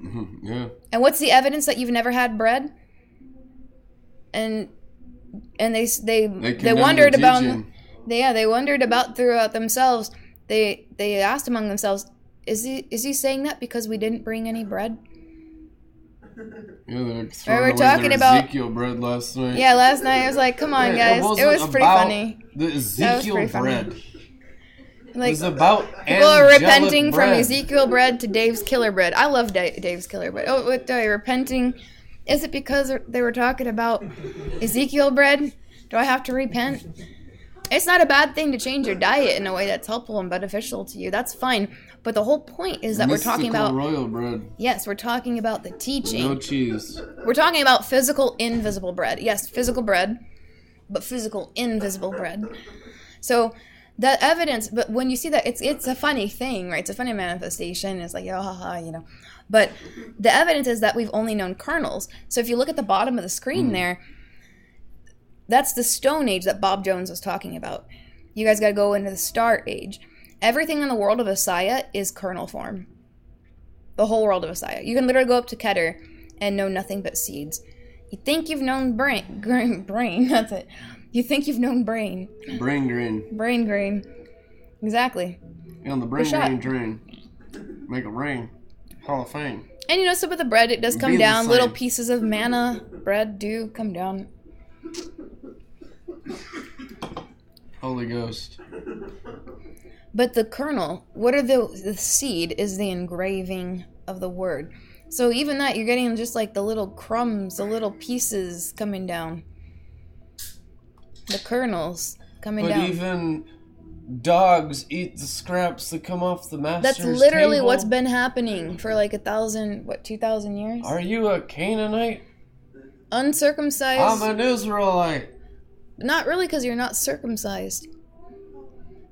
Mhm, yeah. And what's the evidence that you've never had bread? And and they they they, condemn wondered about they, yeah they wondered about throughout themselves. They they asked among themselves, is he is he saying that because we didn't bring any bread? Yeah, they were talking about- Ezekiel bread last night. Yeah, last night I was like, come on guys, it wasn't was pretty funny. The Ezekiel pretty funny. bread. It was about people are repenting from. Ezekiel bread to Dave's killer bread. I love Dave's killer bread. Oh, what, are you repenting? Is it because they were talking about Ezekiel bread? Do I have to repent? It's not a bad thing to change your diet in a way that's helpful and beneficial to you. That's fine. But the whole point is that we're talking about royal bread. yes, we're talking about the teaching. No cheese. We're talking about physical, invisible bread. Yes, physical bread, but physical, invisible bread. So the evidence, but when you see that, it's it's a funny thing, right? It's a funny manifestation. It's like, ah, oh, haha, you know. But the evidence is that we've only known kernels. So if you look at the bottom of the screen hmm. there, that's the Stone Age that Bob Jones was talking about. You guys got to go into the Star Age. Everything in the world of Asaya is kernel form. The whole world of Asaya. You can literally go up to Keter and know nothing but seeds. You think you've known brain, grain, brain. That's it. You think you've known brain, Brain drain. brain grain. Exactly. Yeah, on the brain shot. drain train. Make a rain. Hall of Fame. And you know, so with the bread, it does come Be down. Little pieces of manna bread do come down. Holy Ghost. But the kernel, what are the the seed is the engraving of the word. So even that you're getting just like the little crumbs, the little pieces coming down. The kernels coming But down. even dogs eat the scraps that come off the master's That's literally table. what's been happening for like a thousand, what, two thousand years? Are you a Canaanite? Uncircumcised. I'm an Israelite. Not really, because you're not circumcised.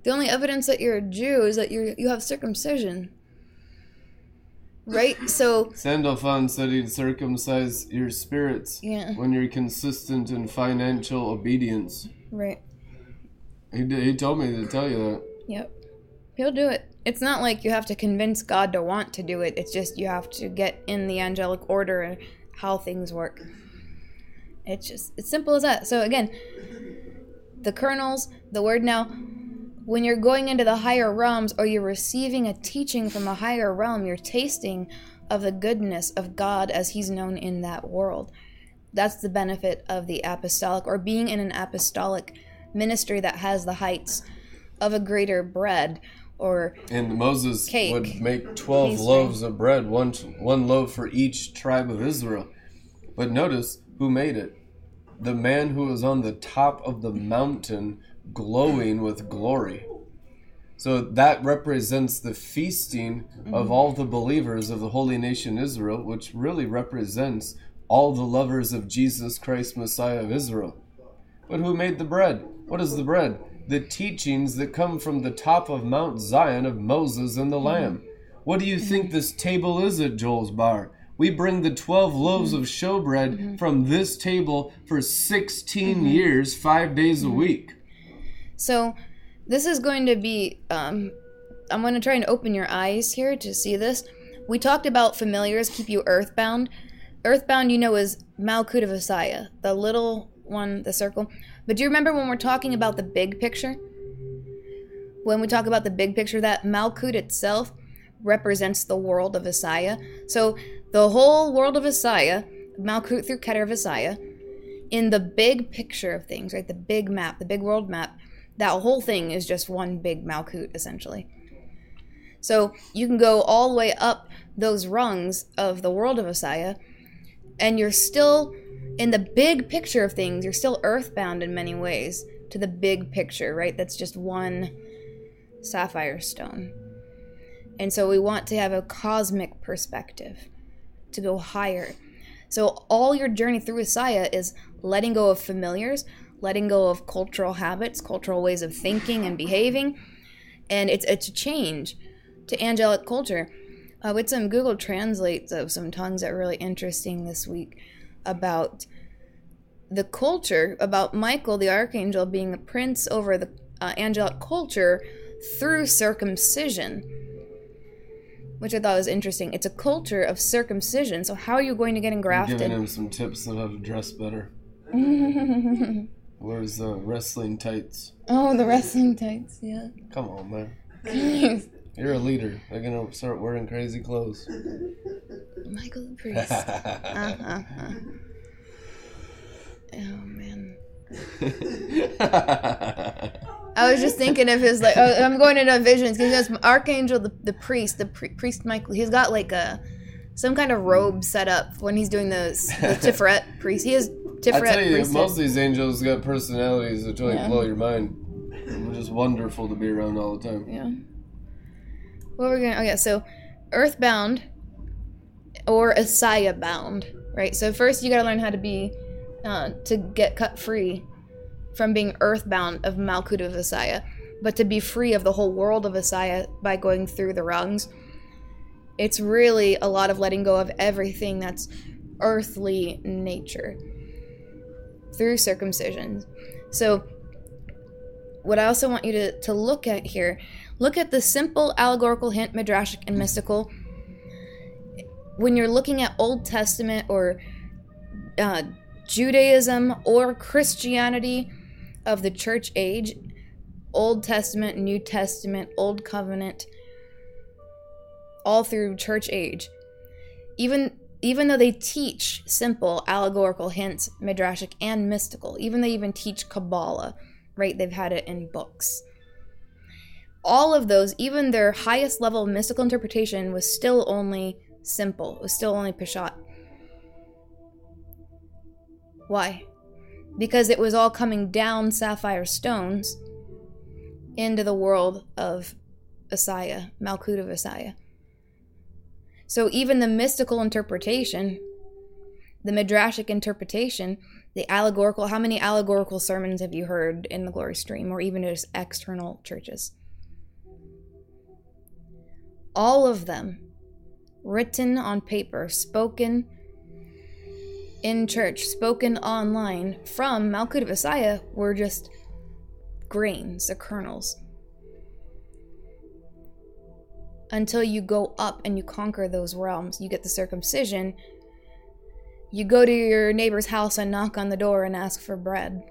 The only evidence that you're a Jew is that you you have circumcision. Right? So, Sandalphon said he'd circumcise your spirits yeah, when you're consistent in financial obedience. right. He, did, he told me to tell you that. Yep. He'll do it. It's not like you have to convince God to want to do it. It's just you have to get in the angelic order and how things work. It's just it's simple as that. So again, the kernels, the word now, when you're going into the higher realms or you're receiving a teaching from a higher realm, you're tasting of the goodness of God as he's known in that world. That's the benefit of the apostolic or being in an apostolic ministry that has the heights of a greater bread or And Moses Cake. would make 12 Pastry. loaves of bread, one, one loaf for each tribe of Israel. But notice who made it. The man who was on the top of the mountain glowing with glory. So that represents the feasting of mm-hmm. all the believers of the holy nation Israel, which really represents all the lovers of Jesus Christ, Messiah of Israel. But who made the bread? What is the bread? The teachings that come from the top of Mount Zion of Moses and the mm-hmm. Lamb. What do you mm-hmm. think this table is at Joel's Bar? We bring the 12 loaves of showbread from this table for 16 years, five days a week. So, this is going to be. Um, I'm going to try and open your eyes here to see this. We talked about familiars keep you earthbound. Earthbound, you know, is Malkut of Asaya, the little one, the circle. But do you remember when we're talking about the big picture? When we talk about the big picture, that Malkut itself represents the world of Asaya. So the whole world of Asaya, Malkut through Keter of Asaya, in the big picture of things, right? The big map, the big world map, that whole thing is just one big Malkut, essentially. So you can go all the way up those rungs of the world of Asaya, and you're still in the big picture of things, you're still earthbound in many ways to the big picture, right? That's just one sapphire stone. And so we want to have a cosmic perspective to go higher. So all your journey through Asaya is letting go of familiars, letting go of cultural habits, cultural ways of thinking and behaving, and it's it's a change to angelic culture. Uh, with some Google Translates of some tongues that are really interesting this week about the culture, about Michael the archangel being the prince over the uh, angelic culture through circumcision, which I thought was interesting. It's a culture of circumcision. So how are you going to get I'm engrafted? giving him some tips on how to dress better. Where's the wrestling tights? oh, the wrestling tights. Yeah. Come on, man. You're a leader. They're gonna start wearing crazy clothes. Michael the priest. Uh-huh. Oh man. I was just thinking of his like oh, I'm going into visions because he Archangel the, the priest the pri- priest Michael he's got like a some kind of robe set up when he's doing the, the Tiferet priest he has I Tiferet tell you, priesthood. most of these angels got personalities that totally Yeah. blow your mind. They're just wonderful to be around all the time. Yeah. What we're gonna? Oh yeah. So, Earthbound or Asaya bound, right? So first you gotta learn how to be, uh, to get cut free from being Earthbound of Malkut of Asaya, but to be free of the whole world of Asaya by going through the rungs. It's really a lot of letting go of everything that's earthly nature through circumcision. So what I also want you to, to look at here, look at the simple allegorical hint, midrashic and mystical. When you're looking at Old Testament or uh, Judaism or Christianity of the church age, Old Testament, New Testament, Old Covenant, all through church age, even even though they teach simple allegorical hints, midrashic and mystical, even they even teach Kabbalah, right? They've had it in books. All of those, even their highest level of mystical interpretation, was still only simple. It was still only Peshat. Why? Because it was all coming down sapphire stones into the world of Asaya, Malkut of Asaya. So even the mystical interpretation, the midrashic interpretation, the allegorical, how many allegorical sermons have you heard in the glory stream or even just external churches? All of them written on paper, spoken in church, spoken online from Malkut of Asaya were just grains, the kernels until you go up and you conquer those realms. You get the circumcision. You go to your neighbor's house and knock on the door and ask for bread.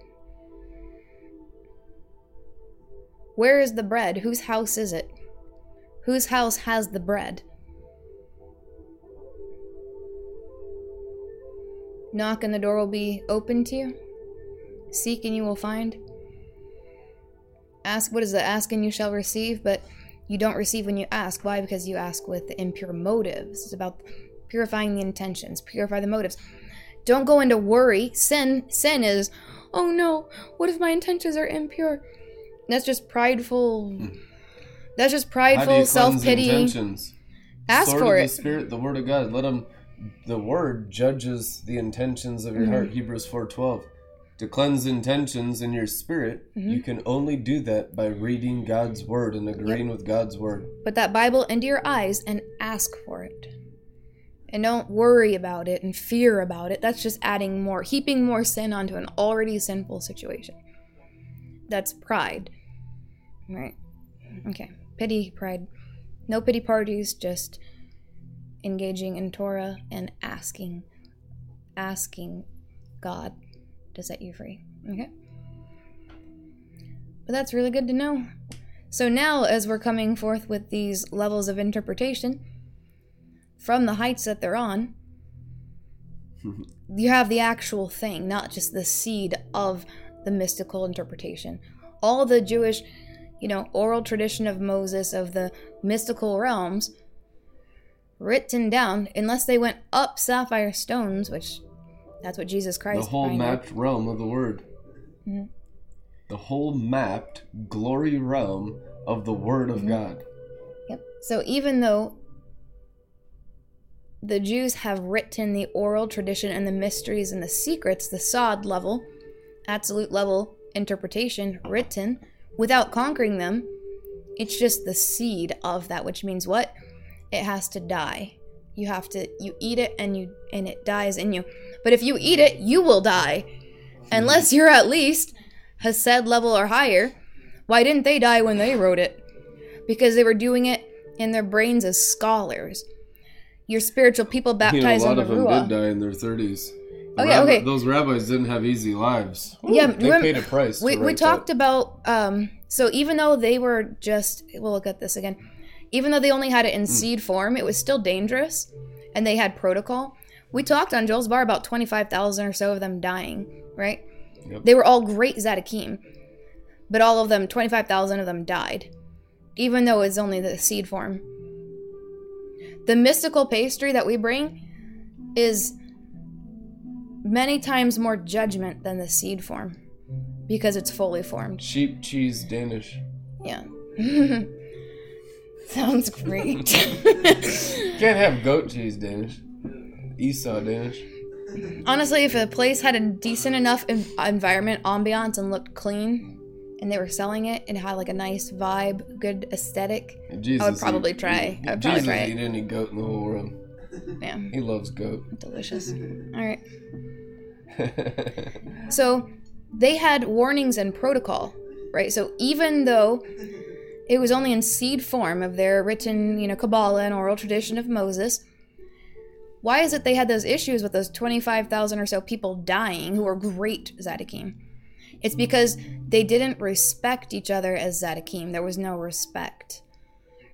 Where is the bread? Whose house is it? Whose house has the bread? Knock and the door will be open to you. Seek and you will find. Ask, what is it? Ask and you shall receive, but you don't receive when you ask. Why? Because you ask with impure motives. It's about purifying the intentions, purify the motives. Don't go into worry. Sin, sin is, oh no, what if my intentions are impure? That's just prideful. That's just prideful self pity. intentions? Ask Sword for of it. the Spirit, the Word of God. Let them. The Word judges the intentions of your Mm-hmm. heart. Hebrews four twelve. To cleanse intentions in your spirit, Mm-hmm. you can only do that by reading God's Word and agreeing with God's Word. Put that Bible into your eyes and ask for it. And don't worry about it and fear about it. That's just adding more, heaping more sin onto an already sinful situation. That's pride. Right? Okay. Pity, pride. No pity parties, just engaging in Torah and asking, asking God to set you free. Okay? But that's really good to know. So now, as we're coming forth with these levels of interpretation, from the heights that they're on. you have the actual thing, not just the seed of the mystical interpretation. All the Jewish, you know, oral tradition of Moses, of the mystical realms, written down, unless they went up sapphire stones, which that's what Jesus Christ. the whole mapped realm of the word. Mhm. The whole mapped glory realm of the word of Mhm. God. Yep. So even though the Jews have written the oral tradition and the mysteries and the secrets, the sod level, absolute level interpretation written without conquering them, it's just the seed of that, which means what? It has to die. You have to you eat it and you and it dies in you. But if you eat it, you will die. Unless you're at least Hesed level or higher. Why didn't they die when they wrote it? Because they were doing it in their brains as scholars. Your spiritual people baptized You know, a lot the of them Ruah. did die in their 30s. The Oh, yeah, okay. Those rabbis didn't have easy lives. Yeah, they paid a price. we, we talked that. about um so even though they were just we'll look at this again even though they only had it in seed form it was still dangerous and they had protocol we talked on joel's bar about 25000 or so of them dying right Yep. they were all great Zadikim but all of them 25000 of them died even though it's only the seed form the mystical pastry that we bring is many times more judgment than the seed form because it's fully formed. Sheep cheese Danish. Yeah. Sounds great. Can't have goat cheese Danish. Esau Danish. Honestly, if a place had a decent enough en- environment, ambiance, and looked clean, and they were selling it, and had like a nice vibe, good aesthetic, Jesus I would probably eat- try. I would Jesus probably try eat any goat in the whole world. Yeah, He loves goat. delicious. All right. So they had warnings and protocol, right? So even though it was only in seed form of their written, you know, Kabbalah and oral tradition of Moses, why is it they had those issues with those 25,000 or so people dying who were great Zadikim? It's because they didn't respect each other as Zadikim. There was no respect,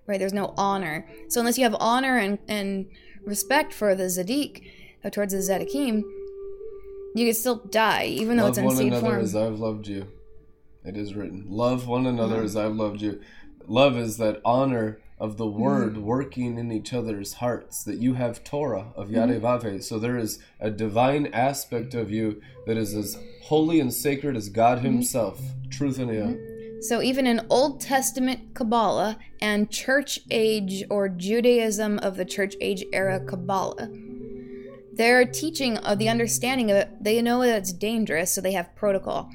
right? There's no honor. So unless you have honor and, and respect for the Zadik uh, towards the Zadikim, you could still die, even though Love it's in one another as I've loved you. It is written. Love one another Uh-huh. as I've loved you. Love is that honor of the word Mm-hmm. working in each other's hearts. That you have Torah of Mm-hmm. Yarevave. So there is a divine aspect of you that is as holy and sacred as God Mm-hmm. Himself. Truth and yeah. So even in Old Testament Kabbalah and Church Age or Judaism of the Church Age era Kabbalah, their teaching of the understanding of it, they know that it's dangerous, so they have protocol.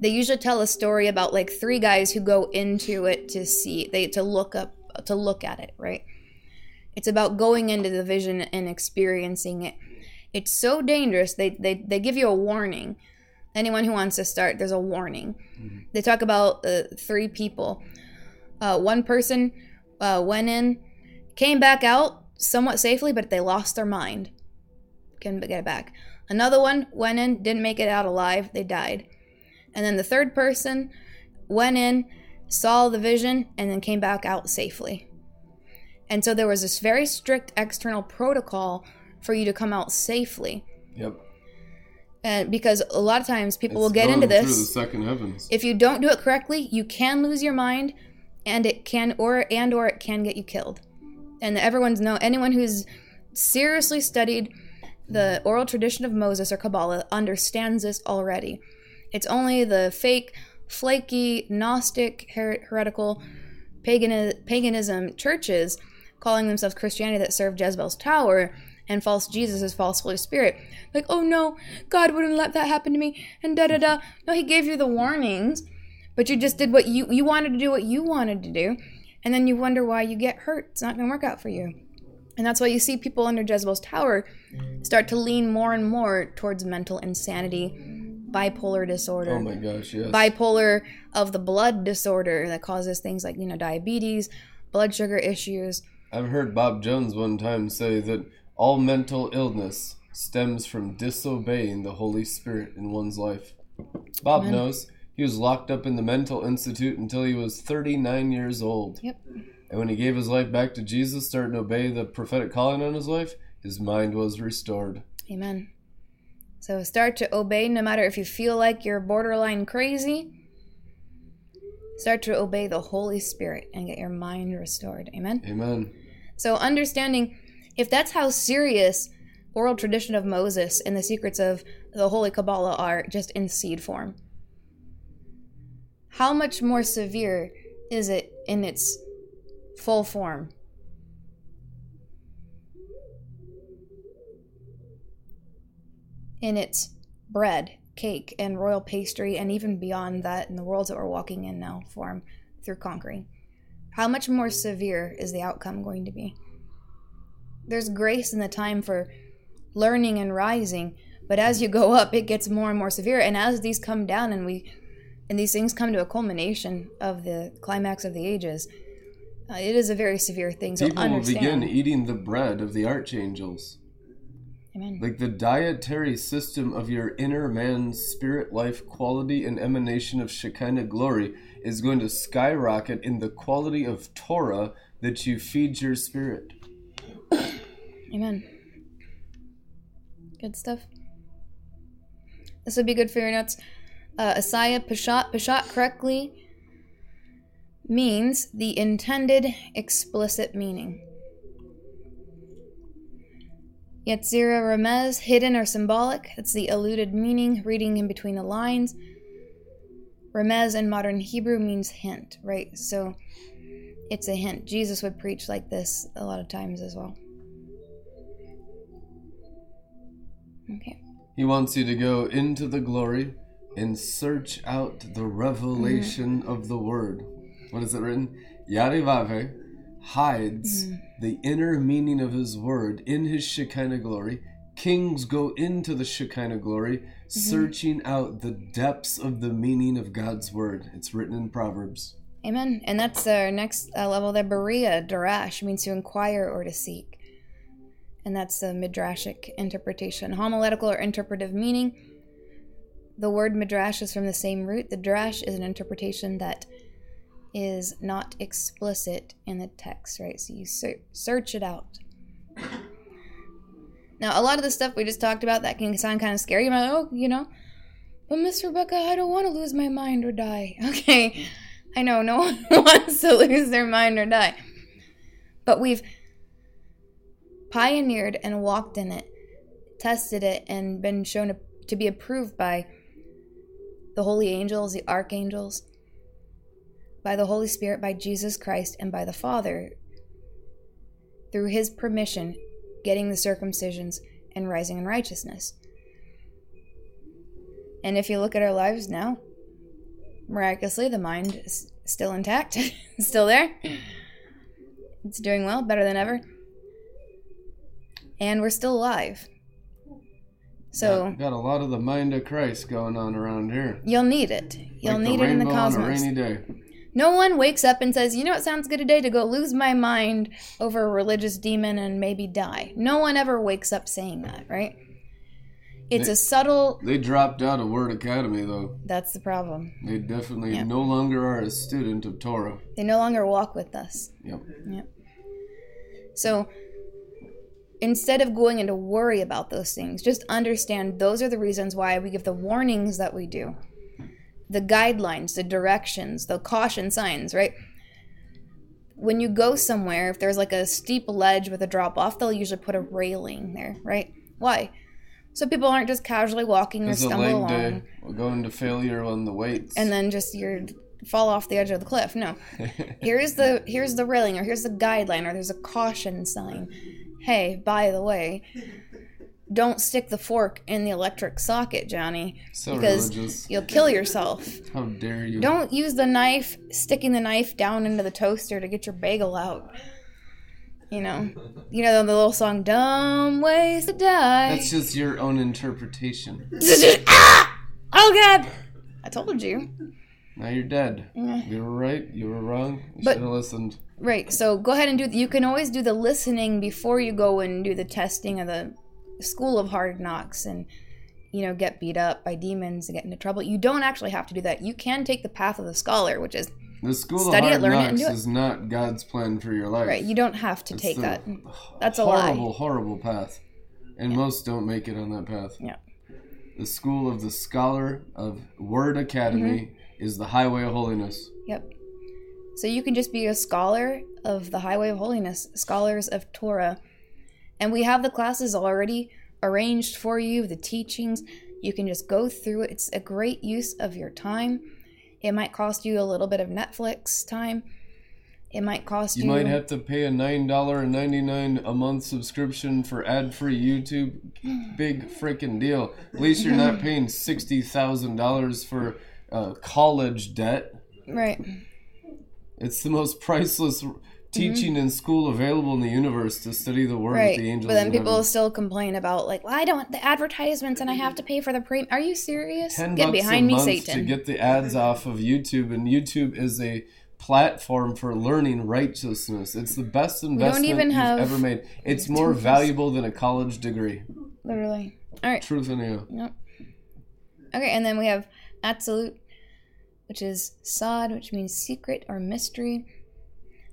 They usually tell a story about like three guys who go into it to see they to look up to look at it, right? It's about going into the vision and experiencing it. It's so dangerous. They they, they give you a warning. Anyone who wants to start, there's a warning. They talk about uh, three people. Uh, one person uh, went in, came back out somewhat safely, but they lost their mind. Couldn't get it back. Another one went in, didn't make it out alive. They died. And then the third person went in, saw the vision, and then came back out safely. And so there was this very strict external protocol for you to come out safely. Yep. And because a lot of times people will get into this the second heavens. if you don't do it correctly, you can lose your mind, and it can or and or it can get you killed. And everyone's know anyone who's seriously studied the oral tradition of Moses or Kabbalah understands this already. It's only the fake, flaky, Gnostic, her- heretical, pagan paganism churches calling themselves Christianity that serve Jezebel's tower and false Jesus as false Holy Spirit. Like, oh no, God wouldn't let that happen to me, and da da da. No, He gave you the warnings, but you just did what you you wanted to do what you wanted to do, and then you wonder why you get hurt. It's not going to work out for you. And that's why you see people under Jezebel's tower start to lean more and more towards mental insanity, bipolar disorder Oh my gosh, yes. bipolar of the blood disorder that causes things like you know diabetes blood sugar issues I've heard Bob Jones one time say that all mental illness stems from disobeying the Holy Spirit in one's life. Bob Amen. knows. He was locked up in the mental institute until he was 39 years old. yep And when he gave his life back to Jesus, starting to obey the prophetic calling on his life, his mind was restored. Amen. So start to obey no matter if you feel like you're borderline crazy. Start to obey the Holy Spirit and get your mind restored. Amen. Amen. So understanding if that's how serious oral tradition of Moses and the secrets of the Holy Kabbalah are just in seed form. How much more severe is it in its full form? In its bread, cake, and royal pastry, and even beyond that in the worlds that we're walking in now form through conquering. How much more severe is the outcome going to be? There's grace in the time for learning and rising, but as you go up, it gets more and more severe. And as these come down and we and these things come to a culmination of the climax of the ages, uh, it is a very severe thing. So People will begin eating the bread of the archangels. Amen. Like the dietary system of your inner man's spirit life quality and emanation of Shekinah glory is going to skyrocket in the quality of Torah that you feed your spirit. Amen. Good stuff. This would be good for your notes. Uh, Asaya Peshat. Peshat correctly means the intended explicit meaning. Yetzira Remez, hidden or symbolic. That's the alluded meaning, reading in between the lines. Remez in modern Hebrew means hint, right? So it's a hint. Jesus would preach like this a lot of times as well. Okay. He wants you to go into the glory and search out the revelation mm-hmm. of the word. What is it written? Yarivave hides the inner meaning of his word in his Shekinah glory. Kings go into the Shekinah glory, searching out the depths of the meaning of God's word. It's written in Proverbs. Amen. And that's our next uh, level there. Beriah, Darash, means to inquire or to seek. And that's the midrashic interpretation. Homiletical or interpretive meaning. The word midrash is from the same root. The drash is an interpretation that is not explicit in the text, right? So you ser- search it out. Now, a lot of the stuff we just talked about that can sound kind of scary. You're like, oh, you know, but Miss Rebekah, I don't want to lose my mind or die. Okay, I know no one wants to lose their mind or die, but we've pioneered and walked in it, tested it, and been shown to, to be approved by the holy angels, the archangels, by the Holy Spirit, by Jesus Christ, and by the Father through His permission, getting the circumcisions and rising in righteousness. And if you look at our lives now, miraculously, the mind is still intact, still there. It's doing well, better than ever. And we're still alive. So got, got a lot of the mind of Christ going on around here. you'll need it. You'll like need it in the rainbow on a cosmos. rainy day. No one wakes up and says, you know what sounds good today? To go lose my mind over a religious demon and maybe die. No one ever wakes up saying that, right? It's They- a subtle. They dropped out of Word Academy though. That's the problem. They definitely Yeah. no longer are a student of Torah. They no longer walk with us. Yep. So instead of going into worry about those things, just understand those are the reasons why we give the warnings that we do, the guidelines, the directions, the caution signs, right? When you go somewhere, if there's like a steep ledge with a drop off, they'll usually put a railing there, right? Why? So people aren't just casually walking or stumble along day. We'll go into failure on the weights. and then just you're fall off the edge of the cliff. No. here's the here's the railing or here's the guideline or there's a caution sign. Hey, by the way, don't stick the fork in the electric socket, Johnny, so because religious. you'll kill yourself. How dare you? Don't use the knife, sticking the knife down into the toaster to get your bagel out. You know, you know the little song "Dumb Ways to Die." That's just your own interpretation. ah! Oh God! I told you. Now you're dead. Yeah. You were right. You were wrong. You should have listened. Right. So go ahead and do. You can always do the listening before you go and do the testing of the school of hard knocks and you know get beat up by demons and get into trouble. You don't actually have to do that. You can take the path of the scholar, which is The school Study of it, hard learn it, knocks and do it. is not God's plan for your life. Right. You don't have to It's take that. That's a lie. horrible, horrible path, and most don't make it on that path. Yeah. The school of the scholar of Word Academy Mm-hmm. is the highway of holiness. Yep. So you can just be a scholar of the highway of holiness, scholars of Torah. And we have the classes already arranged for you, the teachings. You can just go through it. It's a great use of your time. It might cost you a little bit of Netflix time. It might cost You you, might have to pay a nine dollar and ninety nine a month subscription for ad free YouTube. Big freaking deal. At least you're not paying sixty thousand dollars for uh, college debt. right. It's the most priceless teaching in school available in the universe to study the word Mm-hmm. Right. of the angels. But then people heaven. still complain about like, well, I don't the advertisements and I have to pay for the pre. Are you serious? ten Get bucks behind a me, month Satan. to get the ads off of YouTube, and YouTube is a platform for learning righteousness. It's the best investment you've ever made. It's more valuable than a college degree. Literally. All right. Truth in you. Yep. Okay, and then we have absolute, which is sod, which means secret or mystery.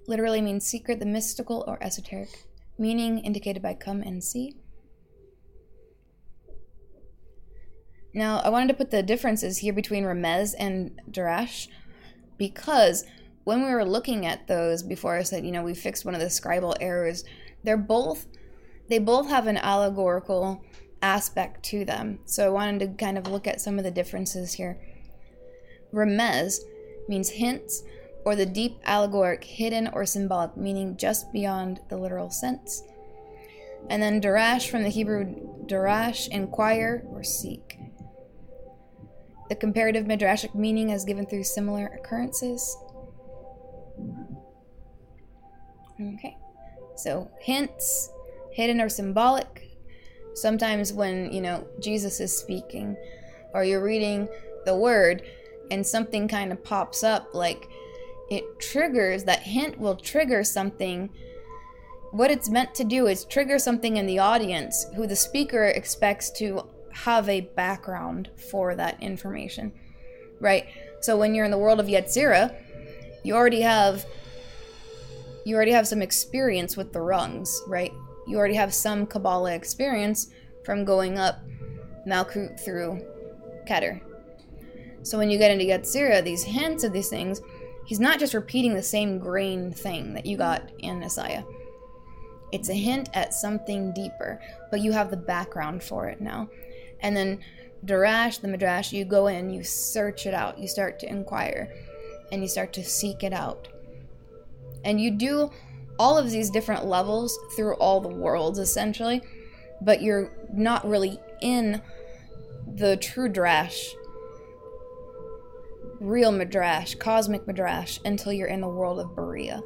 Literally means secret, the mystical or esoteric. Meaning indicated by come and see. Now, I wanted to put the differences here between Remez and Darash because when we were looking at those before I said, you know, we fixed one of the scribal errors, they're both they both have an allegorical aspect to them. So I wanted to kind of look at some of the differences here. Remez means hints or the deep allegoric, hidden or symbolic, meaning just beyond the literal sense. And then darash from the Hebrew darash, inquire or seek. The comparative midrashic meaning is given through similar occurrences. Okay. So hints, hidden or symbolic. Sometimes when, you know, Jesus is speaking or you're reading the word and something kind of pops up like it triggers that hint will trigger something. What it's meant to do is trigger something in the audience who the speaker expects to have a background for that information right? So when you're in the world of yetzira you already have you already have some experience with the rungs right? You already have some kabbalah experience from going up malkut through keter. So when you get into yetzira these hints of these things he's not just repeating the same grain thing that you got in Asaya. It's a hint at something deeper, but you have the background for it now. And then Darash, the Midrash, you go in, you search it out, you start to inquire, and you start to seek it out. And you do all of these different levels through all the worlds, essentially, but you're not really in the true Drash real midrash, cosmic midrash, until you're in the world of Beriah.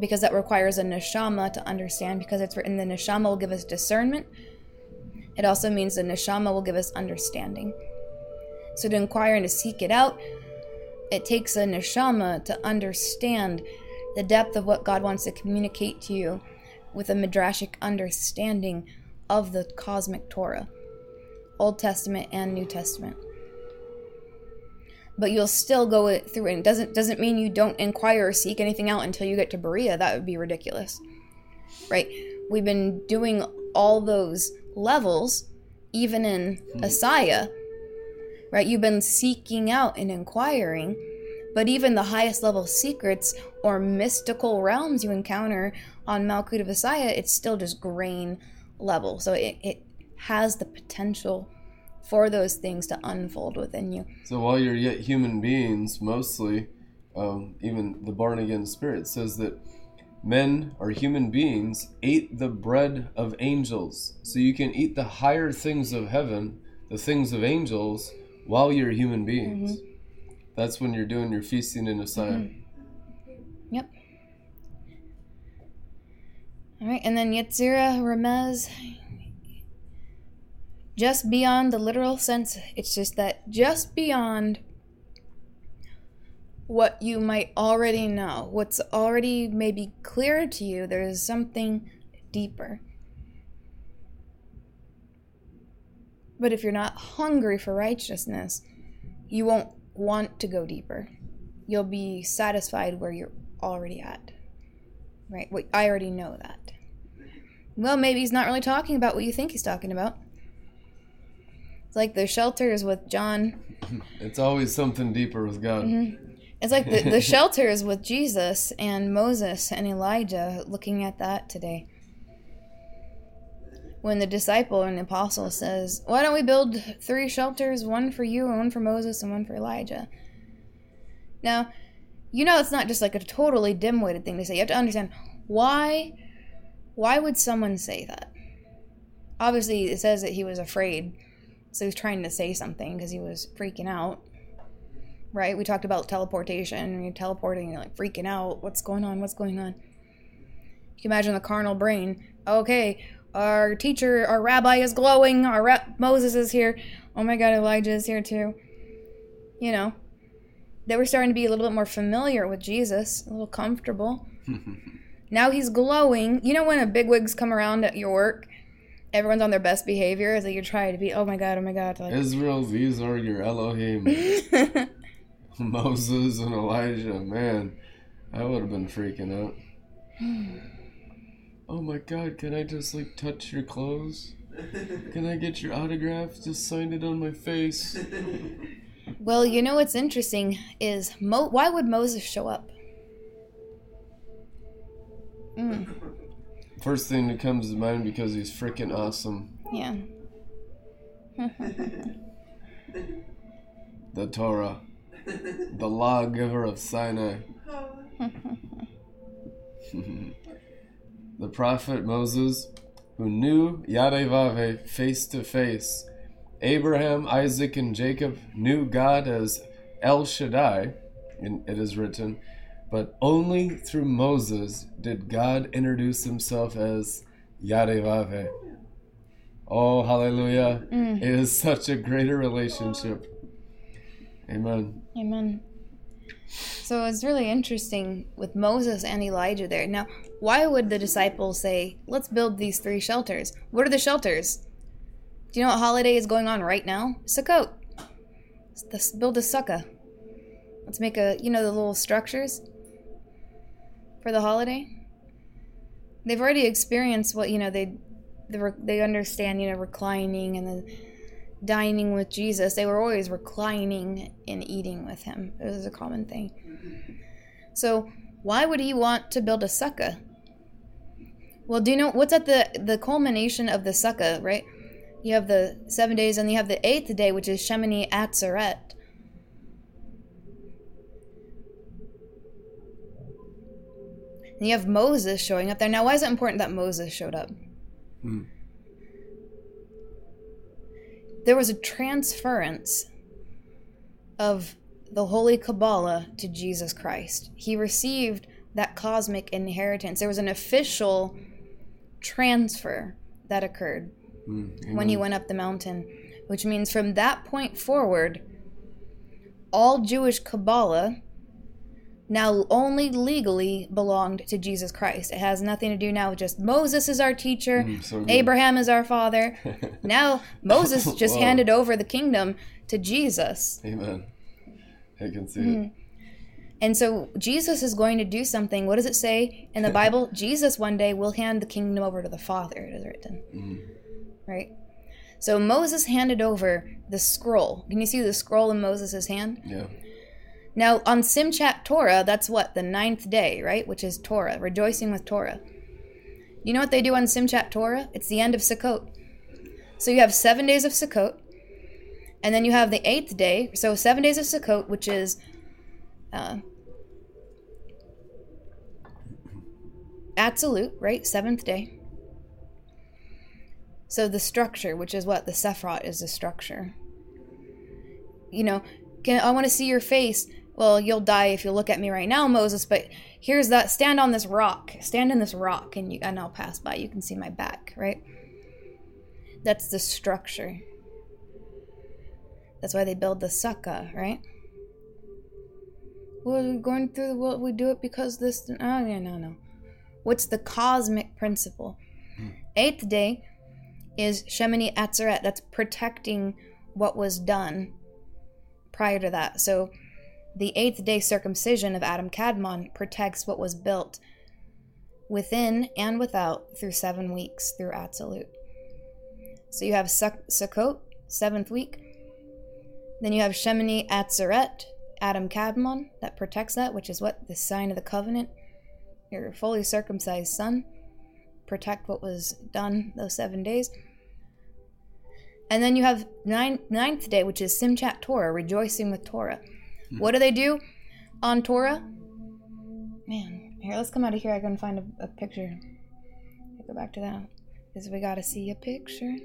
Because that requires a neshama to understand, because it's written the neshama will give us discernment. It also means the neshama will give us understanding. So to inquire and to seek it out, it takes a neshama to understand the depth of what God wants to communicate to you with a midrashic understanding of the cosmic Torah, Old Testament and New Testament but you'll still go it through and doesn't doesn't mean you don't inquire or seek anything out until you get to Beriah. That would be ridiculous. Right? We've been doing all those levels, even in hmm. Asaya. Right? You've been seeking out and inquiring, but even the highest level secrets or mystical realms you encounter on Malkut of Asaya, it's still just grain level. So it, it has the potential for those things to unfold within you. So while you're yet human beings, mostly, um, even the born again spirit says that men or human beings ate the bread of angels. So you can eat the higher things of heaven, the things of angels, while you're human beings. That's when you're doing your feasting in Messiah. Yep. All right, and then Yetzirah Remez. Just beyond the literal sense, it's just that just beyond what you might already know, what's already maybe clear to you, there's something deeper. But if you're not hungry for righteousness, you won't want to go deeper. you'll be satisfied where you're already at. Right? I already know that. Well, maybe he's not really talking about what you think he's talking about. It's like the shelters with John. It's always something deeper with God. Mm-hmm. It's like the, the shelters with Jesus and Moses and Elijah looking at that today. When the disciple and the apostle says, Why don't we build three shelters, one for you, and one for Moses, and one for Elijah? Now, you know it's not just like a totally dim-witted thing to say. You have to understand why why would someone say that? Obviously, it says that he was afraid. So he was trying to say something because he was freaking out. Right? We talked about teleportation. and You're teleporting, you're like freaking out. What's going on? What's going on? You can imagine the carnal brain. Okay, our teacher, our rabbi is glowing. Our ra- Moses is here. Oh my God, Elijah is here too. You know, they were starting to be a little bit more familiar with Jesus, a little comfortable. now he's glowing. You know when a bigwigs come around at your work, everyone's on their best behavior as like you're trying to be. Oh my God, oh my God. Like, Israel, these are your Elohim. Moses and Elijah, man, I would have been freaking out. oh my god, can I just like touch your clothes? Can I get your autograph? Just sign it on my face. Well, you know what's interesting is Mo- why would Moses show up? Mm, First thing that comes to mind because he's freaking awesome. yeah. The Torah, the lawgiver of Sinai. the prophet Moses, who knew Yadevave face to face. Abraham, Isaac, and Jacob knew God as El Shaddai, and it is written, but only through Moses did God introduce himself as Yadevave. Oh, hallelujah. Mm. It is such a greater relationship. Amen. Amen. So it's really interesting with Moses and Elijah there. Now, why would the disciples say, let's build these three shelters? What are the shelters? Do you know what holiday is going on right now? Sukkot. Let's build a sukkah. Let's make a, you know, the little structures for the holiday. They've already experienced what, you know, they, re- they understand, you know, reclining and the dining with Jesus, they were always reclining and eating with him. It was a common thing. So, why would he want to build a sukkah? Well, do you know what's at the the culmination of the sukkah, right? You have the seven days, and you have the eighth day, which is Shemini Atzeret. And you have Moses showing up there. Now, why is it important that Moses showed up? Hmm. there was a transference of the Holy Kabbalah to Jesus Christ. He received that cosmic inheritance. There was an official transfer that occurred Hmm. when he went up the mountain, which means from that point forward, all Jewish Kabbalah now only legally belonged to Jesus Christ. It has nothing to do now with just Moses is our teacher, Mm, so. Abraham is our father. now Moses just handed over the kingdom to Jesus. Amen. I can see Mm-hmm. it. And so Jesus is going to do something. What does it say in the Bible? Jesus one day will hand the kingdom over to the Father, it is written. Mhm. Right? So Moses handed over the scroll. Can you see the scroll in Moses' hand? Yeah. Now, on Simchat Torah, that's what? The ninth day, right? Which is Torah, rejoicing with Torah. You know what they do on Simchat Torah? It's the end of Sukkot. So you have seven days of Sukkot, and then you have the eighth day. So seven days of Sukkot, which is uh, Absolute, right? Seventh day. So the structure, which is what? The Sephirot is the structure. You know, can, I want to see your face. Well, you'll die if you look at me right now, Moses, but here's that stand on this rock. Stand in this rock and you and I'll pass by. You can see my back, right? That's the structure. That's why they build the sukkah, right? We're going through the world. We do it because this. Oh, yeah, no, no. What's the cosmic principle? Hmm. Eighth day is Shemini Atzeret. That's protecting what was done prior to that. So the eighth day circumcision of Adam Kadmon protects what was built within and without through seven weeks through Absolute. So you have Suk- Sukkot, seventh week. Then you have Shemini Atzeret, Adam Kadmon, that protects that, which is what? The sign of the covenant. Your fully circumcised son. Protect what was done those seven days. And then you have nine, ninth day, which is Simchat Torah, rejoicing with Torah. Hmm. What do they do on Torah? Man, here, let's come out of here. I can find a, a picture. Go back to that. Because we gotta see a picture.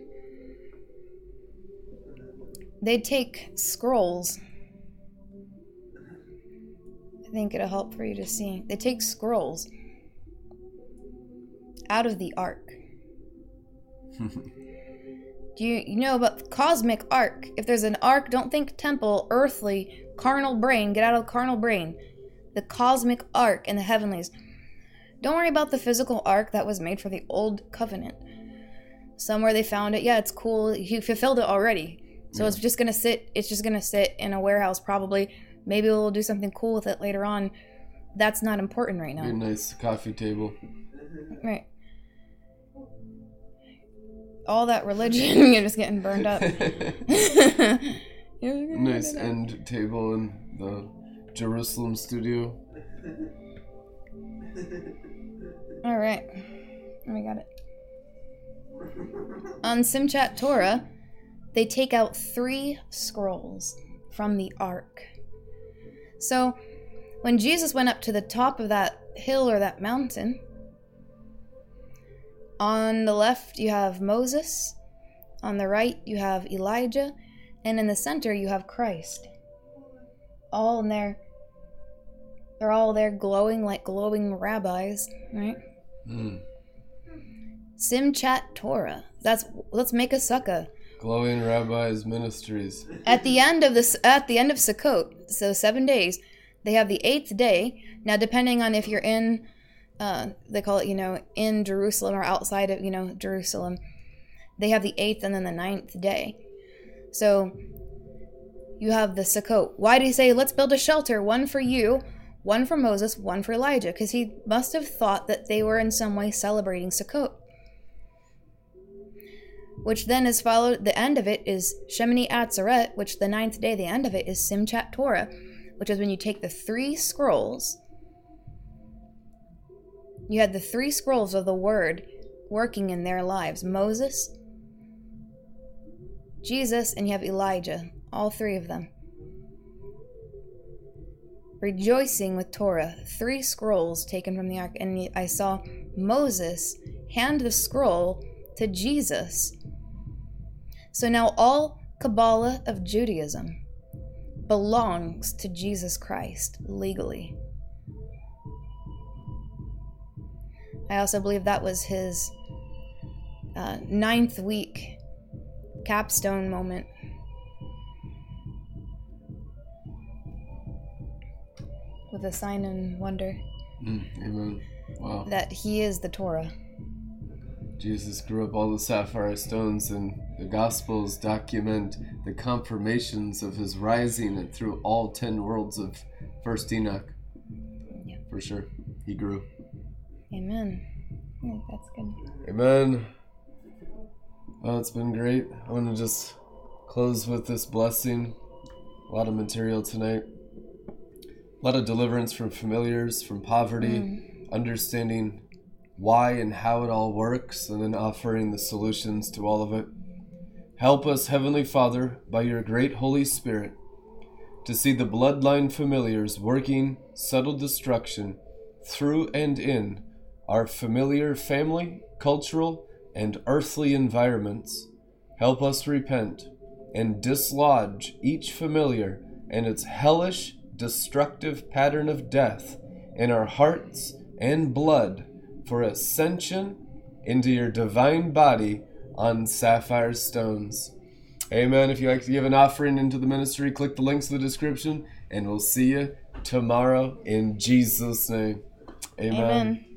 They take scrolls. I think it'll help for you to see. They take scrolls out of the ark. Do you, you know about the cosmic ark? If there's an ark, don't think temple, earthly, carnal brain. Get out of the carnal brain. The cosmic ark in the heavenlies. Don't worry about the physical ark that was made for the old covenant. Somewhere they found it. Yeah, it's cool. He fulfilled it already. So it's just gonna sit. It's just gonna sit in a warehouse probably. Maybe we'll do something cool with it later on. That's not important right Be a now. nice coffee table. Right. All that religion, you're just getting burned up. Nice burn it up. end table in the Jerusalem studio. All right, oh, we got it. On Simchat Torah, they take out three scrolls from the ark. So, when Jesus went up to the top of that hill or that mountain, on the left you have Moses, on the right you have Elijah, and in the center you have Christ. All in there. They're all there glowing like glowing rabbis, right? Mm. Simchat Torah. That's let's make a sukkah. Glowing Rabbis Ministries. At the end of this, at the end of Sukkot, so seven days, they have the eighth day. Now, depending on if you're in, uh, they call it, you know, in Jerusalem or outside of, you know, Jerusalem, they have the eighth and then the ninth day. So you have the Sukkot. Why do you say, let's build a shelter, one for you, one for Moses, one for Elijah? Because he must have thought that they were in some way celebrating Sukkot which then is followed the end of it is Shemini Atzeret, which the ninth day, the end of it is Simchat Torah, which is when you take the three scrolls. You had the three scrolls of the word working in their lives Moses, Jesus, and you have Elijah, all three of them. Rejoicing with Torah, three scrolls taken from the ark, and I saw Moses hand the scroll to Jesus. So now all Kabbalah of Judaism belongs to Jesus Christ legally. I also believe that was his uh, ninth week capstone moment. With a sign and wonder Mm. Amen. Wow. that he is the Torah. Jesus grew up all the sapphire stones, and the Gospels document the confirmations of his rising and through all ten worlds of First Enoch. Yeah. For sure, he grew. Amen. That's good. Amen. Well, it's been great. I want to just close with this blessing. A lot of material tonight. A lot of deliverance from familiars, from poverty, mm. understanding why and how it all works, and then offering the solutions to all of it. Help us, Heavenly Father, by your great Holy Spirit, to see the bloodline familiars working subtle destruction through and in our familiar family, cultural, and earthly environments. Help us repent and dislodge each familiar and its hellish, destructive pattern of death in our hearts and blood for ascension into your divine body on sapphire stones. Amen. If you like to give an offering into the ministry, click the links in the description, and we'll see you tomorrow in Jesus' name. Amen. Amen.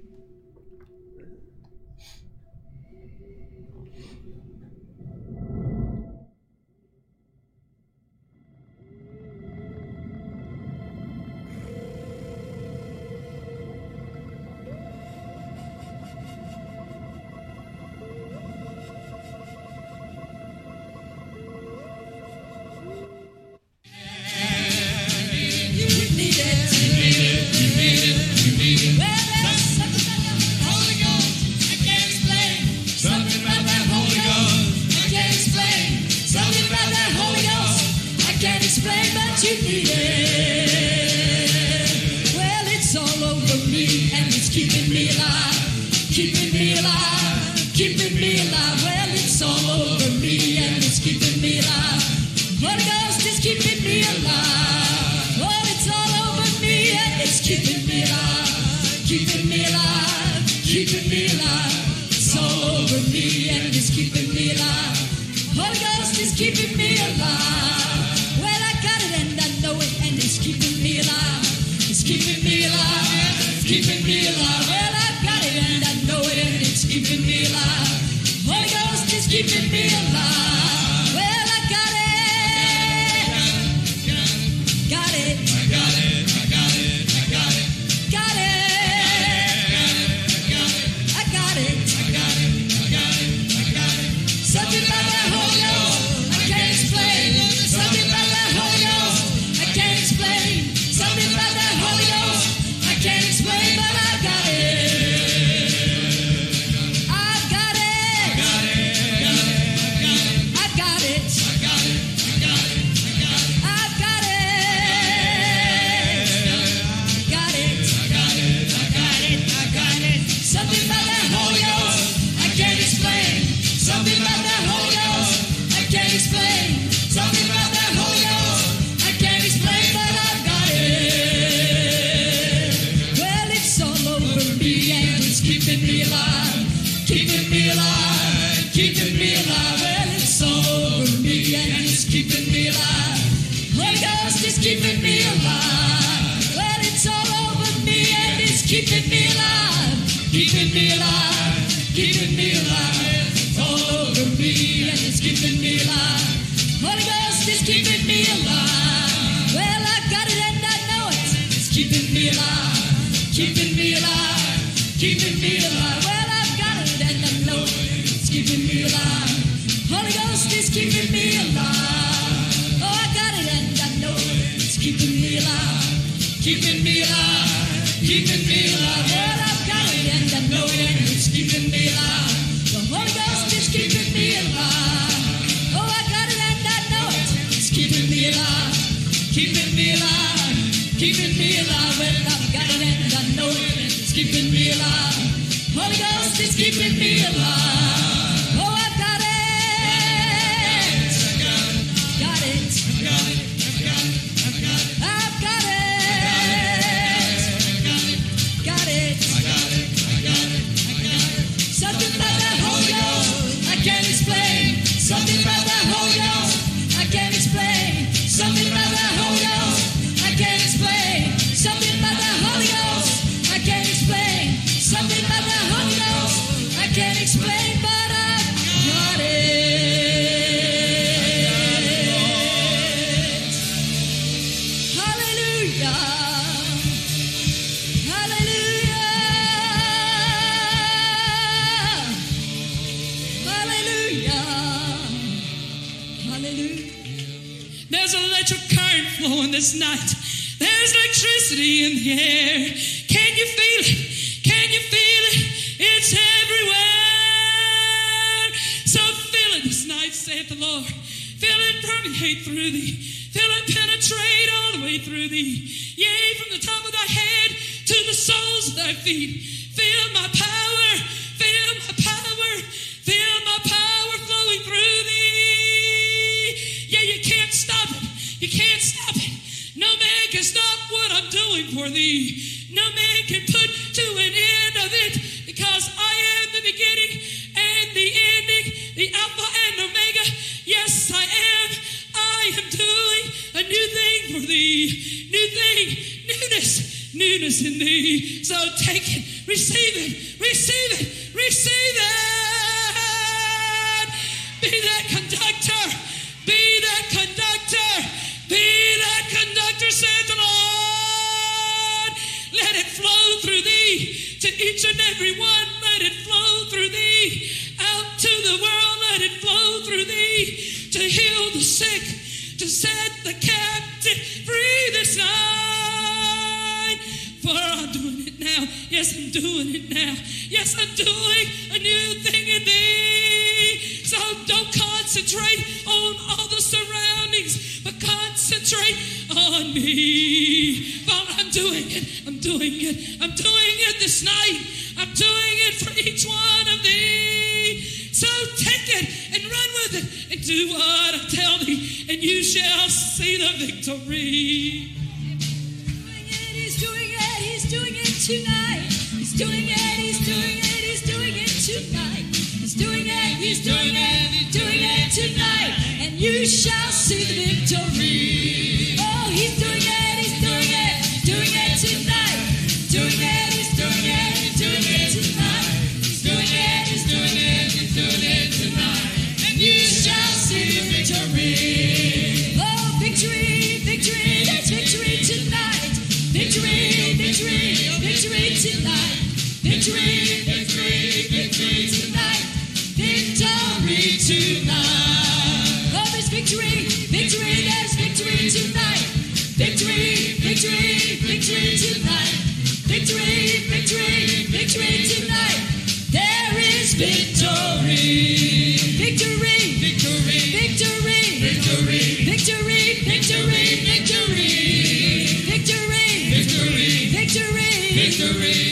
Keeping me alive, keeping me alive, keeping me alive. Well, I've got it and I know. It's keeping me alive. Holy Ghost is keeping me alive. Oh, I got it and I know. It's keeping me alive, keeping me alive, keeping me alive. Well, this night. There's electricity in the air. Can you feel it? Can you feel it? It's everywhere. So feel it this night, saith the Lord. Feel it permeate through thee. Feel it penetrate all the way through thee. Yea, from the top of thy head to the soles of thy feet. Feel my power. Can stop what I'm doing for thee. No man can put to an end of it because I am the beginning and the ending, the Alpha and Omega. Yes, I am. I am doing a new thing for thee. New thing, newness, newness in thee. So take it, receive it, receive it, receive it. Be that conductor, be that conductor, be that conductor, said the Lord. Let it flow through thee to each and every one. Let it flow through thee out to the world. Let it flow through thee to heal the sick, to set the captive free this night. For I'm doing it now. Yes, I'm doing it now. Yes, I'm doing a new thing in thee. So don't concentrate on all the surroundings, but concentrate on me. While I'm doing it, I'm doing it, I'm doing it this night. I'm doing it for each one of thee. So take it and run with it and do what I tell thee, and you shall see the victory. Tonight. He's doing it, he's doing it, he's doing it tonight. He's doing it, he's doing it, he's doing it tonight. And you shall see the victory. Victory, victory, victory, victory, victory, victory, victory, victory, victory, victory, victory, victory,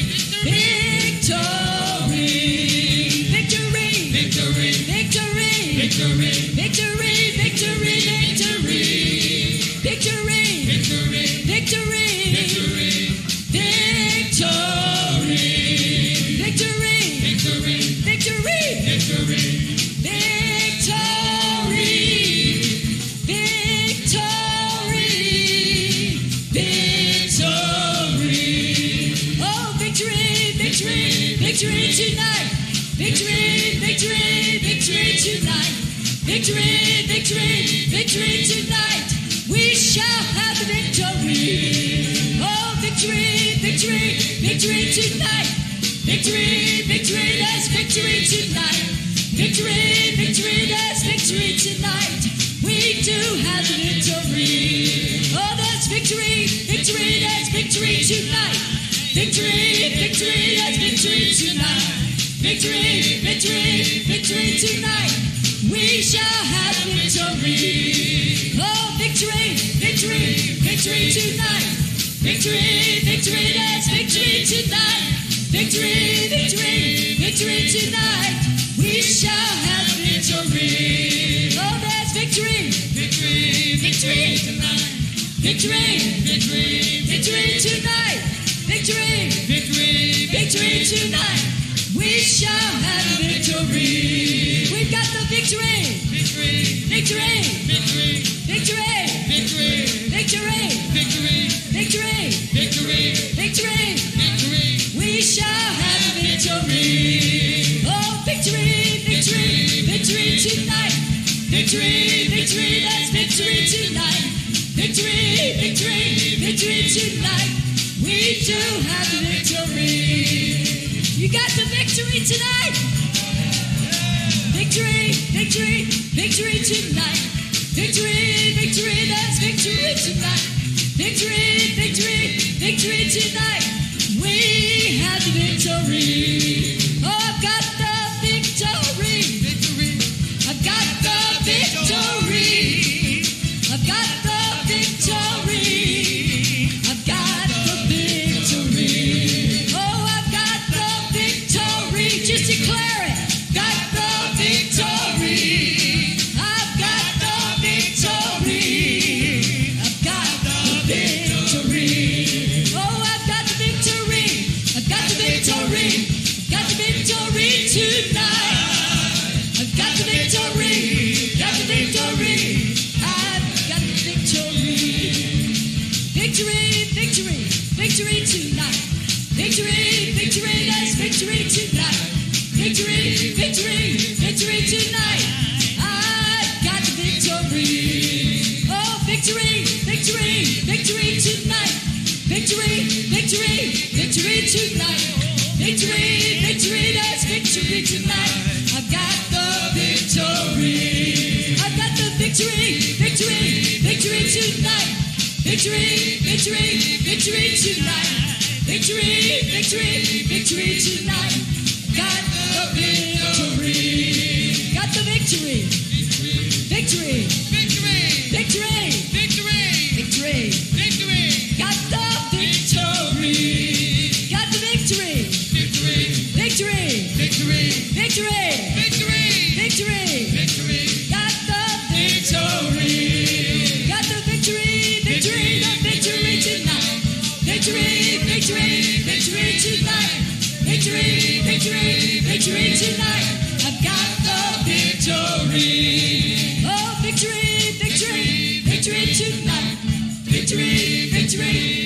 Victory, victory, victory tonight. Victory, victory, victory tonight. We shall have the victory. Oh, victory, victory, victory tonight. Victory, victory, there's victory tonight. Victory, victory, there's victory tonight. We do have the victory. Oh, there's victory, victory, there's victory tonight. Victory, victory, there's victory tonight. Victory, victory, victory tonight. We shall have victory. Oh, victory, victory, victory tonight. Victory, victory, there's victory tonight. Victory, victory, victory tonight. We shall have victory. Oh, there's victory, victory, victory tonight. Victory, victory, victory tonight. Victory, victory, victory tonight. We shall have victory. We've got the victory. Victory, victory, victory, victory, victory, victory, victory, victory, victory, victory, victory. We shall have victory. Oh, victory, victory, victory tonight. Victory, victory, that's victory tonight. Victory, victory, victory tonight. We do have victory. You got the victory tonight. Victory, victory, victory tonight. Victory, victory, that's victory tonight. Victory, victory, victory tonight. We have the victory. Tonight. Victory, victory, that's victory tonight. I've got the victory. I've got the victory, victory, victory tonight. Victory, victory, victory tonight. Victory, victory, victory tonight. Got the victory. Got the victory. Victory. Victory. Victory. Tonight. I've got the victory. Oh, victory. Victory. Victory tonight. Victory. Victory